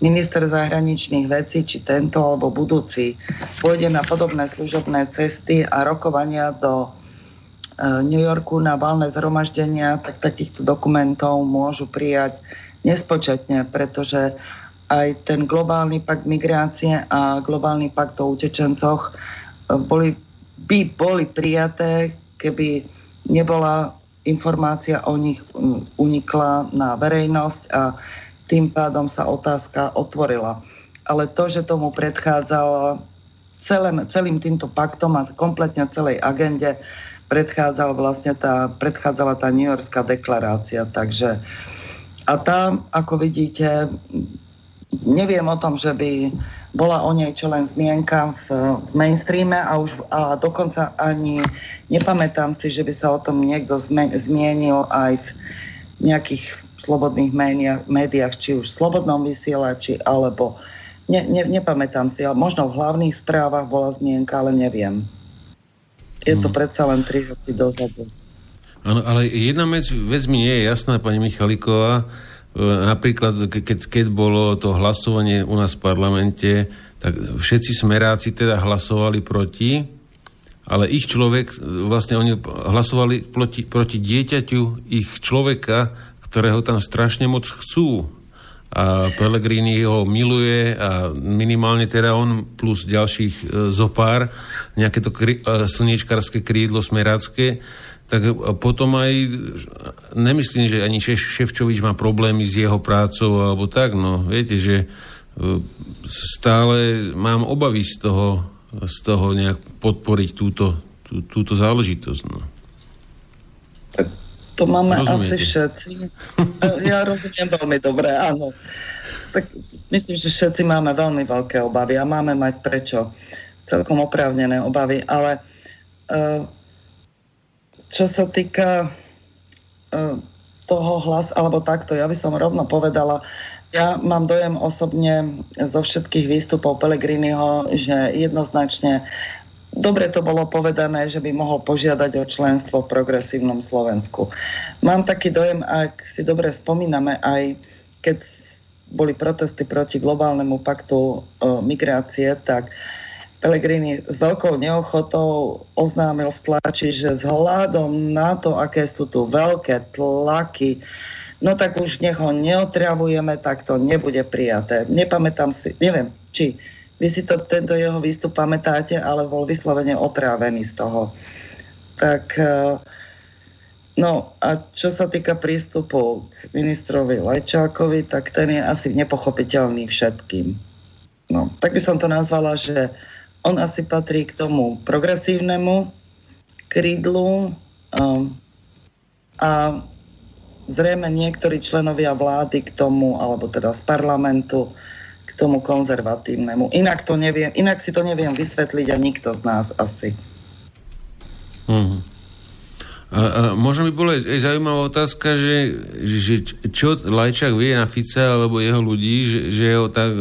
Speaker 4: minister zahraničných vecí, či tento alebo budúci, pôjde na podobné služobné cesty a rokovania do e, New Yorku na valné zhromaždenia, tak takýchto dokumentov môžu prijať nespočetne, pretože aj ten globálny pakt migrácie a globálny pakt o utečencoch e, boli, by boli prijaté, keby nebola informácia o nich unikla na verejnosť a tým pádom sa otázka otvorila. Ale to, že tomu predchádzalo celým, celým týmto paktom a kompletne celej agende predchádzala vlastne tá, predchádzala tá New Yorkská deklarácia. Takže a tam, ako vidíte, neviem o tom, že by bola o nej čo len zmienka v, v mainstreame a už a dokonca ani nepamätám si, že by sa o tom niekto zme, aj v nejakých slobodných médiách, médiách, či už v slobodnom vysielači, alebo ne, ne, nepamätám si, ale možno v hlavných správach bola zmienka, ale neviem. Je to hmm. predsa len 3 roky dozadu.
Speaker 1: Áno, ale jedna vec, vec mi nie je jasná, pani Michaliková. E, napríklad, keď, keď bolo to hlasovanie u nás v parlamente, tak všetci smeráci teda hlasovali proti, ale ich človek, vlastne oni hlasovali proti, proti dieťaťu ich človeka, ktorého tam strašne moc chcú. A Pellegrini ho miluje a minimálne teda on plus ďalších e, zopár, nejaké to kri, e, slniečkarské krídlo smerácké, tak potom aj nemyslím, že ani Ševčovič má problémy s jeho prácou alebo tak, no viete, že e, stále mám obavy z toho, z toho nejak podporiť túto, tú, túto záležitosť. No.
Speaker 4: To máme Rozumiete? asi všetci. Ja rozumiem veľmi dobre, áno. Tak myslím, že všetci máme veľmi veľké obavy a máme mať prečo celkom oprávnené obavy, ale uh, čo sa týka uh, toho hlas, alebo takto, ja by som rovno povedala, ja mám dojem osobne zo všetkých výstupov Pelegriniho, že jednoznačne dobre to bolo povedané, že by mohol požiadať o členstvo v progresívnom Slovensku. Mám taký dojem, ak si dobre spomíname, aj keď boli protesty proti globálnemu paktu uh, migrácie, tak Pelegrini s veľkou neochotou oznámil v tlači, že s hľadom na to, aké sú tu veľké tlaky, no tak už nech ho neotravujeme, tak to nebude prijaté. Nepamätám si, neviem, či vy si to, tento jeho výstup pamätáte, ale bol vyslovene otrávený z toho. Tak, eh, no a čo sa týka prístupu k ministrovi Lajčákovi, tak ten je asi nepochopiteľný všetkým. No, tak by som to nazvala, že on asi patrí k tomu progresívnemu krídlu um, a zrejme niektorí členovia vlády k tomu, alebo teda z parlamentu, tomu konzervatívnemu. Inak, to neviem, inak si to neviem vysvetliť a nikto z nás asi.
Speaker 1: Mm-hmm. A, a možno by bola aj zaujímavá otázka, že, že čo Lajčák vie na Fica alebo jeho ľudí, že, že ho tak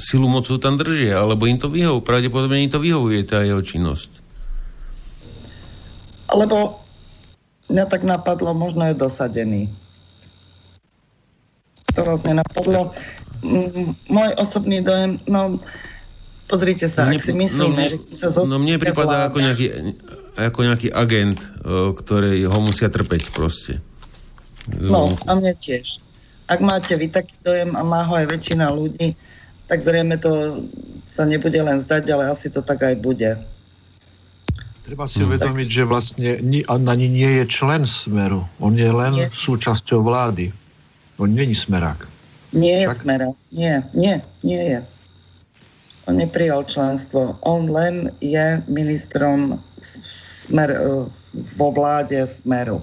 Speaker 1: silu mocou tam držia, alebo im to vyhovuje, pravdepodobne im to vyhovuje tá jeho činnosť.
Speaker 4: Alebo mňa tak napadlo, možno je dosadený. To vás nenapadlo. Môj osobný dojem, no pozrite sa, no, ak si myslíme, no, mne, že sa
Speaker 1: No mne prípada ako nejaký ako nejaký agent, ktorý ho musia trpeť proste.
Speaker 4: No, a mne tiež. Ak máte vy taký dojem a má ho aj väčšina ľudí, tak zrejme to sa nebude len zdať, ale asi to tak aj bude.
Speaker 2: Treba si hmm. uvedomiť, že vlastne ni, ani nie je člen Smeru. On je len nie. súčasťou vlády. On není Smerák.
Speaker 4: Nie je tak? Smerák. Nie, nie, nie je. On neprijal členstvo. On len je ministrom smer, e, vo vláde Smeru.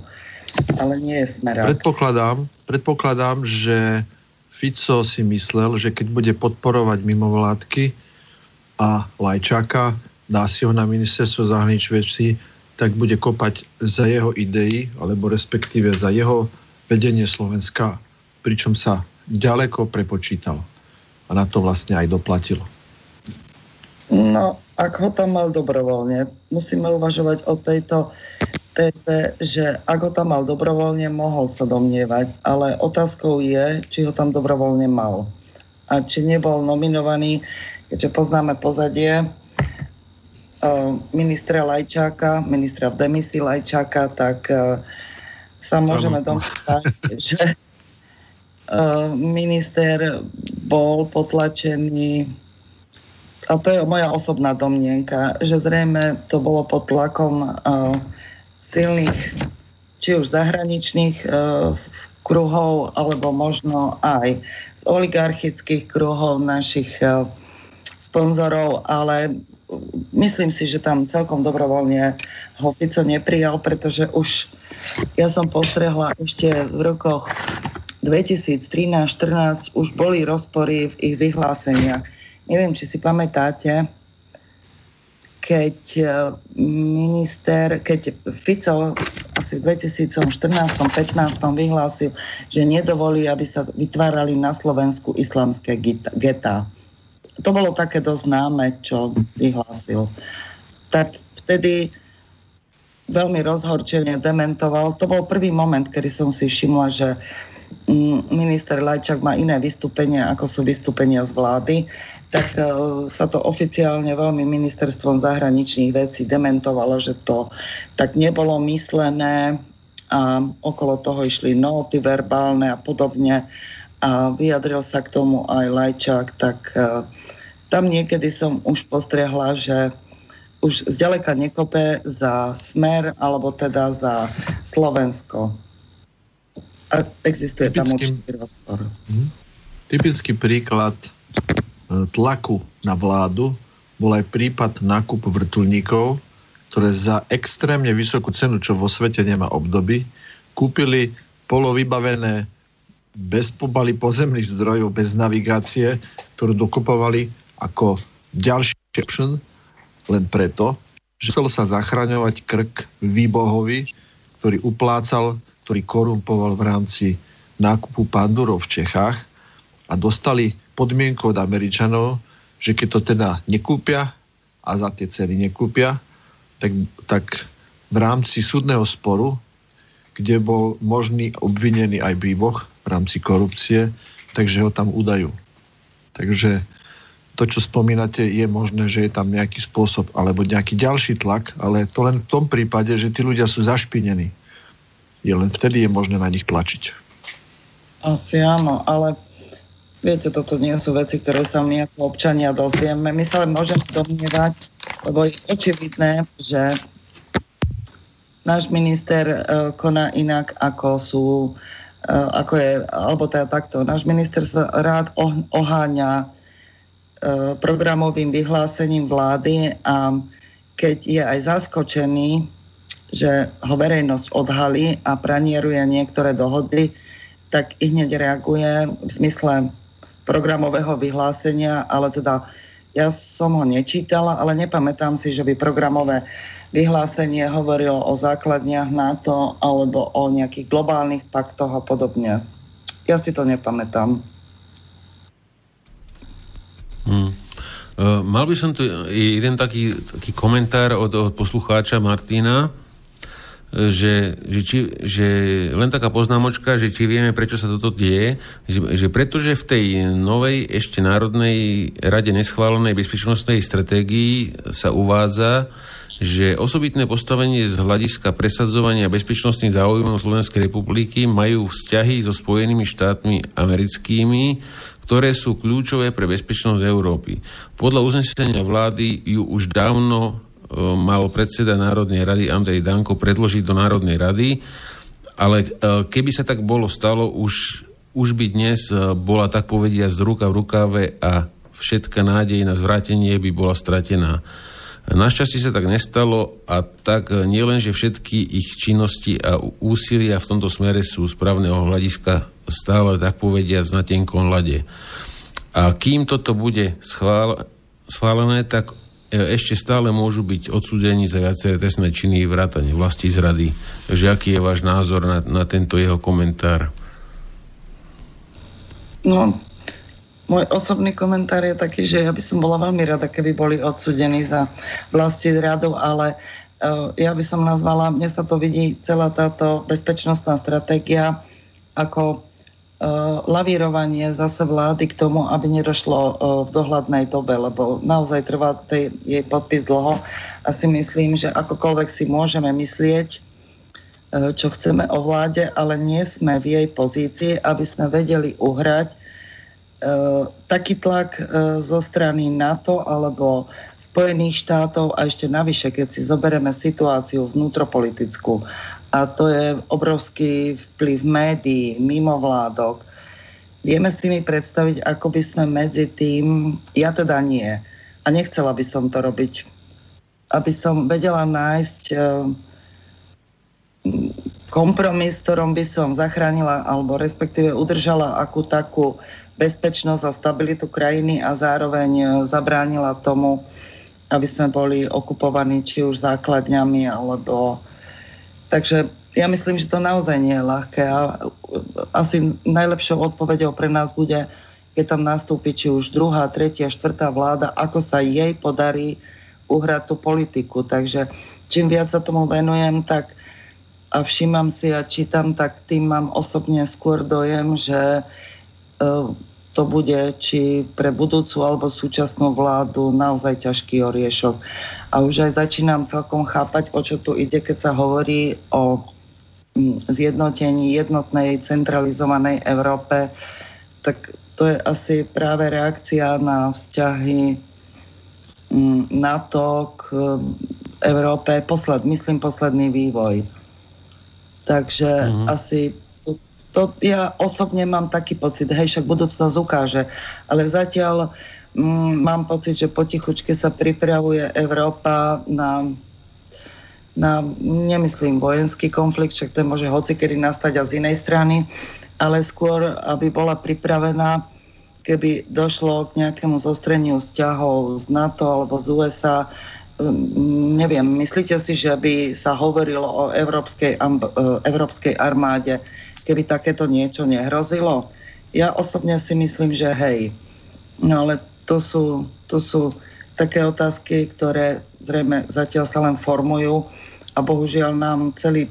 Speaker 4: Ale nie je Smerák.
Speaker 2: Predpokladám, predpokladám, že Fico si myslel, že keď bude podporovať mimovládky a Lajčáka, dá si ho na ministerstvo zahraničných vecí, tak bude kopať za jeho idei, alebo respektíve za jeho vedenie Slovenska, pričom sa ďaleko prepočítal. A na to vlastne aj doplatilo.
Speaker 4: No, ak ho tam mal dobrovoľne, musíme uvažovať o tejto téze, že ak ho tam mal dobrovoľne, mohol sa domnievať, ale otázkou je, či ho tam dobrovoľne mal. A či nebol nominovaný, keďže poznáme pozadie uh, ministra Lajčáka, ministra v demisii Lajčáka, tak uh, sa môžeme domnievať, že minister bol potlačený. A to je moja osobná domnienka, že zrejme to bolo pod tlakom uh, silných, či už zahraničných uh, kruhov, alebo možno aj z oligarchických kruhov našich sponzorov, ale myslím si, že tam celkom dobrovoľne ho Fico neprijal, pretože už ja som postrehla ešte v rokoch 2013-14 už boli rozpory v ich vyhláseniach. Neviem, či si pamätáte, keď e, minister, keď Fico asi v 2014-15 vyhlásil, že nedovolí, aby sa vytvárali na Slovensku islamské getá. To bolo také dosť známe, čo vyhlásil. Tak vtedy veľmi rozhorčene dementoval. To bol prvý moment, kedy som si všimla, že mm, minister Lajčák má iné vystúpenia, ako sú vystúpenia z vlády tak e, sa to oficiálne veľmi ministerstvom zahraničných vecí dementovalo, že to tak nebolo myslené a okolo toho išli noty verbálne a podobne a vyjadril sa k tomu aj Lajčák, tak e, tam niekedy som už postrehla, že už zďaleka nekope za Smer alebo teda za Slovensko. A existuje Typický, tam určitý rozpor.
Speaker 2: Hm? Typický príklad tlaku na vládu bol aj prípad nákupu vrtulníkov, ktoré za extrémne vysokú cenu, čo vo svete nemá obdoby, kúpili polovybavené bez pobaly pozemných zdrojov, bez navigácie, ktorú dokupovali ako ďalší option, len preto, že chcel sa zachraňovať krk výbohovi, ktorý uplácal, ktorý korumpoval v rámci nákupu pandurov v Čechách a dostali podmienku od Američanov, že keď to teda nekúpia a za tie ceny nekúpia, tak, tak v rámci súdneho sporu, kde bol možný obvinený aj Bíboch v rámci korupcie, takže ho tam udajú. Takže to, čo spomínate, je možné, že je tam nejaký spôsob alebo nejaký ďalší tlak, ale to len v tom prípade, že tí ľudia sú zašpinení. Je len vtedy je možné na nich tlačiť.
Speaker 4: Asi áno, ale Viete, toto nie sú veci, ktoré sa my ako občania dozvieme. My sa len môžem domnievať, lebo je očividné, že náš minister uh, koná inak, ako sú, uh, ako je, alebo teda takto. Náš minister sa rád oh, oháňa uh, programovým vyhlásením vlády a keď je aj zaskočený, že ho verejnosť odhalí a pranieruje niektoré dohody, tak i hneď reaguje v zmysle programového vyhlásenia, ale teda ja som ho nečítala, ale nepamätám si, že by programové vyhlásenie hovorilo o základniach NATO alebo o nejakých globálnych paktoch a podobne. Ja si to nepamätám.
Speaker 1: Hmm. Uh, mal by som tu jeden taký, taký komentár od, od poslucháča Martina že, že, či, že len taká poznámočka, že či vieme, prečo sa toto deje, že, že pretože v tej novej ešte Národnej rade neschválenej bezpečnostnej stratégii sa uvádza, že osobitné postavenie z hľadiska presadzovania bezpečnostných záujmov Slovenskej republiky majú vzťahy so Spojenými štátmi americkými, ktoré sú kľúčové pre bezpečnosť Európy. Podľa uznesenia vlády ju už dávno mal predseda Národnej rady Andrej Danko predložiť do Národnej rady, ale e, keby sa tak bolo stalo, už, už by dnes e, bola tak povedia z ruka v rukave a všetka nádej na zvrátenie by bola stratená. Našťastie sa tak nestalo a tak e, nielen, že všetky ich činnosti a úsilia v tomto smere sú správneho hľadiska stále tak povedia na tenkom lade. A kým toto bude schvál, schválené, tak E, ešte stále môžu byť odsúdení za viaceré trestné činy vrátane vlasti zrady. Takže aký je váš názor na, na tento jeho komentár?
Speaker 4: No, môj osobný komentár je taký, že ja by som bola veľmi rada, keby boli odsudení za vlasti zradu, ale uh, ja by som nazvala, mne sa to vidí celá táto bezpečnostná stratégia ako lavírovanie zase vlády k tomu, aby nedošlo eh, v dohľadnej dobe, lebo naozaj trvá jej podpis dlho a si myslím, že akokoľvek si môžeme myslieť, eh, čo chceme o vláde, ale nie sme v jej pozícii, aby sme vedeli uhrať taký tlak zo strany NATO alebo Spojených štátov a ešte navyše, keď si zoberieme situáciu vnútropolitickú a to je obrovský vplyv médií, mimovládok. Vieme si mi predstaviť, ako by sme medzi tým, ja teda nie, a nechcela by som to robiť, aby som vedela nájsť uh, kompromis, ktorom by som zachránila alebo respektíve udržala akú takú bezpečnosť a stabilitu krajiny a zároveň e, zabránila tomu, aby sme boli okupovaní či už základňami alebo... Takže ja myslím, že to naozaj nie je ľahké a asi najlepšou odpovedou pre nás bude, keď tam nastúpi či už druhá, tretia, štvrtá vláda, ako sa jej podarí uhrať tú politiku. Takže čím viac sa tomu venujem, tak a všímam si a čítam, tak tým mám osobne skôr dojem, že e, to bude či pre budúcu alebo súčasnú vládu naozaj ťažký oriešok. A už aj začínam celkom chápať, o čo tu ide, keď sa hovorí o zjednotení jednotnej centralizovanej Európe, tak to je asi práve reakcia na vzťahy NATO k Európe, posled, myslím posledný vývoj. Takže mm-hmm. asi to, ja osobne mám taký pocit, hej, však budúcnosť ukáže, ale zatiaľ mm, mám pocit, že potichučky sa pripravuje Európa na, na, nemyslím vojenský konflikt, však to môže hocikedy nastať a z inej strany, ale skôr, aby bola pripravená, keby došlo k nejakému zostreniu vzťahov z NATO alebo z USA, Hm, neviem, myslíte si, že by sa hovorilo o európskej, e, európskej armáde, keby takéto niečo nehrozilo? Ja osobne si myslím, že hej. No ale to sú, to sú také otázky, ktoré zrejme zatiaľ sa len formujú a bohužiaľ nám celý,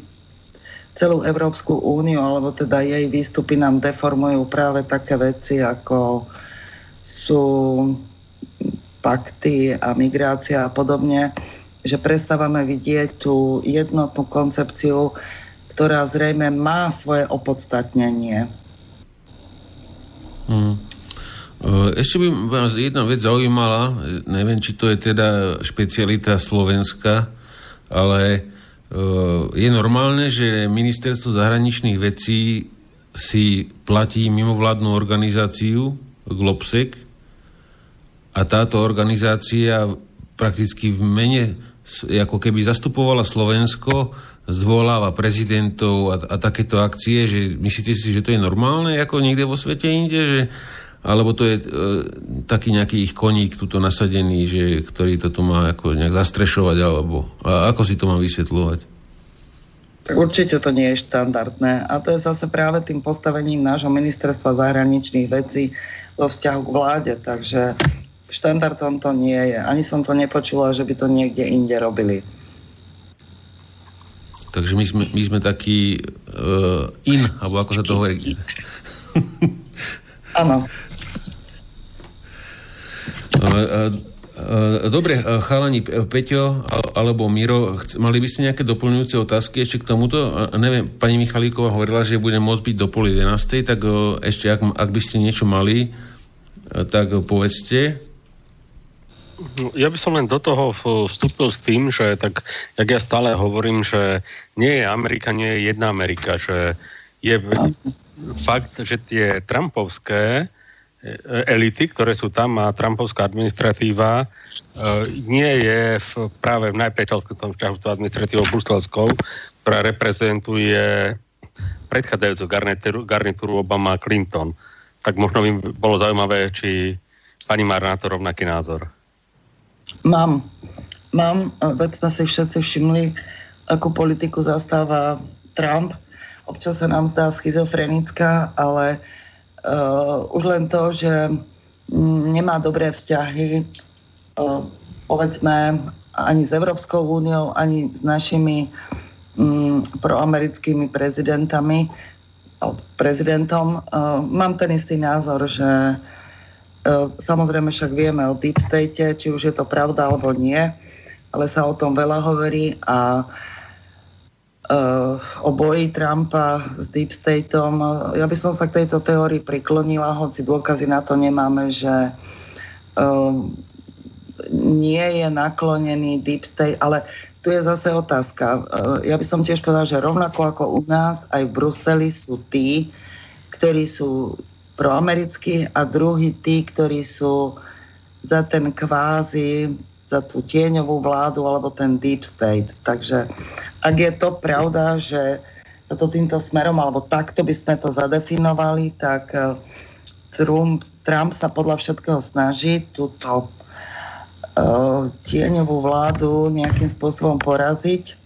Speaker 4: celú Európsku úniu, alebo teda jej výstupy nám deformujú práve také veci, ako sú pakty a migrácia a podobne, že prestávame vidieť tú jednotnú koncepciu, ktorá zrejme má svoje opodstatnenie.
Speaker 1: Hmm. Ešte by vás jedna vec zaujímala, neviem, či to je teda špecialita Slovenska, ale je normálne, že ministerstvo zahraničných vecí si platí mimovládnu organizáciu Globsec, a táto organizácia prakticky v mene, ako keby zastupovala Slovensko, zvoláva prezidentov a, a takéto akcie, že myslíte si, že to je normálne ako niekde vo svete inde, že alebo to je e, taký nejaký ich koník tuto nasadený, že, ktorý to tu má ako nejak zastrešovať, alebo a ako si to má vysvetľovať?
Speaker 4: Tak určite to nie je štandardné. A to je zase práve tým postavením nášho ministerstva zahraničných vecí vo vzťahu k vláde. Takže štandardom to nie je. Ani som to nepočula, že by to niekde inde robili.
Speaker 1: Takže my sme, my sme takí uh, in, alebo ako sa to hovorí.
Speaker 4: Áno.
Speaker 1: Dobre, chalani, Peťo alebo Miro, mali by ste nejaké doplňujúce otázky ešte k tomuto? Neviem, pani Michalíková hovorila, že bude môcť byť do pol 11, tak ešte ak, ak by ste niečo mali, tak povedzte.
Speaker 3: No, ja by som len do toho vstúpil s tým, že tak, jak ja stále hovorím, že nie je Amerika, nie je jedna Amerika, že je fakt, že tie trumpovské e, elity, ktoré sú tam a trumpovská administratíva e, nie je v, práve v najpriateľskom vzťahu s administratívou bruselskou, ktorá reprezentuje predchádzajúcu garnitúru, garnitúru Obama a Clinton. Tak možno by bolo zaujímavé, či pani na to rovnaký názor.
Speaker 4: Mám. Mám, veď sme si všetci všimli, akú politiku zastáva Trump. Občas sa nám zdá schizofrenická, ale uh, už len to, že nemá dobré vzťahy, uh, povedzme, ani s Európskou úniou, ani s našimi um, proamerickými prezidentami, prezidentom. Uh, mám ten istý názor, že E, samozrejme však vieme o Deep State, či už je to pravda alebo nie, ale sa o tom veľa hovorí a uh, o boji Trumpa s Deep Stateom. Ja by som sa k tejto teórii priklonila, hoci dôkazy na to nemáme, že nie je naklonený Deep State, ale tu je zase otázka. Ja by som tiež povedala, že rovnako ako u nás, aj v Bruseli sú tí, ktorí sú proamerickí a druhý tí, ktorí sú za ten kvázi, za tú tieňovú vládu alebo ten deep state. Takže ak je to pravda, že to týmto smerom, alebo takto by sme to zadefinovali, tak uh, Trump, Trump sa podľa všetkého snaží túto uh, tieňovú vládu nejakým spôsobom poraziť.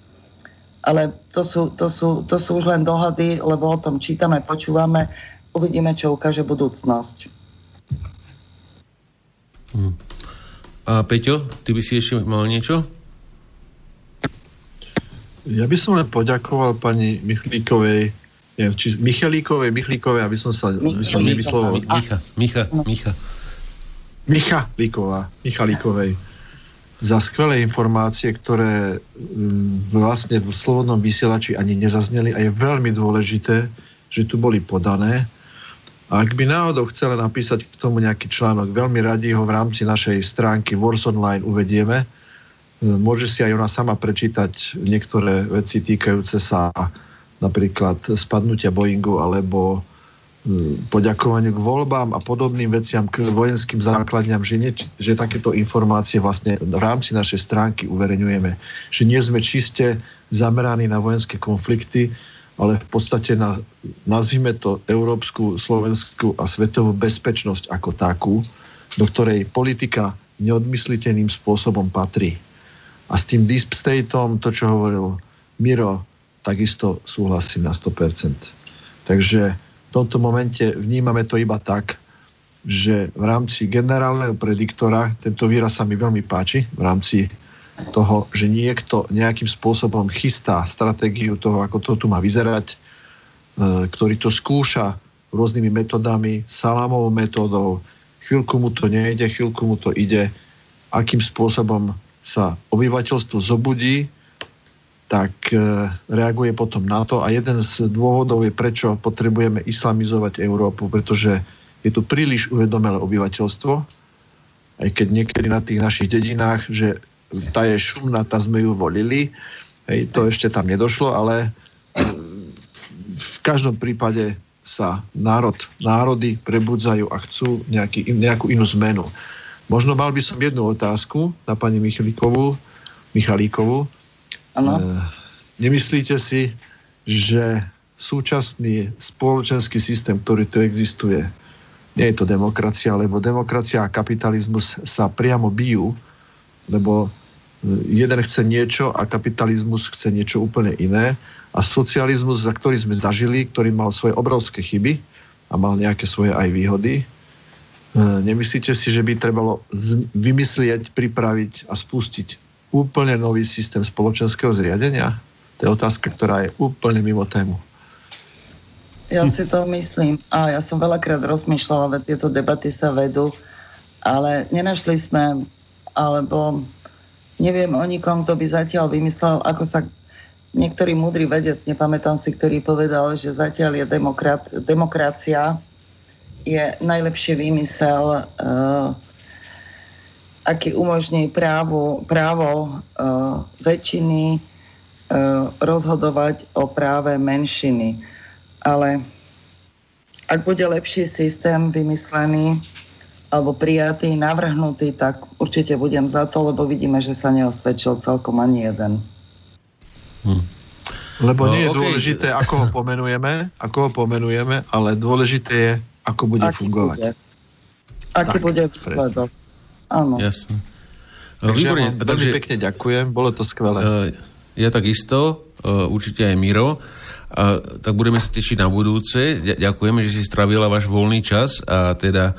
Speaker 4: Ale to sú, to, sú, to sú už len dohady, lebo o tom čítame, počúvame. Uvidíme, čo ukáže budúcnosť.
Speaker 1: Hmm. A Peťo, ty by si ešte mal niečo?
Speaker 2: Ja by som len poďakoval pani Michlíkovej, neviem, či Michalíkovej, Michlíkovej, aby som sa aby som nevyslovoval.
Speaker 1: Micha, Micha, Micha.
Speaker 2: Micha Líková, Michalíkovej za skvelé informácie, ktoré mm, vlastne v slobodnom vysielači ani nezazneli a je veľmi dôležité, že tu boli podané. A ak by náhodou chcela napísať k tomu nejaký článok, veľmi radi ho v rámci našej stránky Wars Online uvedieme. E, môže si aj ona sama prečítať niektoré veci týkajúce sa napríklad spadnutia Boeingu alebo poďakovaniu k voľbám a podobným veciam k vojenským základňam, že, nie, že takéto informácie vlastne v rámci našej stránky uverejňujeme. Že nie sme čiste zameraní na vojenské konflikty, ale v podstate na, nazvime to európsku, slovenskú a svetovú bezpečnosť ako takú, do ktorej politika neodmysliteľným spôsobom patrí. A s tým Deep Stateom, to čo hovoril Miro, takisto súhlasím na 100%. Takže tomto momente vnímame to iba tak, že v rámci generálneho prediktora, tento výraz sa mi veľmi páči, v rámci toho, že niekto nejakým spôsobom chystá stratégiu toho, ako to tu má vyzerať, e, ktorý to skúša rôznymi metodami, salámovou metódou, chvíľku mu to nejde, chvíľku mu to ide, akým spôsobom sa obyvateľstvo zobudí, tak e, reaguje potom na to. A jeden z dôvodov je, prečo potrebujeme islamizovať Európu, pretože je tu príliš uvedomelé obyvateľstvo, aj keď niekedy na tých našich dedinách, že tá je šumná, tá sme ju volili, hej, to ešte tam nedošlo, ale e, v každom prípade sa národ, národy prebudzajú a chcú nejaký, nejakú inú zmenu. Možno mal by som jednu otázku na pani Michalíkovú, Michalíkovú,
Speaker 4: Ano.
Speaker 2: Eh, nemyslíte si, že súčasný spoločenský systém, ktorý tu existuje, nie je to demokracia, lebo demokracia a kapitalizmus sa priamo bijú, lebo eh, jeden chce niečo a kapitalizmus chce niečo úplne iné a socializmus, za ktorý sme zažili, ktorý mal svoje obrovské chyby a mal nejaké svoje aj výhody, eh, nemyslíte si, že by trebalo vymyslieť, pripraviť a spustiť úplne nový systém spoločenského zriadenia? To je otázka, ktorá je úplne mimo tému.
Speaker 4: Ja si to myslím a ja som veľakrát rozmýšľala, že tieto debaty sa vedú, ale nenašli sme, alebo neviem o nikom, kto by zatiaľ vymyslel, ako sa niektorý múdry vedec, nepamätám si, ktorý povedal, že zatiaľ je demokrat, demokracia je najlepšie vymysel uh, aký umožní právo, právo uh, väčšiny uh, rozhodovať o práve menšiny. Ale ak bude lepší systém vymyslený alebo prijatý, navrhnutý, tak určite budem za to, lebo vidíme, že sa neosvedčil celkom ani jeden.
Speaker 2: Hm. Lebo nie je okay. dôležité, ako ho pomenujeme, ako ho pomenujeme, ale dôležité je, ako bude Aký fungovať. Bude.
Speaker 4: Aký tak, bude výsledok. Áno.
Speaker 1: Jasne.
Speaker 2: Takže Výborne, ja vám takže, pekne ďakujem, bolo to skvelé. Uh,
Speaker 1: ja takisto, uh, určite aj Miro. A, tak budeme sa tešiť na budúce. Ďakujeme, že si stravila váš voľný čas a teda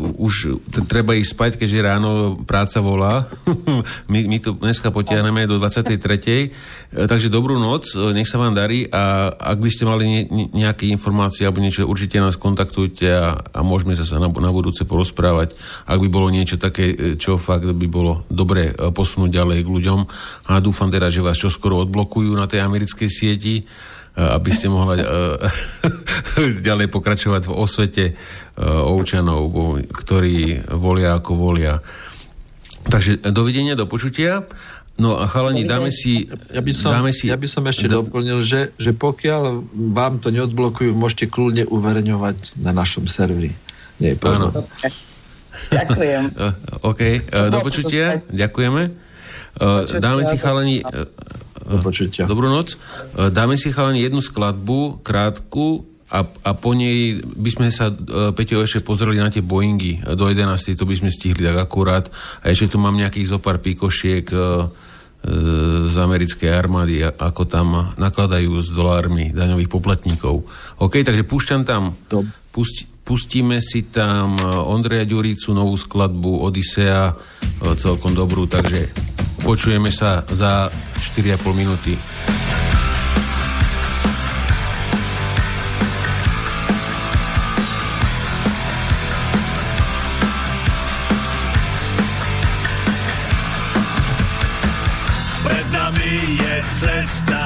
Speaker 1: už treba ísť spať, keďže ráno práca volá. my, my to dneska potiahneme do 23. E, takže dobrú noc, e, nech sa vám darí a ak by ste mali ne, nejaké informácie alebo niečo, určite nás kontaktujte a, a môžeme sa na, na budúce porozprávať, ak by bolo niečo také, e, čo fakt by bolo dobre posunúť ďalej k ľuďom. A dúfam teda, že vás čoskoro odblokujú na tej americkej sieti aby ste mohli ďalej pokračovať v osvete občanov, ktorí volia ako volia. Takže dovidenia, do počutia. No a chalani, dáme si...
Speaker 2: Ja by som, dáme si, ja by som ešte do... doplnil, že, že pokiaľ vám to neodblokujú, môžete kľudne uverejňovať na našom serveri. Nie je
Speaker 4: Áno. Ďakujem.
Speaker 1: OK, do počutia. Ďakujeme. Dáme si chalani
Speaker 2: Do počutia.
Speaker 1: Dobrú noc. E, dáme si chalani jednu skladbu, krátku, a, a po nej by sme sa, uh, Peťo, ešte pozreli na tie Boeingy do 11. To by sme stihli tak akurát. A ešte tu mám nejakých zopár pikošiek z americkej armády, ako tam nakladajú s dolármi daňových poplatníkov. OK, takže púšťam tam, pust, pustíme si tam Ondreja Ďuricu, novú skladbu Odisea, celkom dobrú, takže počujeme sa za 4,5 minúty.
Speaker 7: cesta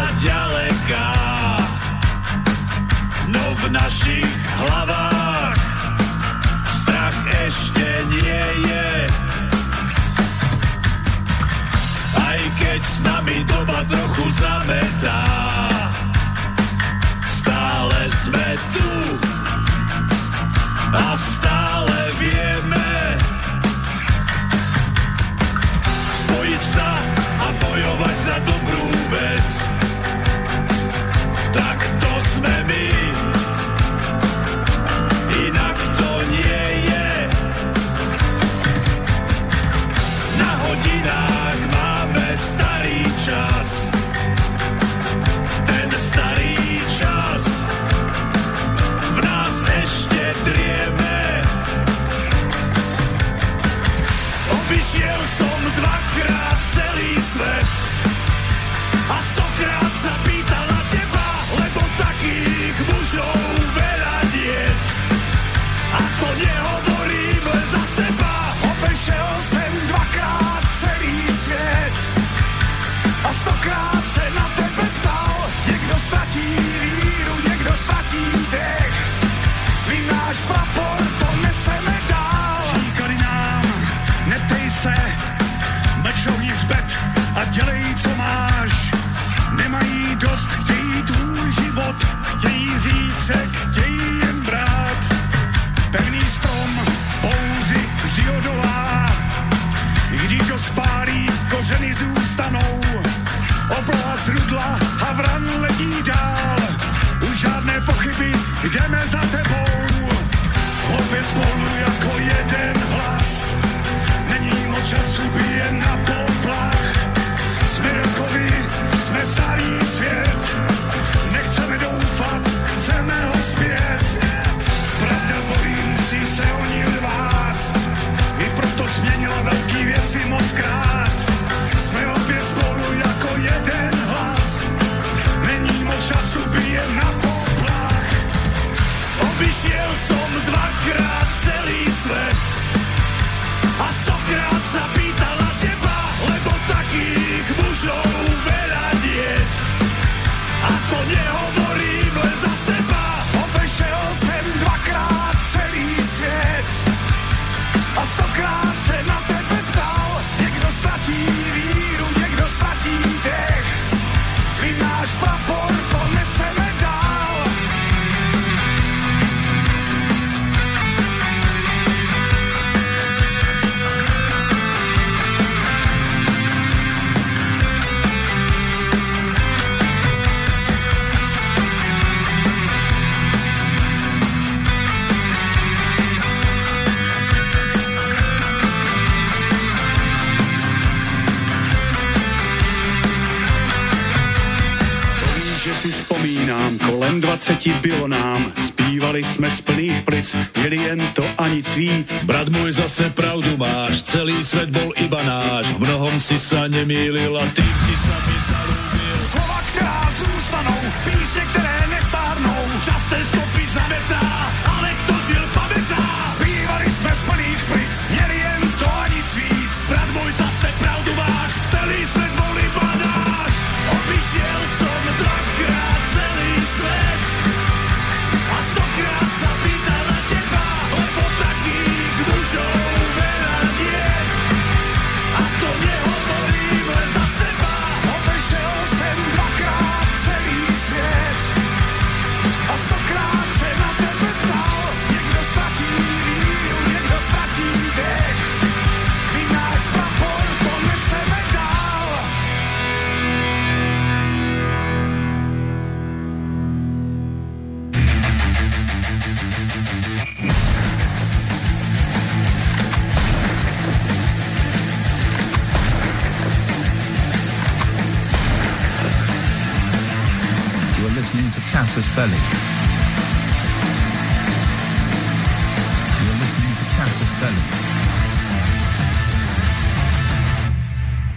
Speaker 7: doba trochu zametá, stále sme tu. A stále Cause I've been žádné pochyby, jdeme za tebou. Opět spolu jako a
Speaker 8: 20 bylo nám. Zpívali jsme z plných plic, měli jen to a nic víc.
Speaker 7: Brat môj, zase pravdu máš, celý svet bol iba náš. V mnohom si sa nemýlil a tým si sa mi zalúbil.
Speaker 8: Slova, která zůstanou, písně, které nestárnou.
Speaker 7: Časté stopy
Speaker 9: Belli. You're listening to Casus Belli.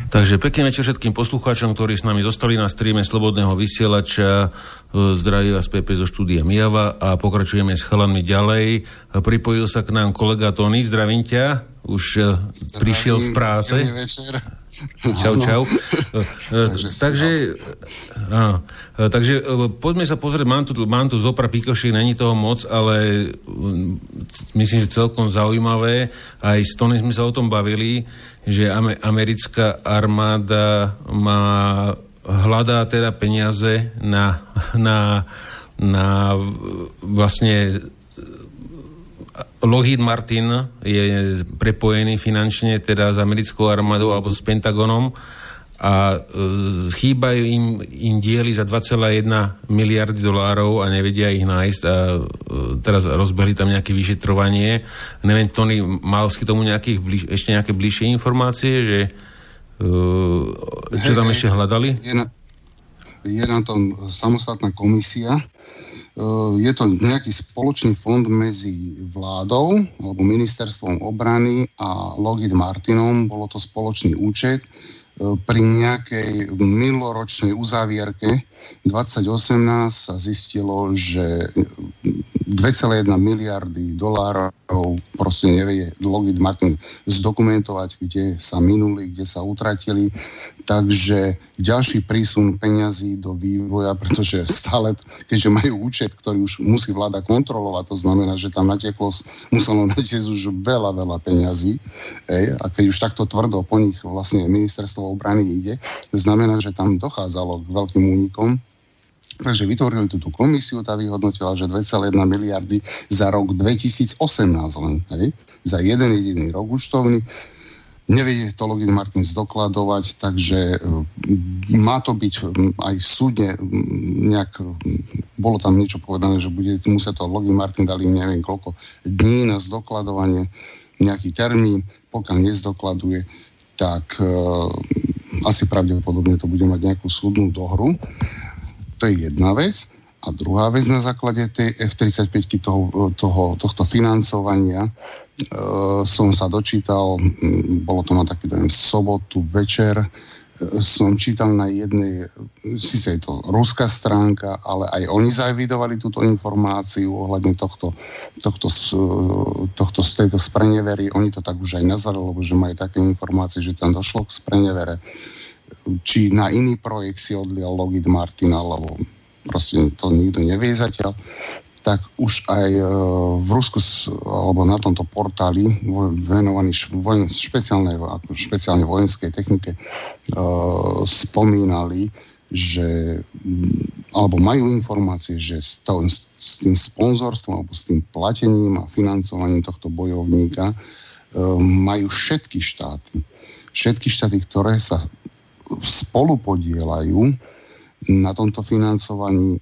Speaker 1: Takže pekný večer všetkým poslucháčom, ktorí s nami zostali na streame Slobodného vysielača. Zdraví vás Pepe zo štúdia Mijava a pokračujeme s chalanmi ďalej. Pripojil sa k nám kolega Tony, zdravím ťa. Už zdravím, prišiel z práce.
Speaker 10: večer.
Speaker 1: Čau, čau. takže, takže, áno, takže poďme sa pozrieť, mám tu, mám tu zopra pikošiek, není toho moc, ale myslím, že celkom zaujímavé. Aj s Tony sme sa o tom bavili, že americká armáda má, hľadá teda peniaze na, na, na vlastne Lockheed Martin je prepojený finančne teda s americkou armádou alebo s Pentagonom a e, chýbajú im, im diely za 2,1 miliardy dolárov a nevedia ich nájsť a e, teraz rozbehli tam nejaké vyšetrovanie. Neviem, Tony, mal k tomu nejakých bliž, ešte nejaké bližšie informácie, že e, čo tam ešte hľadali?
Speaker 10: Je na, je na tom samostatná komisia, je to nejaký spoločný fond medzi vládou alebo ministerstvom obrany a Lockheed Martinom. Bolo to spoločný účet eh, pri nejakej minuloročnej uzávierke 2018 sa zistilo, že 2,1 miliardy dolárov proste nevie Lockheed Martin zdokumentovať, kde sa minuli, kde sa utratili. Takže ďalší prísun peňazí do vývoja, pretože stále, keďže majú účet, ktorý už musí vláda kontrolovať, to znamená, že tam natieklo, muselo natiecť už veľa, veľa peňazí. Ej, a keď už takto tvrdo po nich vlastne ministerstvo obrany ide, znamená, že tam dochádzalo k veľkým únikom Takže vytvorili túto komisiu, tá vyhodnotila, že 2,1 miliardy za rok 2018 len, hej? za jeden jediný rok účtovný. Nevie to Logan Martin zdokladovať, takže mm, má to byť aj súdne nejak, bolo tam niečo povedané, že bude musieť to Logan Martin dali neviem koľko dní na zdokladovanie, nejaký termín, pokiaľ nezdokladuje, tak e, asi pravdepodobne to bude mať nejakú súdnu dohru. To je jedna vec. A druhá vec na základe tej F-35 toho, toho, tohto financovania e, som sa dočítal, bolo to na taký deň sobotu večer, e, som čítal na jednej, síce je to ruská stránka, ale aj oni zavidovali túto informáciu ohľadne tohto, tohto, tohto z tejto sprenevery. Oni to tak už aj nazvali, lebo že majú také informácie, že tam došlo k sprenevere či na iný projekt si odlial Lockheed Martin, alebo proste to nikto nevie zatiaľ, tak už aj e, v Rusku alebo na tomto portáli venovaný vojen, špeciálne, špeciálne vojenskej technike e, spomínali, že alebo majú informácie, že s, to, s tým sponzorstvom alebo s tým platením a financovaním tohto bojovníka e, majú všetky štáty. Všetky štáty, ktoré sa spolupodielajú na tomto financovaní,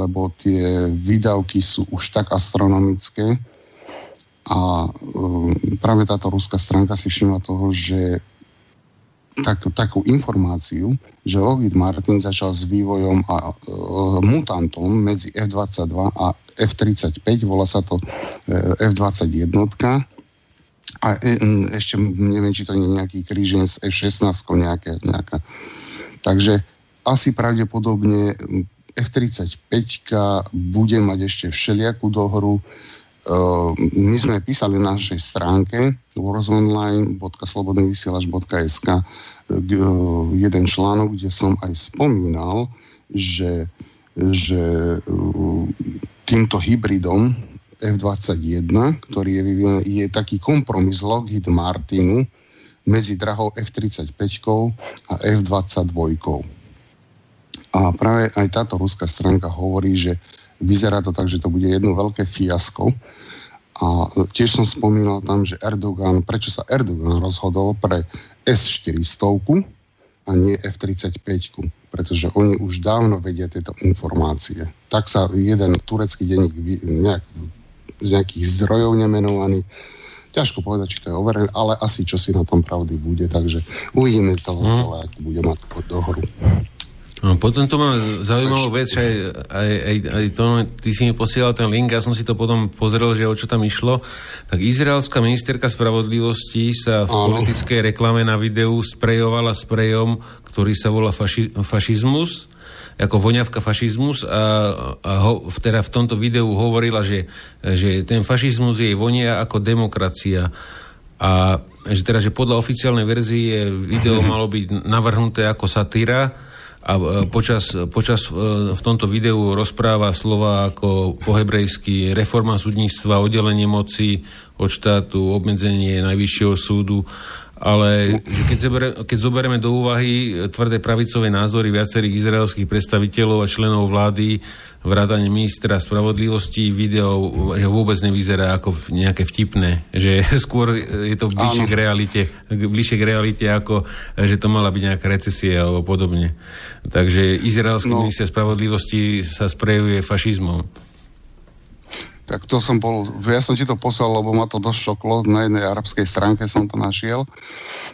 Speaker 10: lebo tie výdavky sú už tak astronomické a um, práve táto ruská stránka si všimla toho, že tak, takú informáciu, že Lockheed Martin začal s vývojom a e, mutantom medzi F-22 a F-35, volá sa to e, F-21 a e, ešte neviem, či to nie je nejaký krížen z F-16 nejaké, nejaká. Takže asi pravdepodobne F-35 bude mať ešte všelijakú dohru. Uh, my sme písali na našej stránke warsonline.slobodnyvysielač.sk uh, jeden článok, kde som aj spomínal, že, že týmto hybridom F-21, ktorý je, je taký kompromis Lockheed Martinu medzi drahou F-35 a F-22. A práve aj táto ruská stránka hovorí, že vyzerá to tak, že to bude jedno veľké fiasko. A tiež som spomínal tam, že Erdogan, prečo sa Erdogan rozhodol pre S-400 a nie F-35, pretože oni už dávno vedia tieto informácie. Tak sa jeden turecký denník nejak z nejakých zdrojov nemenovaný. Ťažko povedať, či to je overené, ale asi čo si na tom pravdy bude, takže uvidíme to mm. celé, ako bude mať dohru.
Speaker 1: No, potom to mám zaujímavú vec, aj, aj, aj, aj to, ty si mi posielal ten link, ja som si to potom pozrel, že o čo tam išlo. Tak izraelská ministerka spravodlivosti sa v
Speaker 10: Áno.
Speaker 1: politickej reklame na videu sprejovala sprejom, ktorý sa volá faši, fašizmus, ako voňavka fašizmus a, a ho, v- teda v tomto videu hovorila, že, že ten fašizmus jej vonia ako demokracia. A že teda, že podľa oficiálnej verzie video malo byť navrhnuté ako satíra a e, počas, počas e, v tomto videu rozpráva slova ako po hebrejsky reforma súdnictva, oddelenie moci od štátu, obmedzenie najvyššieho súdu, ale že keď, zobere, keď zoberieme do úvahy e, tvrdé pravicové názory viacerých izraelských predstaviteľov a členov vlády, vrátane ministra spravodlivosti, video že vôbec nevyzerá ako nejaké vtipné, že skôr je to bližšie
Speaker 10: Áno.
Speaker 1: k realite, bližšie k realite ako, e, že to mala byť nejaká recesia alebo podobne. Takže izraelský
Speaker 10: No.
Speaker 1: minister spravodlivosti sa sprejuje fašizmom.
Speaker 10: Tak to som bol, ja som ti to poslal, lebo ma to dosť šoklo, na jednej arabskej stránke som to našiel.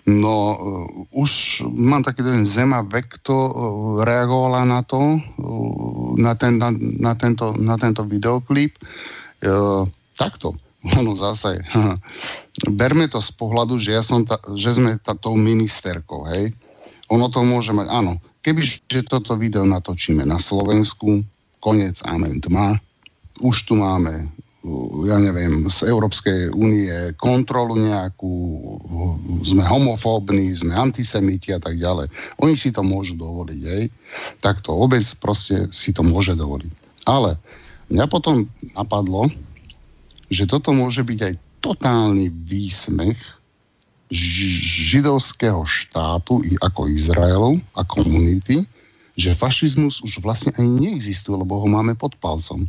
Speaker 10: No, uh, už mám taký dojem, Zema Vekto uh, reagovala na to, uh, na, ten, na, na, tento, na tento videoklip. Uh, takto, ono zase, berme to z pohľadu, že, ja som ta, že sme tá, tou ministerkou, hej. Ono to môže mať, áno, keby že toto video natočíme na Slovensku, koniec, amen, tma, už tu máme, ja neviem, z Európskej únie kontrolu nejakú, sme homofóbni, sme antisemiti a tak ďalej. Oni si to môžu dovoliť, hej. Takto obec proste si to môže dovoliť. Ale mňa potom napadlo, že toto môže byť aj totálny výsmech židovského štátu ako Izraelu a komunity, že fašizmus už vlastne ani neexistuje, lebo ho máme pod palcom.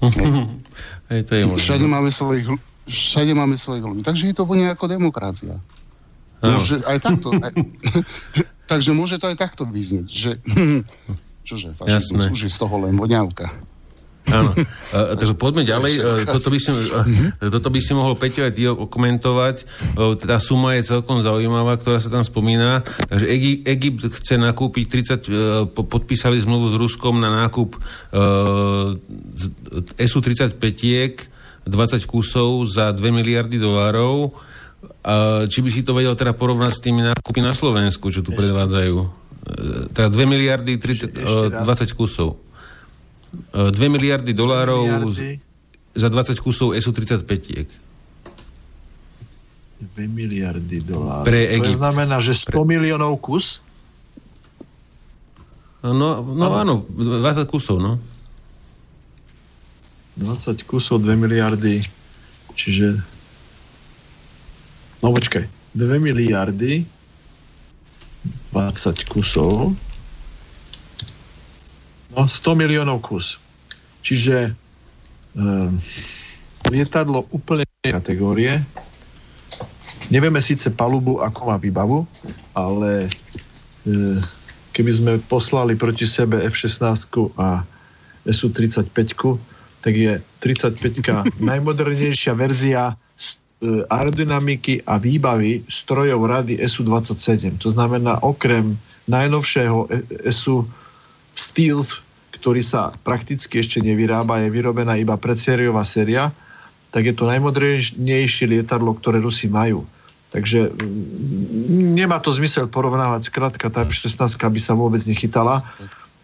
Speaker 1: Hej, to je možné.
Speaker 10: Všade máme svojich, všade máme svojich ľudí. Takže je to vonia ako demokracia. Môže aj takto. Aj, takže môže to aj takto vyznieť, že čože, fašizmus už je z toho len voňavka.
Speaker 1: Áno. Uh, takže poďme ďalej. Uh, toto, by si, uh, toto by si mohol Peťo aj ty komentovať. Uh, tá suma je celkom zaujímavá, ktorá sa tam spomína. Takže Egy, Egypt chce nakúpiť 30, uh, po- podpísali zmluvu s Ruskom na nákup uh, z- SU-35 20 kusov za 2 miliardy dolárov. A či by si to vedel teda porovnať s tými nákupy na Slovensku, čo tu predvádzajú? Uh, teda 2 miliardy 30,
Speaker 2: Ešte
Speaker 1: uh,
Speaker 2: raz.
Speaker 1: 20 kusov. E, 2 miliardy dolárov
Speaker 2: Miliardy,
Speaker 1: za 20 kusov SU-35.
Speaker 2: 2 miliardy dolárov.
Speaker 1: Pre
Speaker 2: To
Speaker 1: Egypt.
Speaker 2: znamená, že 100 miliónov kus?
Speaker 1: No, no áno, 20 kusov, no.
Speaker 2: 20 kusov, 2 miliardy, čiže... No počkaj, 2 miliardy, 20 kusov, no 100 miliónov kus. Čiže um, lietadlo úplne kategórie, nevieme síce palubu, ako má výbavu, ale e, keby sme poslali proti sebe F-16 a SU-35, tak je 35 najmodernejšia verzia e, aerodynamiky a výbavy strojov rady SU-27. To znamená, okrem najnovšieho e- SU Stealth, ktorý sa prakticky ešte nevyrába, je vyrobená iba predsériová séria, tak je to najmodernejšie lietadlo, ktoré Rusi majú. Takže mm, nemá to zmysel porovnávať, skrátka tá F-16 by sa vôbec nechytala.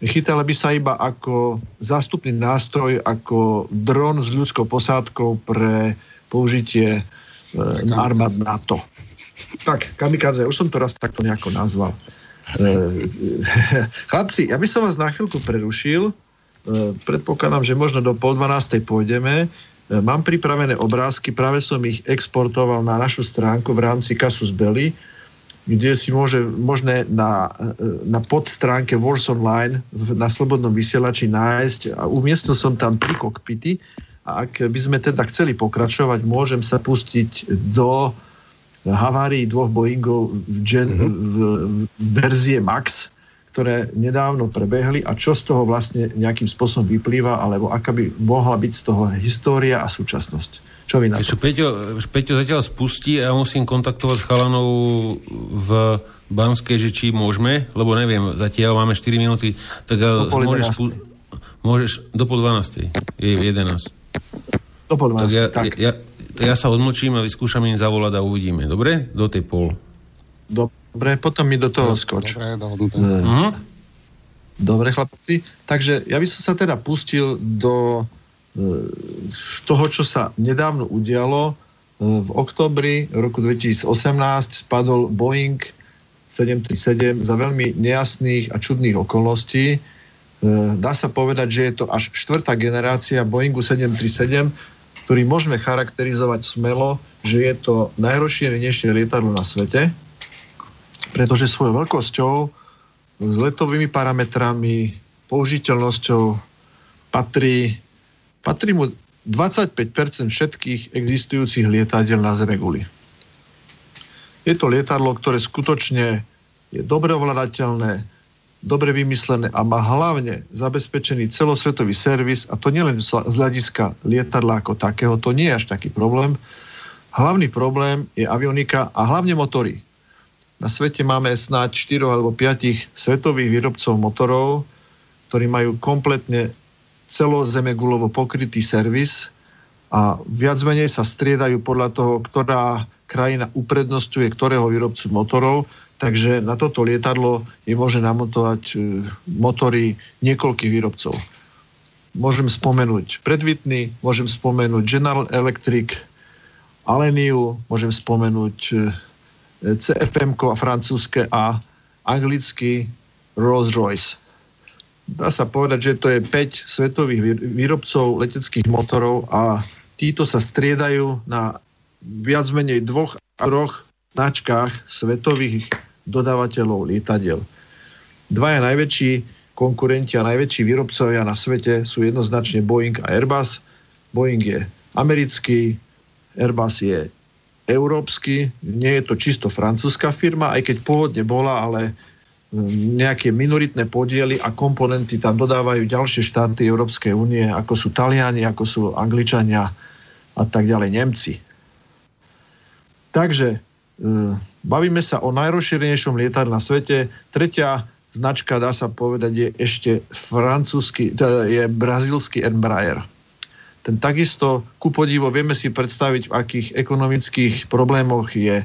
Speaker 2: Chytala by sa iba ako zástupný nástroj, ako dron s ľudskou posádkou pre použitie e, armád NATO. Tak, kamikadze, už som to raz takto nejako nazval. E, chlapci, ja by som vás na chvíľku prerušil. E, predpokladám, že možno do pol dvanástej pôjdeme. E, Mám pripravené obrázky, práve som ich exportoval na našu stránku v rámci Casus Belli, kde si môže možné na, na podstránke Wars Online na Slobodnom vysielači nájsť a umiestnil som tam tri kokpity a ak by sme teda chceli pokračovať, môžem sa pustiť do havárií dvoch Boeingov v, gen, v, v verzie MAX, ktoré nedávno prebehli a čo z toho vlastne nejakým spôsobom vyplýva, alebo aká by mohla byť z toho história a súčasnosť. Čo vy na to?
Speaker 1: Peťo, Peťo zatiaľ spustí a ja musím kontaktovať chalanov v Banskej, že či môžeme, lebo neviem, zatiaľ máme 4 minúty, tak
Speaker 2: Do pol
Speaker 1: môžeš,
Speaker 2: 11.
Speaker 1: spu- môžeš do pol 12. Je 11.
Speaker 2: Do pol
Speaker 1: Tak
Speaker 2: 12.
Speaker 1: ja,
Speaker 2: Tak,
Speaker 1: ja, tak ja sa odmlčím a vyskúšam im zavolať a uvidíme. Dobre? Do tej pol.
Speaker 2: Dobre, potom mi do toho skoč.
Speaker 10: Dobre, dohodnuté.
Speaker 1: Mhm.
Speaker 2: Dobre, chlapci. Takže ja by som sa teda pustil do e, toho, čo sa nedávno udialo. E, V oktobri roku 2018 spadol Boeing 737 za veľmi nejasných a čudných okolností. Dá sa povedať, že je to až štvrtá generácia Boeingu 737, ktorý môžeme charakterizovať smelo, že je to najrozšírenejšie lietadlo na svete, pretože svojou veľkosťou s letovými parametrami, použiteľnosťou patrí, patrí mu 25% všetkých existujúcich lietadiel na Zemeguli. Je to lietadlo, ktoré skutočne je dobre ovladateľné, dobre vymyslené a má hlavne zabezpečený celosvetový servis a to nielen z hľadiska lietadla ako takého, to nie je až taký problém. Hlavný problém je avionika a hlavne motory. Na svete máme snáď 4 alebo 5 svetových výrobcov motorov, ktorí majú kompletne celozemegulovo pokrytý servis a viac menej sa striedajú podľa toho, ktorá krajina uprednostňuje ktorého výrobcu motorov, takže na toto lietadlo je možné namontovať e, motory niekoľkých výrobcov. Môžem spomenúť Predvitny, môžem spomenúť General Electric, Aleniu, môžem spomenúť e, CFM a francúzske a anglicky Rolls-Royce. Dá sa povedať, že to je 5 svetových výr- výrobcov leteckých motorov a títo sa striedajú na viac menej dvoch a troch značkách svetových dodávateľov lietadiel. Dvaja najväčší konkurenti a najväčší výrobcovia na svete sú jednoznačne Boeing a Airbus. Boeing je americký, Airbus je európsky, nie je to čisto francúzska firma, aj keď pôvodne bola, ale mm, nejaké minoritné podiely a komponenty tam dodávajú ďalšie štáty Európskej únie, ako sú Taliani, ako sú Angličania a tak ďalej, Nemci. Takže bavíme sa o najrozšírenejšom lietadle na svete. Tretia značka, dá sa povedať, je ešte francúzsky, je brazílsky Embraer. Ten takisto, ku podivu, vieme si predstaviť, v akých ekonomických problémoch je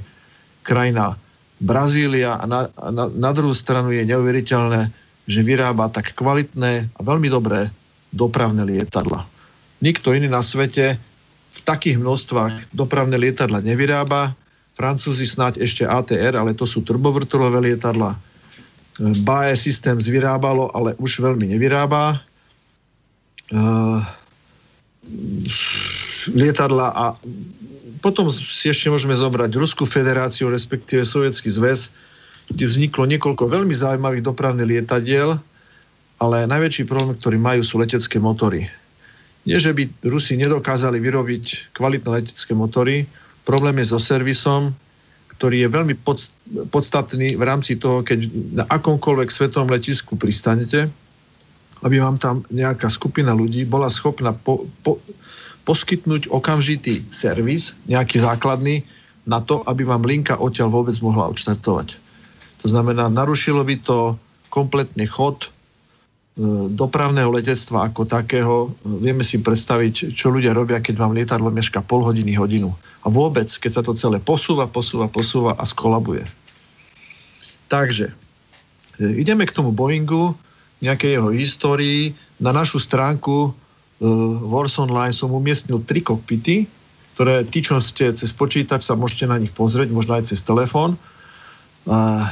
Speaker 2: krajina Brazília a na, na, na druhú stranu je neuveriteľné, že vyrába tak kvalitné a veľmi dobré dopravné lietadla. Nikto iný na svete v takých množstvách dopravné lietadla nevyrába. Francúzi snáď ešte ATR, ale to sú turbovrtulové lietadla. Bae systém vyrábalo, ale už veľmi nevyrába. Uh, lietadla a potom si ešte môžeme zobrať Ruskú federáciu, respektíve Sovietský zväz, kde vzniklo niekoľko veľmi zaujímavých dopravných lietadiel, ale najväčší problém, ktorý majú, sú letecké motory. Nie, že by Rusi nedokázali vyrobiť kvalitné letecké motory, problém je so servisom, ktorý je veľmi pod, podstatný v rámci toho, keď na akomkoľvek svetovom letisku pristanete, aby vám tam nejaká skupina ľudí bola schopná po, po, poskytnúť okamžitý servis, nejaký základný, na to, aby vám linka odtiaľ vôbec mohla odštartovať. To znamená, narušilo by to kompletne chod e, dopravného letectva ako takého. Vieme si predstaviť, čo ľudia robia, keď vám lietadlo meška pol hodiny, hodinu. A vôbec, keď sa to celé posúva, posúva, posúva a skolabuje. Takže, e, ideme k tomu Boeingu, nejakej jeho histórii. Na našu stránku uh, Wars Online som umiestnil tri kokpity, ktoré tí, čo ste cez počítač, sa môžete na nich pozrieť, možno aj cez telefón. Uh,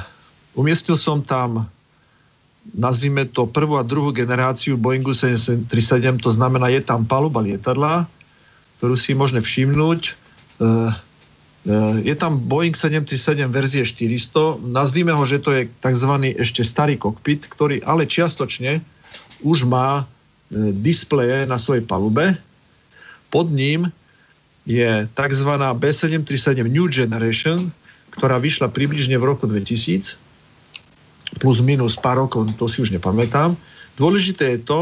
Speaker 2: umiestnil som tam nazvime to prvú a druhú generáciu Boeingu 737, to znamená, je tam paluba lietadla, ktorú si môžeme všimnúť. Uh, je tam Boeing 737 verzie 400, nazvíme ho, že to je tzv. ešte starý kokpit, ktorý ale čiastočne už má e, displeje na svojej palube. Pod ním je tzv. B737 New Generation, ktorá vyšla približne v roku 2000. plus minus pár rokov, to si už nepamätám. Dôležité je to,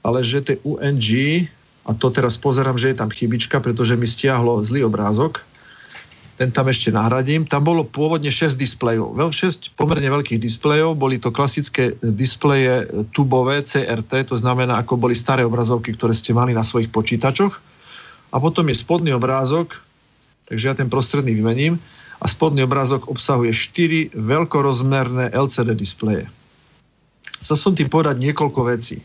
Speaker 2: ale že tie UNG, a to teraz pozerám, že je tam chybička, pretože mi stiahlo zlý obrázok, ten tam ešte nahradím. Tam bolo pôvodne 6 displejov. 6 pomerne veľkých displejov, boli to klasické displeje tubové CRT, to znamená, ako boli staré obrazovky, ktoré ste mali na svojich počítačoch. A potom je spodný obrázok, takže ja ten prostredný vymením, a spodný obrázok obsahuje 4 veľkorozmerné LCD displeje. Chcel som ti povedať niekoľko vecí. E,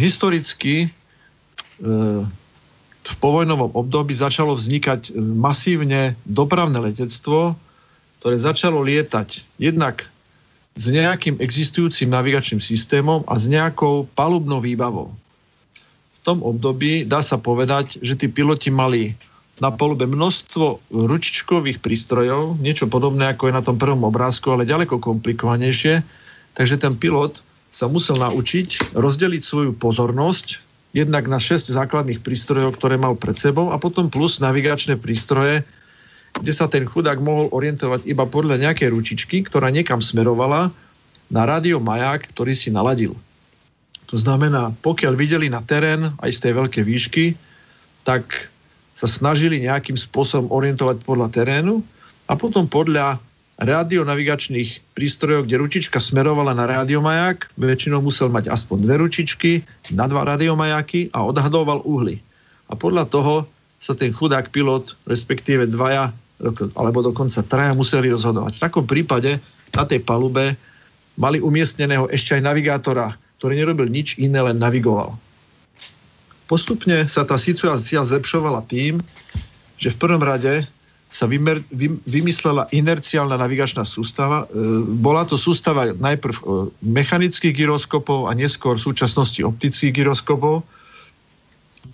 Speaker 2: historicky v povojnovom období začalo vznikať e, masívne dopravné letectvo, ktoré začalo lietať jednak s nejakým existujúcim navigačným systémom a s nejakou palubnou výbavou. V tom období dá sa povedať, že tí piloti mali na polube množstvo ručičkových prístrojov, niečo podobné ako je na tom prvom obrázku, ale ďaleko komplikovanejšie. Takže ten pilot sa musel naučiť rozdeliť svoju pozornosť jednak na 6 základných prístrojov, ktoré mal pred sebou a potom plus navigačné prístroje, kde sa ten chudák mohol orientovať iba podľa nejakej ručičky, ktorá niekam smerovala na rádio maják, ktorý si naladil. To znamená, pokiaľ videli na terén aj z tej veľkej výšky, tak sa snažili nejakým spôsobom orientovať podľa terénu a potom podľa radionavigačných prístrojov, kde ručička smerovala na radiomaják, väčšinou musel mať aspoň dve ručičky na dva radiomajáky a odhadoval uhly. A podľa toho sa ten chudák pilot, respektíve dvaja, alebo dokonca traja museli rozhodovať. V takom prípade na tej palube mali umiestneného ešte aj navigátora, ktorý nerobil nič iné, len navigoval. Postupne sa tá situácia zlepšovala tým, že v prvom rade sa vymer, vy, vymyslela inerciálna navigačná sústava. E, bola to sústava najprv e, mechanických gyroskopov a neskôr v súčasnosti optických gyroskopov,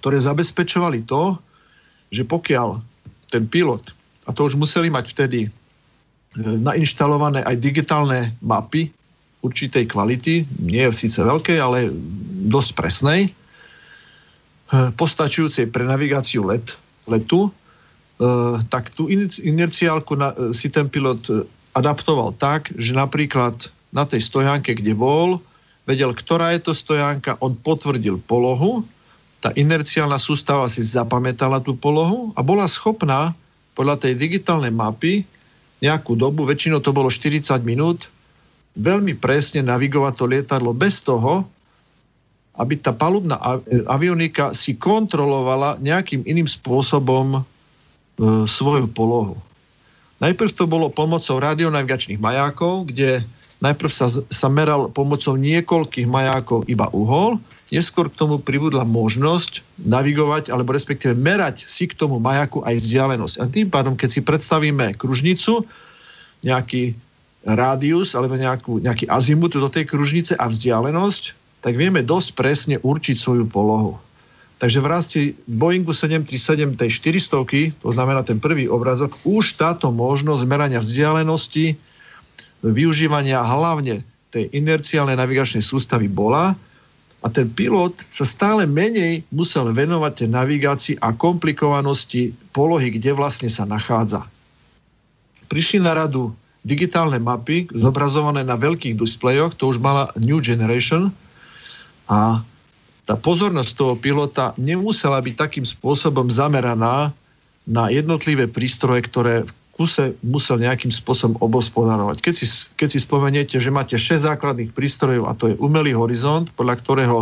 Speaker 2: ktoré zabezpečovali to, že pokiaľ ten pilot, a to už museli mať vtedy e, nainštalované aj digitálne mapy určitej kvality, nie je síce veľkej, ale dosť presnej, Eh, postačujúcej pre navigáciu let, letu, tak tú inerciálku na, eh, si ten pilot adaptoval tak, že napríklad na tej stojánke, kde bol, vedel, ktorá je to stojánka, on potvrdil polohu, tá inerciálna sústava si zapamätala tú polohu a bola schopná podľa tej digitálnej mapy nejakú dobu, väčšinou to bolo 40 minút, veľmi presne navigovať to lietadlo bez toho, aby tá palubná avionika si kontrolovala nejakým iným spôsobom svoju polohu. Najprv to bolo pomocou radionavigačných majákov, kde najprv sa, sa meral pomocou niekoľkých majákov iba uhol, neskôr k tomu pribudla možnosť navigovať, alebo respektíve merať si k tomu majaku aj vzdialenosť. A tým pádom, keď si predstavíme kružnicu, nejaký rádius alebo nejakú, nejaký azimut do tej kružnice a vzdialenosť, tak vieme dosť presne určiť svoju polohu. Takže v rámci Boeingu 737 tej 400, to znamená ten prvý obrazok, už táto možnosť merania vzdialenosti, využívania hlavne tej inerciálnej navigačnej sústavy bola a ten pilot sa stále menej musel venovať tej navigácii a komplikovanosti polohy, kde vlastne sa nachádza. Prišli na radu digitálne mapy, zobrazované na veľkých displejoch, to už mala New Generation, a tá pozornosť toho pilota nemusela byť takým spôsobom zameraná na jednotlivé prístroje, ktoré v kuse musel nejakým spôsobom obospodarovať. Keď si, keď si spomeniete, že máte 6 základných prístrojov a to je umelý horizont, podľa ktorého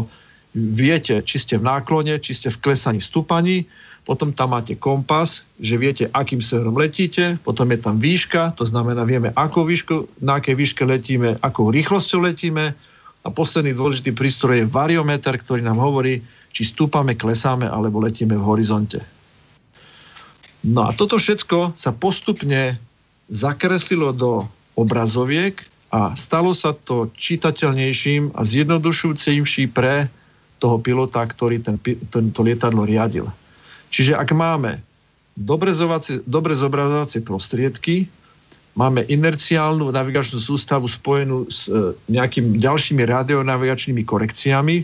Speaker 2: viete, či ste v náklone, či ste v klesaní stúpaní, potom tam máte kompas, že viete, akým smerom letíte, potom je tam výška, to znamená, vieme, ako výšku, na akej výške letíme, akou rýchlosťou letíme, a posledný dôležitý prístroj je variometer, ktorý nám hovorí, či stúpame, klesáme alebo letíme v horizonte. No a toto všetko sa postupne zakreslilo do obrazoviek a stalo sa to čitateľnejším a zjednodušujúcejším pre toho pilota, ktorý ten, tento lietadlo riadil. Čiže ak máme dobre zobrazovacie prostriedky, máme inerciálnu navigačnú sústavu spojenú s e, nejakými ďalšími radionavigačnými korekciami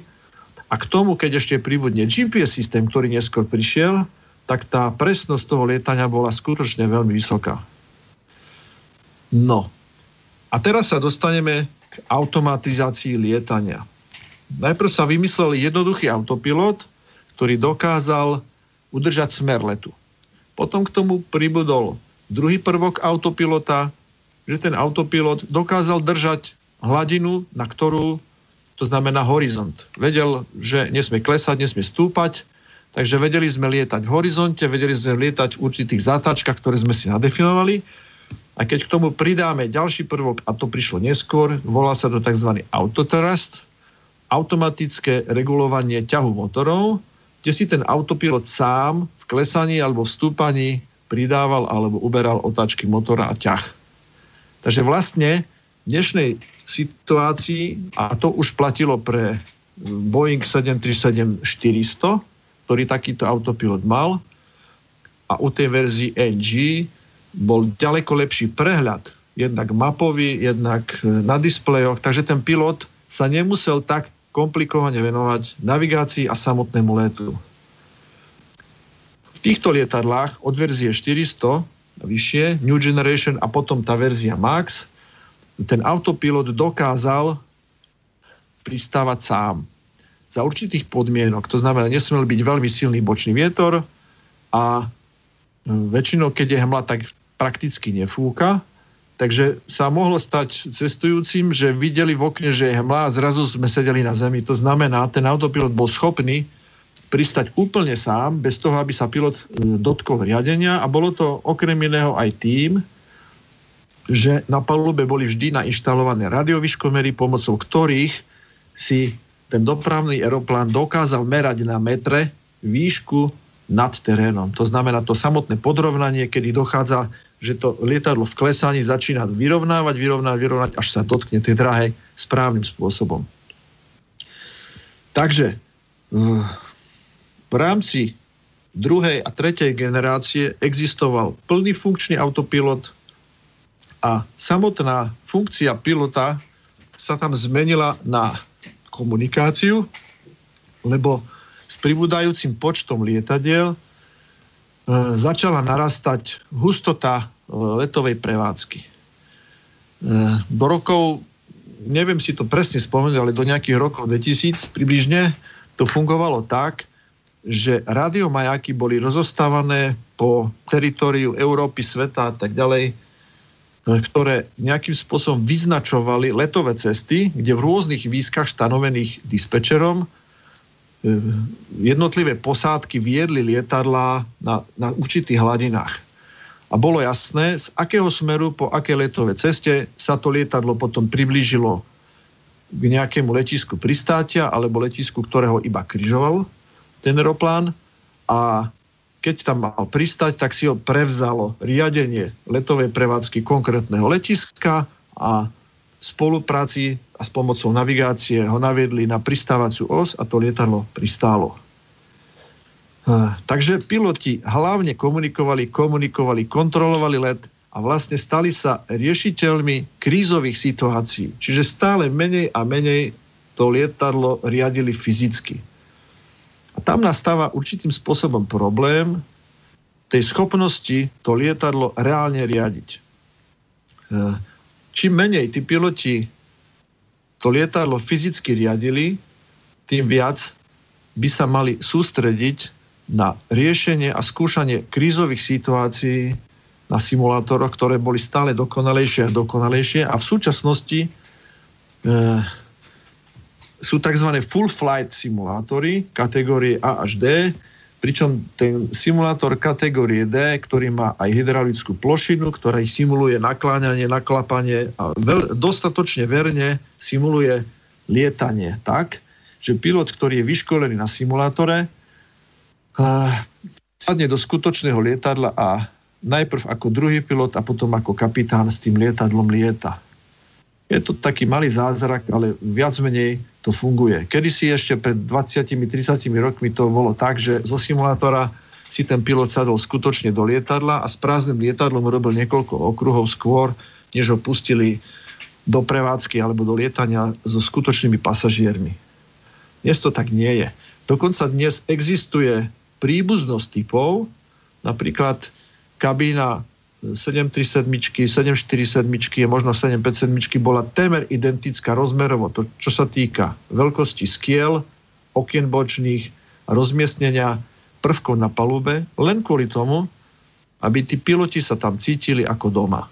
Speaker 2: a k tomu, keď ešte pribudne GPS systém, ktorý neskôr prišiel, tak tá presnosť toho lietania bola skutočne veľmi vysoká. No, A teraz sa dostaneme k automatizácii lietania. Najprv sa vymyslel jednoduchý autopilot, ktorý dokázal udržať smer letu. Potom k tomu pribudol druhý prvok autopilota, že ten autopilot dokázal držať hladinu, na ktorú, to znamená horizont. Vedel, že nesmie klesať, nesmie stúpať, takže vedeli sme lietať v horizonte, vedeli sme lietať v určitých zátačkách, ktoré sme si nadefinovali. A keď k tomu pridáme ďalší prvok, a to prišlo neskôr, volá sa to tzv. autotrust, automatické regulovanie ťahu motorov, kde si ten autopilot sám v klesaní alebo v stúpaní pridával alebo uberal otáčky motora a ťah. Takže vlastne v dnešnej situácii, a to už platilo pre Boeing 737-400, ktorý takýto autopilot mal, a u tej verzii NG bol ďaleko lepší prehľad, jednak mapový, jednak na displejoch, takže ten pilot sa nemusel tak komplikovane venovať navigácii a samotnému letu. Týchto lietadlách od verzie 400 vyššie, New Generation a potom tá verzia Max, ten autopilot dokázal pristávať sám. Za určitých podmienok, to znamená, nesmel byť veľmi silný bočný vietor a väčšinou, keď je hmla, tak prakticky nefúka, Takže sa mohlo stať cestujúcim, že videli v okne, že je hmla a zrazu sme sedeli na zemi. To znamená, ten autopilot bol schopný pristať úplne sám, bez toho, aby sa pilot e, dotkol riadenia a bolo to okrem iného aj tým, že na palube boli vždy nainštalované radiovyškomery, pomocou ktorých si ten dopravný aeroplán dokázal merať na metre výšku nad terénom. To znamená to samotné podrovnanie, kedy dochádza že to lietadlo v klesaní začína vyrovnávať, vyrovnávať, vyrovnávať, až sa dotkne tej dráhy správnym spôsobom. Takže eh, v rámci druhej a tretej generácie existoval plný funkčný autopilot a samotná funkcia pilota sa tam zmenila na komunikáciu, lebo s pribúdajúcim počtom lietadiel E, začala narastať hustota e, letovej prevádzky. E, do rokov, neviem si to presne spomenúť, ale do nejakých rokov 2000 približne to fungovalo tak, že radiomajáky boli rozostávané po teritoriu Európy, sveta a tak ďalej, ktoré nejakým spôsobom vyznačovali letové cesty, kde v rôznych výskach stanovených dispečerom E, jednotlivé posádky viedli lietadlá na, na určitých hladinách. A bolo jasné, z akého smeru po aké letové ceste sa to lietadlo potom priblížilo k nejakému letisku pristátia alebo letisku, ktorého iba križoval ten aeroplán a keď tam mal pristať, tak si ho prevzalo riadenie letovej prevádzky konkrétneho letiska a spolupráci a s pomocou navigácie ho naviedli na pristávaciu os a to lietadlo pristálo. Takže piloti hlavne komunikovali, komunikovali, kontrolovali let a vlastne stali sa riešiteľmi krízových situácií. Čiže stále menej a menej to lietadlo riadili fyzicky. Tam nastáva určitým spôsobom problém tej schopnosti to lietadlo reálne riadiť. Čím menej tí piloti to lietadlo fyzicky riadili, tým viac by sa mali sústrediť na riešenie a skúšanie krízových situácií na simulátoroch, ktoré boli stále dokonalejšie a dokonalejšie a v súčasnosti e, sú tzv. full flight simulátory kategórie A až D, Pričom ten simulátor kategórie D, ktorý má aj hydraulickú plošinu, ktorá simuluje nakláňanie, naklapanie a veľ, dostatočne verne simuluje lietanie tak, že pilot, ktorý je vyškolený na simulátore, sadne do skutočného lietadla a najprv ako druhý pilot a potom ako kapitán s tým lietadlom lieta. Je to taký malý zázrak, ale viac menej to funguje. Kedy si ešte pred 20-30 rokmi to bolo tak, že zo simulátora si ten pilot sadol skutočne do lietadla a s prázdnym lietadlom robil niekoľko okruhov skôr, než ho pustili do prevádzky alebo do lietania so skutočnými pasažiermi. Dnes to tak nie je. Dokonca dnes existuje príbuznosť typov, napríklad kabína 737, 747, je možno 757 bola témer identická rozmerovo, to, čo sa týka veľkosti skiel, okien bočných a rozmiestnenia prvkov na palube, len kvôli tomu, aby tí piloti sa tam cítili ako doma.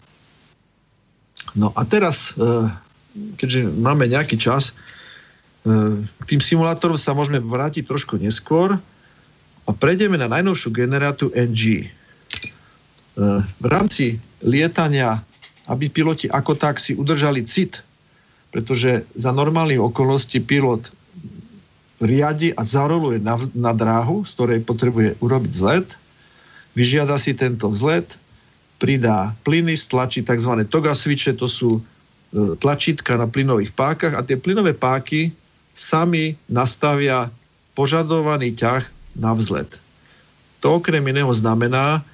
Speaker 2: No a teraz, e, keďže máme nejaký čas, e, k tým simulátorom sa môžeme vrátiť trošku neskôr a prejdeme na najnovšiu generátu NG. V rámci lietania, aby piloti ako tak si udržali cit, pretože za normálnych okolností pilot riadi a zaroluje na, na dráhu, z ktorej potrebuje urobiť zlet, vyžiada si tento vzlet, pridá plyny, stlačí tzv. toga switche, to sú e, tlačítka na plynových pákach a tie plynové páky sami nastavia požadovaný ťah na vzlet. To okrem iného znamená,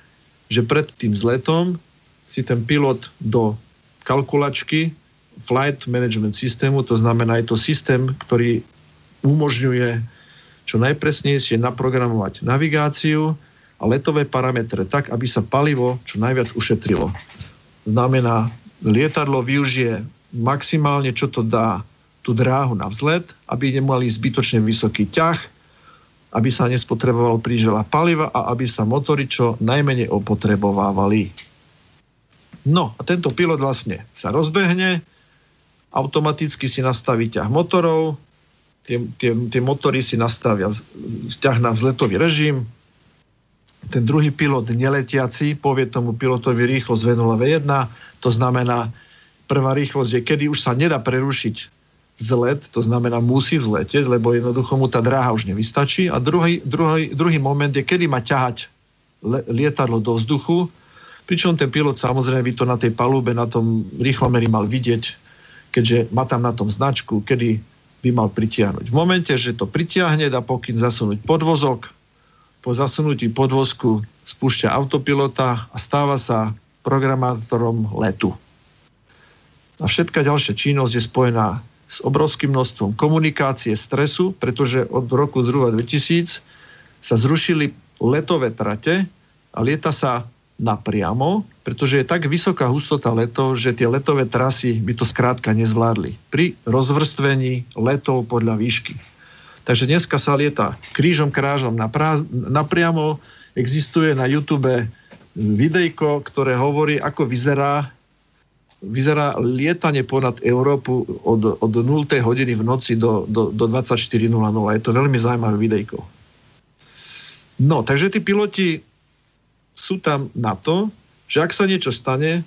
Speaker 2: že pred tým zletom si ten pilot do kalkulačky Flight Management systému, to znamená, je to systém, ktorý umožňuje čo najpresnejšie naprogramovať navigáciu a letové parametre tak, aby sa palivo čo najviac ušetrilo. Znamená, lietadlo využije maximálne, čo to dá, tú dráhu na vzlet, aby nemali zbytočne vysoký ťah, aby sa nespotrebovalo príliš veľa paliva a aby sa motory čo najmenej opotrebovávali. No a tento pilot vlastne sa rozbehne, automaticky si nastaví ťah motorov, tie, tie, tie motory si nastavia ťah na vzletový režim, ten druhý pilot neletiaci povie tomu pilotovi rýchlosť V0V1, to znamená, prvá rýchlosť je, kedy už sa nedá prerušiť zlet, to znamená musí vzletieť, lebo jednoducho mu tá dráha už nevystačí. A druhý, druhý, druhý moment je, kedy má ťahať lietadlo do vzduchu, pričom ten pilot samozrejme by to na tej palube, na tom rýchlomeri mal vidieť, keďže má tam na tom značku, kedy by mal pritiahnuť. V momente, že to pritiahne, dá pokyn zasunúť podvozok, po zasunutí podvozku spúšťa autopilota a stáva sa programátorom letu. A všetká ďalšia činnosť je spojená s obrovským množstvom komunikácie, stresu, pretože od roku 2000 sa zrušili letové trate a lieta sa napriamo, pretože je tak vysoká hustota letov, že tie letové trasy by to skrátka nezvládli pri rozvrstvení letov podľa výšky. Takže dneska sa lieta krížom krážom napriamo. Existuje na YouTube videjko, ktoré hovorí, ako vyzerá vyzerá lietanie ponad Európu od, od 0. hodiny v noci do, do, do 24.00. Je to veľmi zaujímavé videjko. No, takže tí piloti sú tam na to, že ak sa niečo stane,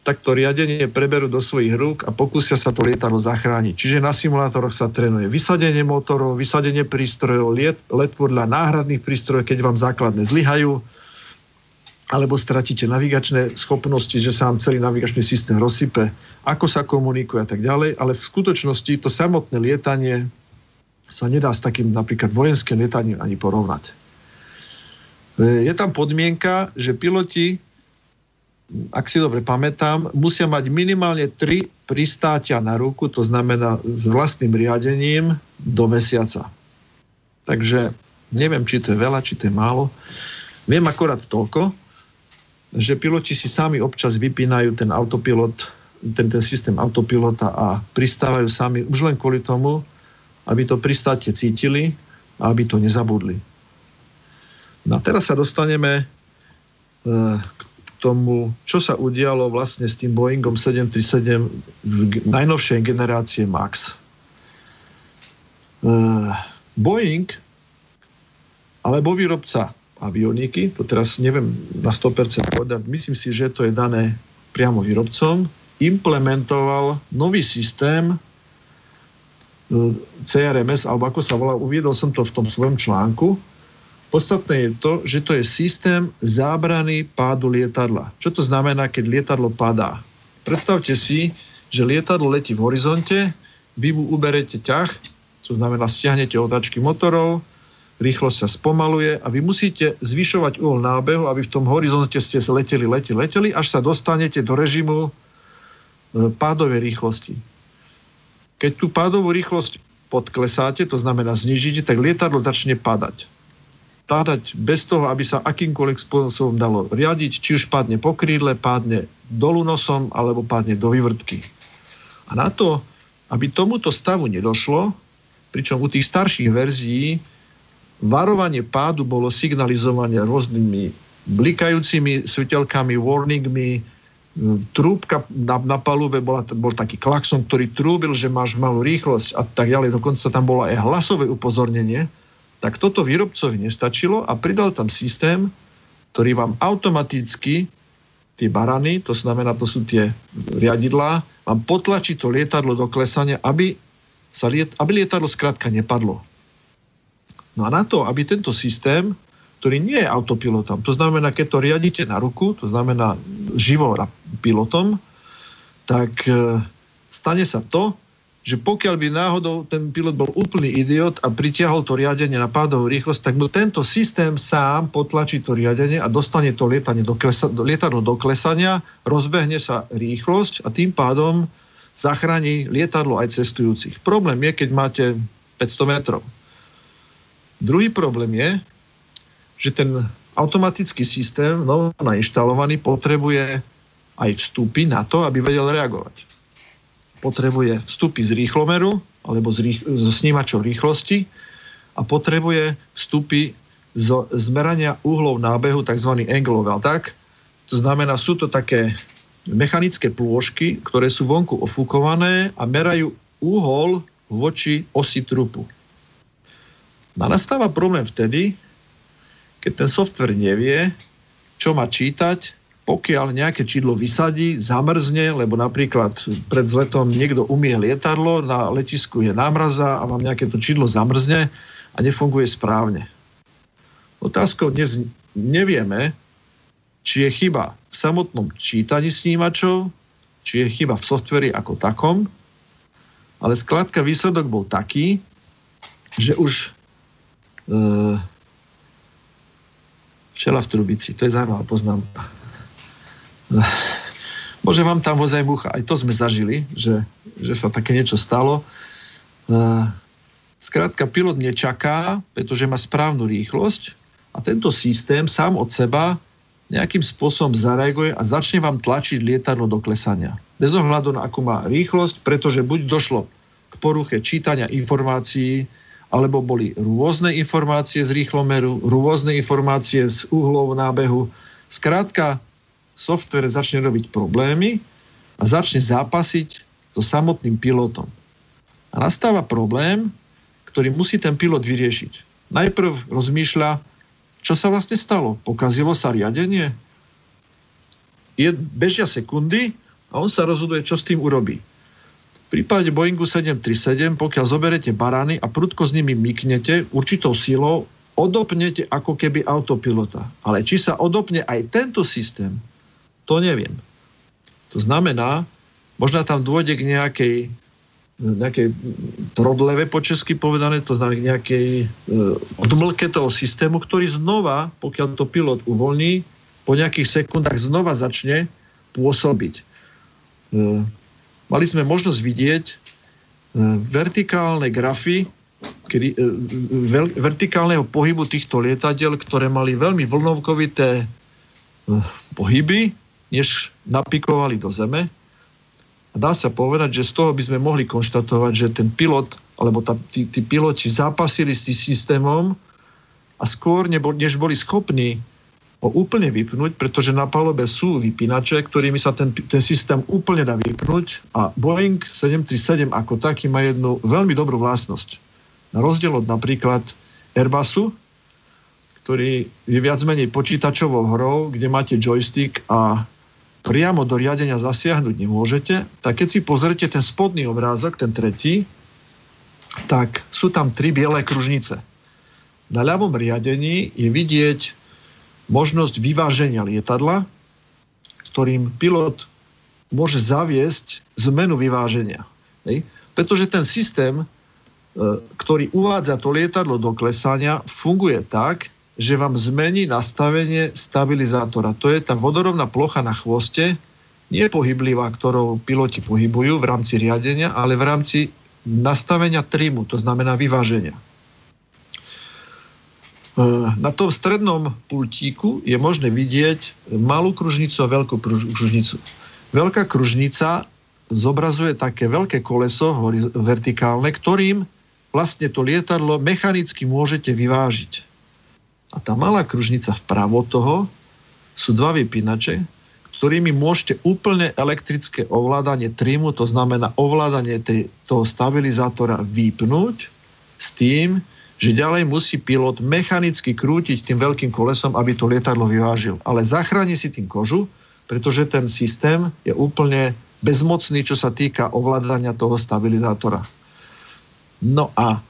Speaker 2: tak to riadenie preberú do svojich rúk a pokúsia sa to lietadlo zachrániť. Čiže na simulátoroch sa trénuje vysadenie motorov, vysadenie prístrojov, let, let podľa náhradných prístrojov, keď vám základné zlyhajú, alebo stratíte navigačné schopnosti, že sa vám celý navigačný systém rozsype, ako sa komunikuje a tak ďalej, ale v skutočnosti to samotné lietanie sa nedá s takým napríklad vojenským lietaním ani porovnať. E, je tam podmienka, že piloti, ak si dobre pamätám, musia mať minimálne tri pristátia na ruku, to znamená s vlastným riadením do mesiaca. Takže neviem, či to je veľa, či to je málo. Viem akorát toľko, že piloti si sami občas vypínajú ten autopilot, ten, ten systém autopilota a pristávajú sami už len kvôli tomu, aby to pristáte cítili a aby to nezabudli. No a teraz sa dostaneme e, k tomu, čo sa udialo vlastne s tým Boeingom 737 najnovšej generácie MAX. E, Boeing alebo výrobca avioniky, to teraz neviem na 100% povedať, myslím si, že to je dané priamo výrobcom, implementoval nový systém e, CRMS, alebo ako sa volá, uviedol som to v tom svojom článku. Podstatné je to, že to je systém zábrany pádu lietadla. Čo to znamená, keď lietadlo padá? Predstavte si, že lietadlo letí v horizonte, vy mu uberete ťah, to znamená stiahnete otáčky motorov, rýchlosť sa spomaluje a vy musíte zvyšovať uhol nábehu, aby v tom horizonte ste sa leteli, leteli, leteli, až sa dostanete do režimu e, pádovej rýchlosti. Keď tú pádovú rýchlosť podklesáte, to znamená znižíte, tak lietadlo začne padať. padať bez toho, aby sa akýmkoľvek spôsobom dalo riadiť, či už padne po krídle, padne dolu nosom, alebo padne do vývrtky. A na to, aby tomuto stavu nedošlo, pričom u tých starších verzií varovanie pádu bolo signalizované rôznymi blikajúcimi svetelkami, warningmi, trúbka na, na palube bola, bol taký klakson, ktorý trúbil, že máš malú rýchlosť a tak ďalej. Dokonca tam bolo aj hlasové upozornenie. Tak toto výrobcovi nestačilo a pridal tam systém, ktorý vám automaticky tie barany, to znamená, to sú tie riadidlá, vám potlačí to lietadlo do klesania, aby, sa liet, aby lietadlo skrátka nepadlo. No a na to, aby tento systém ktorý nie je autopilotom. To znamená, keď to riadite na ruku, to znamená živo pilotom, tak e, stane sa to, že pokiaľ by náhodou ten pilot bol úplný idiot a pritiahol to riadenie na pádovú rýchlosť, tak tento systém sám potlačí to riadenie a dostane to lietanie do klesa, lietadlo do klesania, rozbehne sa rýchlosť a tým pádom zachráni lietadlo aj cestujúcich. Problém je, keď máte 500 metrov. Druhý problém je, že ten automatický systém, no nainštalovaný, potrebuje aj vstupy na to, aby vedel reagovať. Potrebuje vstupy z rýchlomeru alebo z, rých, z snímačov rýchlosti a potrebuje vstupy zo zmerania uhlov nábehu, tzv. angle of attack. To znamená, sú to také mechanické plôžky, ktoré sú vonku ofúkované a merajú úhol voči osi trupu. A nastáva problém vtedy, keď ten software nevie, čo má čítať, pokiaľ nejaké čidlo vysadí, zamrzne, lebo napríklad pred zletom niekto umie lietadlo, na letisku je námraza a vám nejaké to čidlo zamrzne a nefunguje správne. Otázkou dnes nevieme, či je chyba v samotnom čítaní snímačov, či je chyba v softveri ako takom, ale skladka výsledok bol taký, že už Včela v trubici. To je zaujímavá poznámka. Môže vám tam vozaj mucha. Aj to sme zažili, že, že sa také niečo stalo. Skrátka, pilot nečaká, pretože má správnu rýchlosť a tento systém sám od seba nejakým spôsobom zareaguje a začne vám tlačiť lietadlo do klesania. Bez ohľadu na akú má rýchlosť, pretože buď došlo k poruche čítania informácií, alebo boli rôzne informácie z rýchlomeru, rôzne informácie z uhlov nábehu. Skrátka, software začne robiť problémy a začne zápasiť so samotným pilotom. A nastáva problém, ktorý musí ten pilot vyriešiť. Najprv rozmýšľa, čo sa vlastne stalo. Pokazilo sa riadenie? Je, bežia sekundy a on sa rozhoduje, čo s tým urobí prípade Boeingu 737, pokiaľ zoberete barány a prudko s nimi myknete určitou silou, odopnete ako keby autopilota. Ale či sa odopne aj tento systém, to neviem. To znamená, možno tam dôjde k nejakej nejakej prodleve po česky povedané, to znamená nejakej e, odmlke toho systému, ktorý znova, pokiaľ to pilot uvoľní, po nejakých sekundách znova začne pôsobiť. E, mali sme možnosť vidieť e, vertikálne grafy kedy, e, vertikálneho pohybu týchto lietadiel, ktoré mali veľmi vlnovkovité e, pohyby, než napikovali do zeme. A dá sa povedať, že z toho by sme mohli konštatovať, že ten pilot, alebo tá, tí, tí piloti zápasili s tým systémom a skôr, nebo, než boli schopní ho úplne vypnúť, pretože na palube sú vypínače, ktorými sa ten, ten systém úplne dá vypnúť a Boeing 737 ako taký má jednu veľmi dobrú vlastnosť. Na rozdiel od napríklad Airbusu, ktorý je viac menej počítačovou hrou, kde máte joystick a priamo do riadenia zasiahnuť nemôžete, tak keď si pozrite ten spodný obrázok, ten tretí, tak sú tam tri biele kružnice. Na ľavom riadení je vidieť možnosť vyváženia lietadla, ktorým pilot môže zaviesť zmenu vyváženia. Hej? Pretože ten systém, e, ktorý uvádza to lietadlo do klesania, funguje tak, že vám zmení nastavenie stabilizátora. To je tá vodorovná plocha na chvoste, nie pohyblivá, ktorou piloti pohybujú v rámci riadenia, ale v rámci nastavenia trimu, to znamená vyváženia. Na tom strednom pultíku je možné vidieť malú kružnicu a veľkú kružnicu. Veľká kružnica zobrazuje také veľké koleso vertikálne, ktorým vlastne to lietadlo mechanicky môžete vyvážiť. A tá malá kružnica vpravo toho sú dva vypínače, ktorými môžete úplne elektrické ovládanie trímu, to znamená ovládanie tej, toho stabilizátora vypnúť s tým, že ďalej musí pilot mechanicky krútiť tým veľkým kolesom, aby to lietadlo vyvážil. Ale zachráni si tým kožu, pretože ten systém je úplne bezmocný, čo sa týka ovládania toho stabilizátora. No a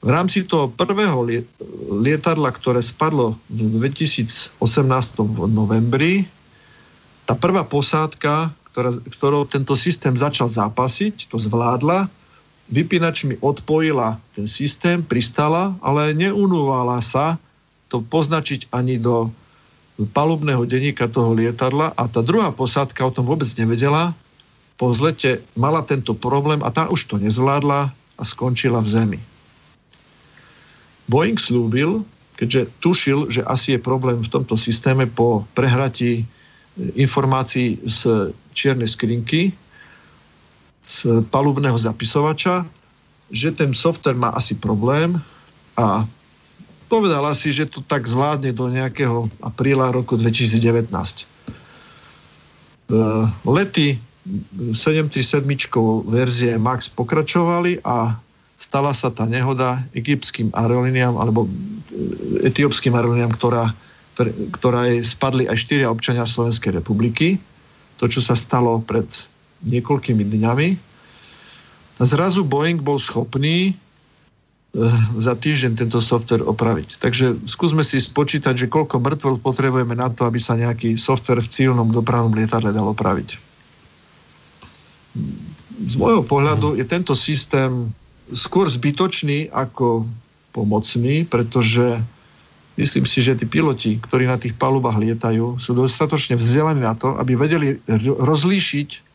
Speaker 2: v rámci toho prvého lietadla, ktoré spadlo v 2018 v novembri, tá prvá posádka, ktorá, ktorou tento systém začal zápasiť, to zvládla, vypínačmi odpojila ten systém, pristala, ale neunúvala sa to poznačiť ani do palubného denníka toho lietadla a tá druhá posádka o tom vôbec nevedela. Po zlete mala tento problém a tá už to nezvládla a skončila v zemi. Boeing slúbil, keďže tušil, že asi je problém v tomto systéme po prehratí informácií z čiernej skrinky, z palubného zapisovača, že ten software má asi problém a povedala si, že to tak zvládne do nejakého apríla roku 2019. E, lety 737 verzie MAX pokračovali a stala sa tá nehoda egyptským aerolíniám alebo e, etiópským aerolíniám, ktorá, ktorá spadli aj štyria občania Slovenskej republiky. To, čo sa stalo pred niekoľkými dňami. A zrazu Boeing bol schopný eh, za týždeň tento software opraviť. Takže skúsme si spočítať, že koľko mŕtvol potrebujeme na to, aby sa nejaký software v civilnom dopravnom lietadle dal opraviť. Z môjho pohľadu je tento systém skôr zbytočný ako pomocný, pretože myslím si, že tí piloti, ktorí na tých palubách lietajú, sú dostatočne vzdelaní na to, aby vedeli rozlíšiť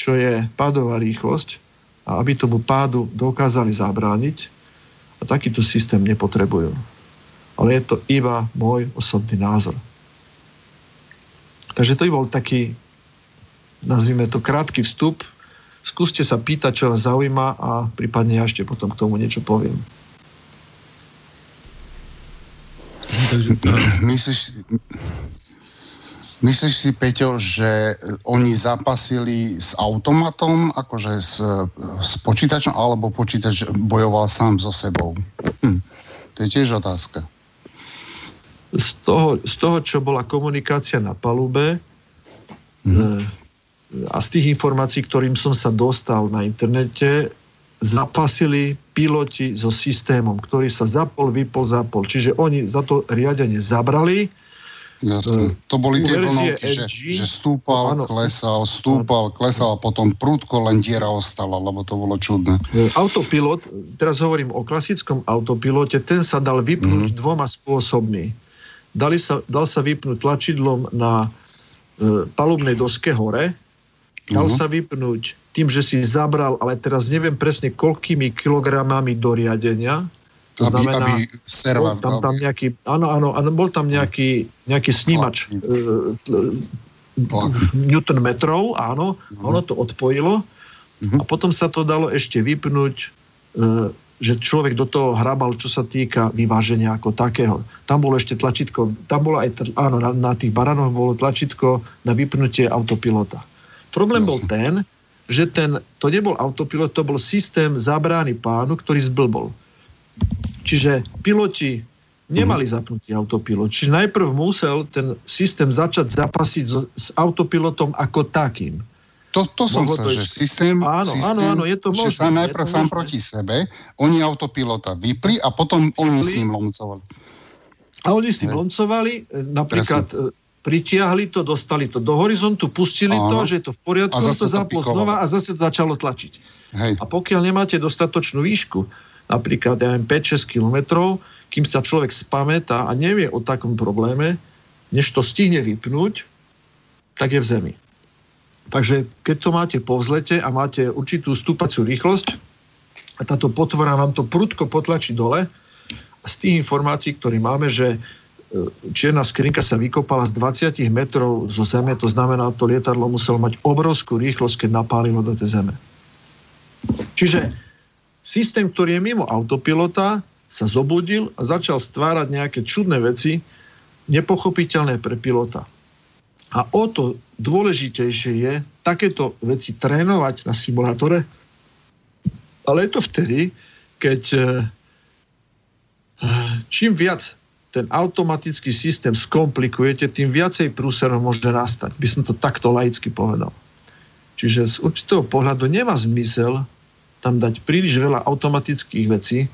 Speaker 2: čo je pádová rýchlosť a aby tomu pádu dokázali zabrániť a takýto systém nepotrebujú. Ale je to iba môj osobný názor. Takže to by bol taký, nazvime to, krátky vstup. Skúste sa pýtať, čo vás zaujíma a prípadne ja ešte potom k tomu niečo poviem.
Speaker 10: Myslíš, Myslíš si, Peťo, že oni zapasili s automatom, akože s, s počítačom, alebo počítač bojoval sám so sebou? Hm. To je tiež otázka.
Speaker 2: Z toho, z toho, čo bola komunikácia na palube hm. a z tých informácií, ktorým som sa dostal na internete, zapasili piloti so systémom, ktorý sa zapol, vypol, zapol. Čiže oni za to riadenie zabrali,
Speaker 10: Jasne. To boli tie vlnovky, že, že stúpal, áno. klesal, stúpal, klesal a potom prúdko len diera ostala, lebo to bolo čudné.
Speaker 2: Autopilot, teraz hovorím o klasickom autopilote, ten sa dal vypnúť mm-hmm. dvoma spôsobmi. Dali sa, dal sa vypnúť tlačidlom na e, palubnej doske hore, dal mm-hmm. sa vypnúť tým, že si zabral, ale teraz neviem presne koľkými kilogramami do riadenia, to aby, znamená, aby serva, bol tam, tam nejaký, áno, áno, bol tam nejaký, nejaký snímač uh, Newton metrov, áno, uh-huh. ono to odpojilo uh-huh. a potom sa to dalo ešte vypnúť, uh, že človek do toho hrabal, čo sa týka vyváženia ako takého. Tam bolo ešte tlačítko, tam bolo aj, áno, na, na tých baranoch bolo tlačítko na vypnutie autopilota. Problém bol ten, že ten, to nebol autopilot, to bol systém zabrány pánu, ktorý zblbol. Čiže piloti nemali mhm. zapnutý autopilot. Čiže najprv musel ten systém začať zapasiť s, s autopilotom ako takým.
Speaker 10: To, to som sa, že systém,
Speaker 2: áno,
Speaker 10: systém
Speaker 2: áno, áno, je to možné.
Speaker 10: sa najprv sám proti sebe, oni autopilota vypli a potom vypli. oni s ním lomcovali.
Speaker 2: A oni s ním lomcovali, e, napríklad Presne. pritiahli to, dostali to do horizontu, pustili áno. to, že je to v poriadku, a zase to zaplo znova a zase začalo tlačiť. Hej. A pokiaľ nemáte dostatočnú výšku, napríklad ja 5-6 kilometrov, kým sa človek spamätá a nevie o takom probléme, než to stihne vypnúť, tak je v zemi. Takže keď to máte po vzlete a máte určitú stúpaciu rýchlosť, a táto potvora vám to prudko potlačí dole z tých informácií, ktoré máme, že e, čierna skrinka sa vykopala z 20 metrov zo zeme, to znamená, to lietadlo muselo mať obrovskú rýchlosť, keď napálilo do tej zeme. Čiže systém, ktorý je mimo autopilota, sa zobudil a začal stvárať nejaké čudné veci, nepochopiteľné pre pilota. A o to dôležitejšie je takéto veci trénovať na simulátore, ale je to vtedy, keď e, čím viac ten automatický systém skomplikujete, tým viacej prúserov môže nastať. By som to takto laicky povedal. Čiže z určitého pohľadu nemá zmysel tam dať príliš veľa automatických vecí,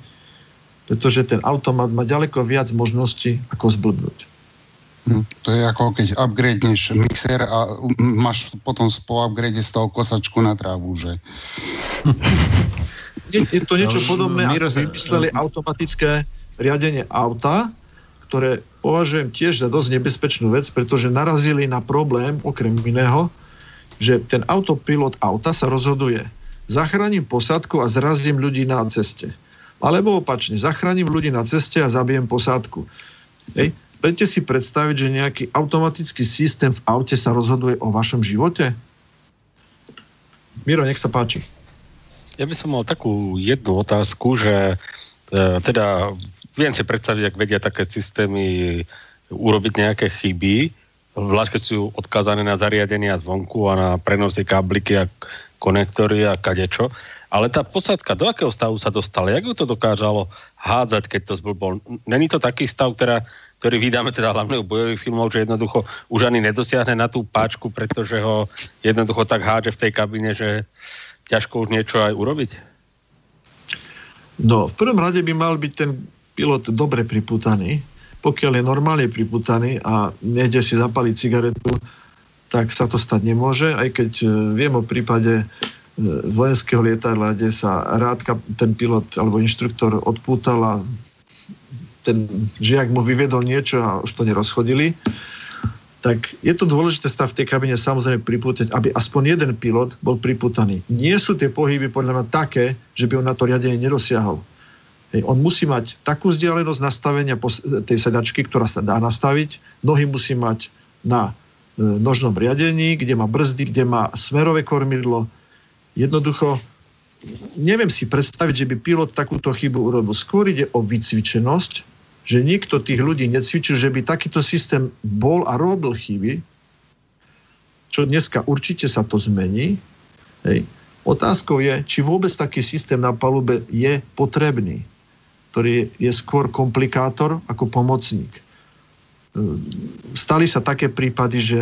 Speaker 2: pretože ten automat má ďaleko viac možností, ako zblbnúť.
Speaker 10: Hm, to je ako keď upgradeneš mixer a máš potom po upgrade z toho kosačku na trávu, že?
Speaker 2: Je, je to niečo no, podobné, ako vymysleli automatické riadenie auta, ktoré považujem tiež za dosť nebezpečnú vec, pretože narazili na problém, okrem iného, že ten autopilot auta sa rozhoduje. Zachránim posádku a zrazím ľudí na ceste. Alebo opačne, zachránim ľudí na ceste a zabijem posádku. Hej. Viete si predstaviť, že nejaký automatický systém v aute sa rozhoduje o vašom živote? Miro, nech sa páči.
Speaker 3: Ja by som mal takú jednu otázku, že e, teda viem si predstaviť, ak vedia také systémy urobiť nejaké chyby, zvlášť keď sú odkázané na zariadenia zvonku a na prenosy kábliky a konektory a kadečo. Ale tá posádka, do akého stavu sa dostala? Jak ju to dokážalo hádzať, keď to zblbol? Není to taký stav, ktorá, ktorý vydáme teda hlavne u bojových filmov, že jednoducho už ani nedosiahne na tú páčku, pretože ho jednoducho tak hádže v tej kabine, že ťažko už niečo aj urobiť?
Speaker 2: No, v prvom rade by mal byť ten pilot dobre priputaný. Pokiaľ je normálne priputaný a nejde si zapaliť cigaretu, tak sa to stať nemôže, aj keď e, viem o prípade vojenského lietadla, kde sa rádka, ten pilot alebo inštruktor odpútal a ten žiak mu vyvedol niečo a už to nerozchodili, tak je to dôležité stav v tej kabine samozrejme pripútať, aby aspoň jeden pilot bol priputaný. Nie sú tie pohyby podľa mňa také, že by on na to riadenie nedosiahol. Hej, on musí mať takú vzdialenosť nastavenia tej sedačky, ktorá sa dá nastaviť. Nohy musí mať na e, nožnom riadení, kde má brzdy, kde má smerové kormidlo, Jednoducho, neviem si predstaviť, že by pilot takúto chybu urobil. Skôr ide o vycvičenosť, že nikto tých ľudí necvičil, že by takýto systém bol a robil chyby, čo dneska určite sa to zmení. Hej. Otázkou je, či vôbec taký systém na palube je potrebný, ktorý je skôr komplikátor ako pomocník. Stali sa také prípady, že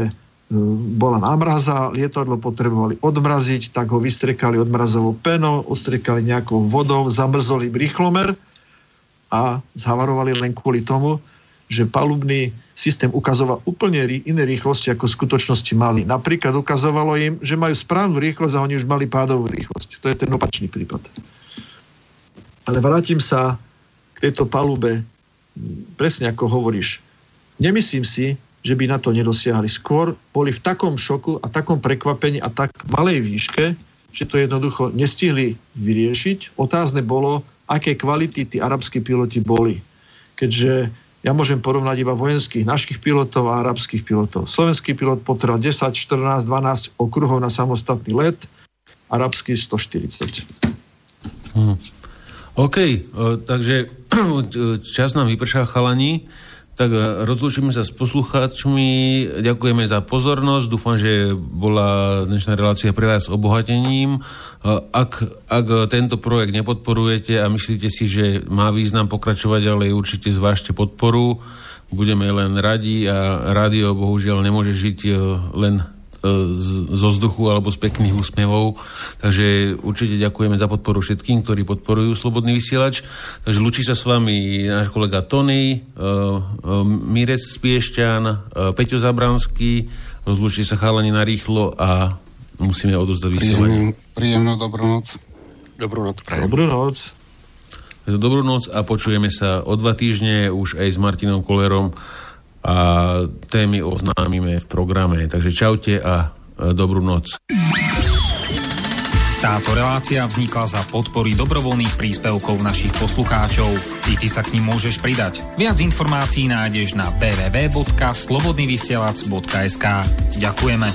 Speaker 2: bola námraza, lietadlo potrebovali odmraziť, tak ho vystrekali odmrazovou penou, ostrekali nejakou vodou, zamrzoli rýchlomer a zhavarovali len kvôli tomu, že palubný systém ukazoval úplne iné rýchlosti, ako v skutočnosti mali. Napríklad ukazovalo im, že majú správnu rýchlosť a oni už mali pádovú rýchlosť. To je ten opačný prípad. Ale vrátim sa k tejto palube, presne ako hovoríš. Nemyslím si, že by na to nedosiahli. Skôr boli v takom šoku a takom prekvapení a tak malej výške, že to jednoducho nestihli vyriešiť. Otázne bolo, aké kvality tí arabskí piloti boli. Keďže ja môžem porovnať iba vojenských našich pilotov a arabských pilotov. Slovenský pilot potreboval 10, 14, 12 okruhov na samostatný let, arabský 140.
Speaker 1: Hmm. OK, o, takže čas nám vypršal chalani. Tak e, rozlúčime sa s poslucháčmi, ďakujeme za pozornosť, dúfam, že bola dnešná relácia pre vás obohatením. E, ak, ak tento projekt nepodporujete a myslíte si, že má význam pokračovať, ale určite zvážte podporu, budeme len radi a rádio bohužiaľ nemôže žiť e, len zo vzduchu alebo z pekných úsmevov. Takže určite ďakujeme za podporu všetkým, ktorí podporujú Slobodný vysielač. Takže lučí sa s vami náš kolega Tony, uh, uh, Mirec Spiešťan, uh, Peťo Zabranský, rozlučí sa chalani na rýchlo a musíme odozdať vysielanie.
Speaker 10: Príjemnú dobrú noc.
Speaker 3: Dobrú noc.
Speaker 2: Dobrú noc.
Speaker 1: Dobrú noc a počujeme sa o dva týždne už aj s Martinom Kolerom a témy oznámime v programe. Takže čaute a dobrú noc.
Speaker 11: Táto relácia vznikla za podpory dobrovoľných príspevkov našich poslucháčov. I ty sa k ním môžeš pridať. Viac informácií nájdeš na www.slobodnyvysielac.sk Ďakujeme.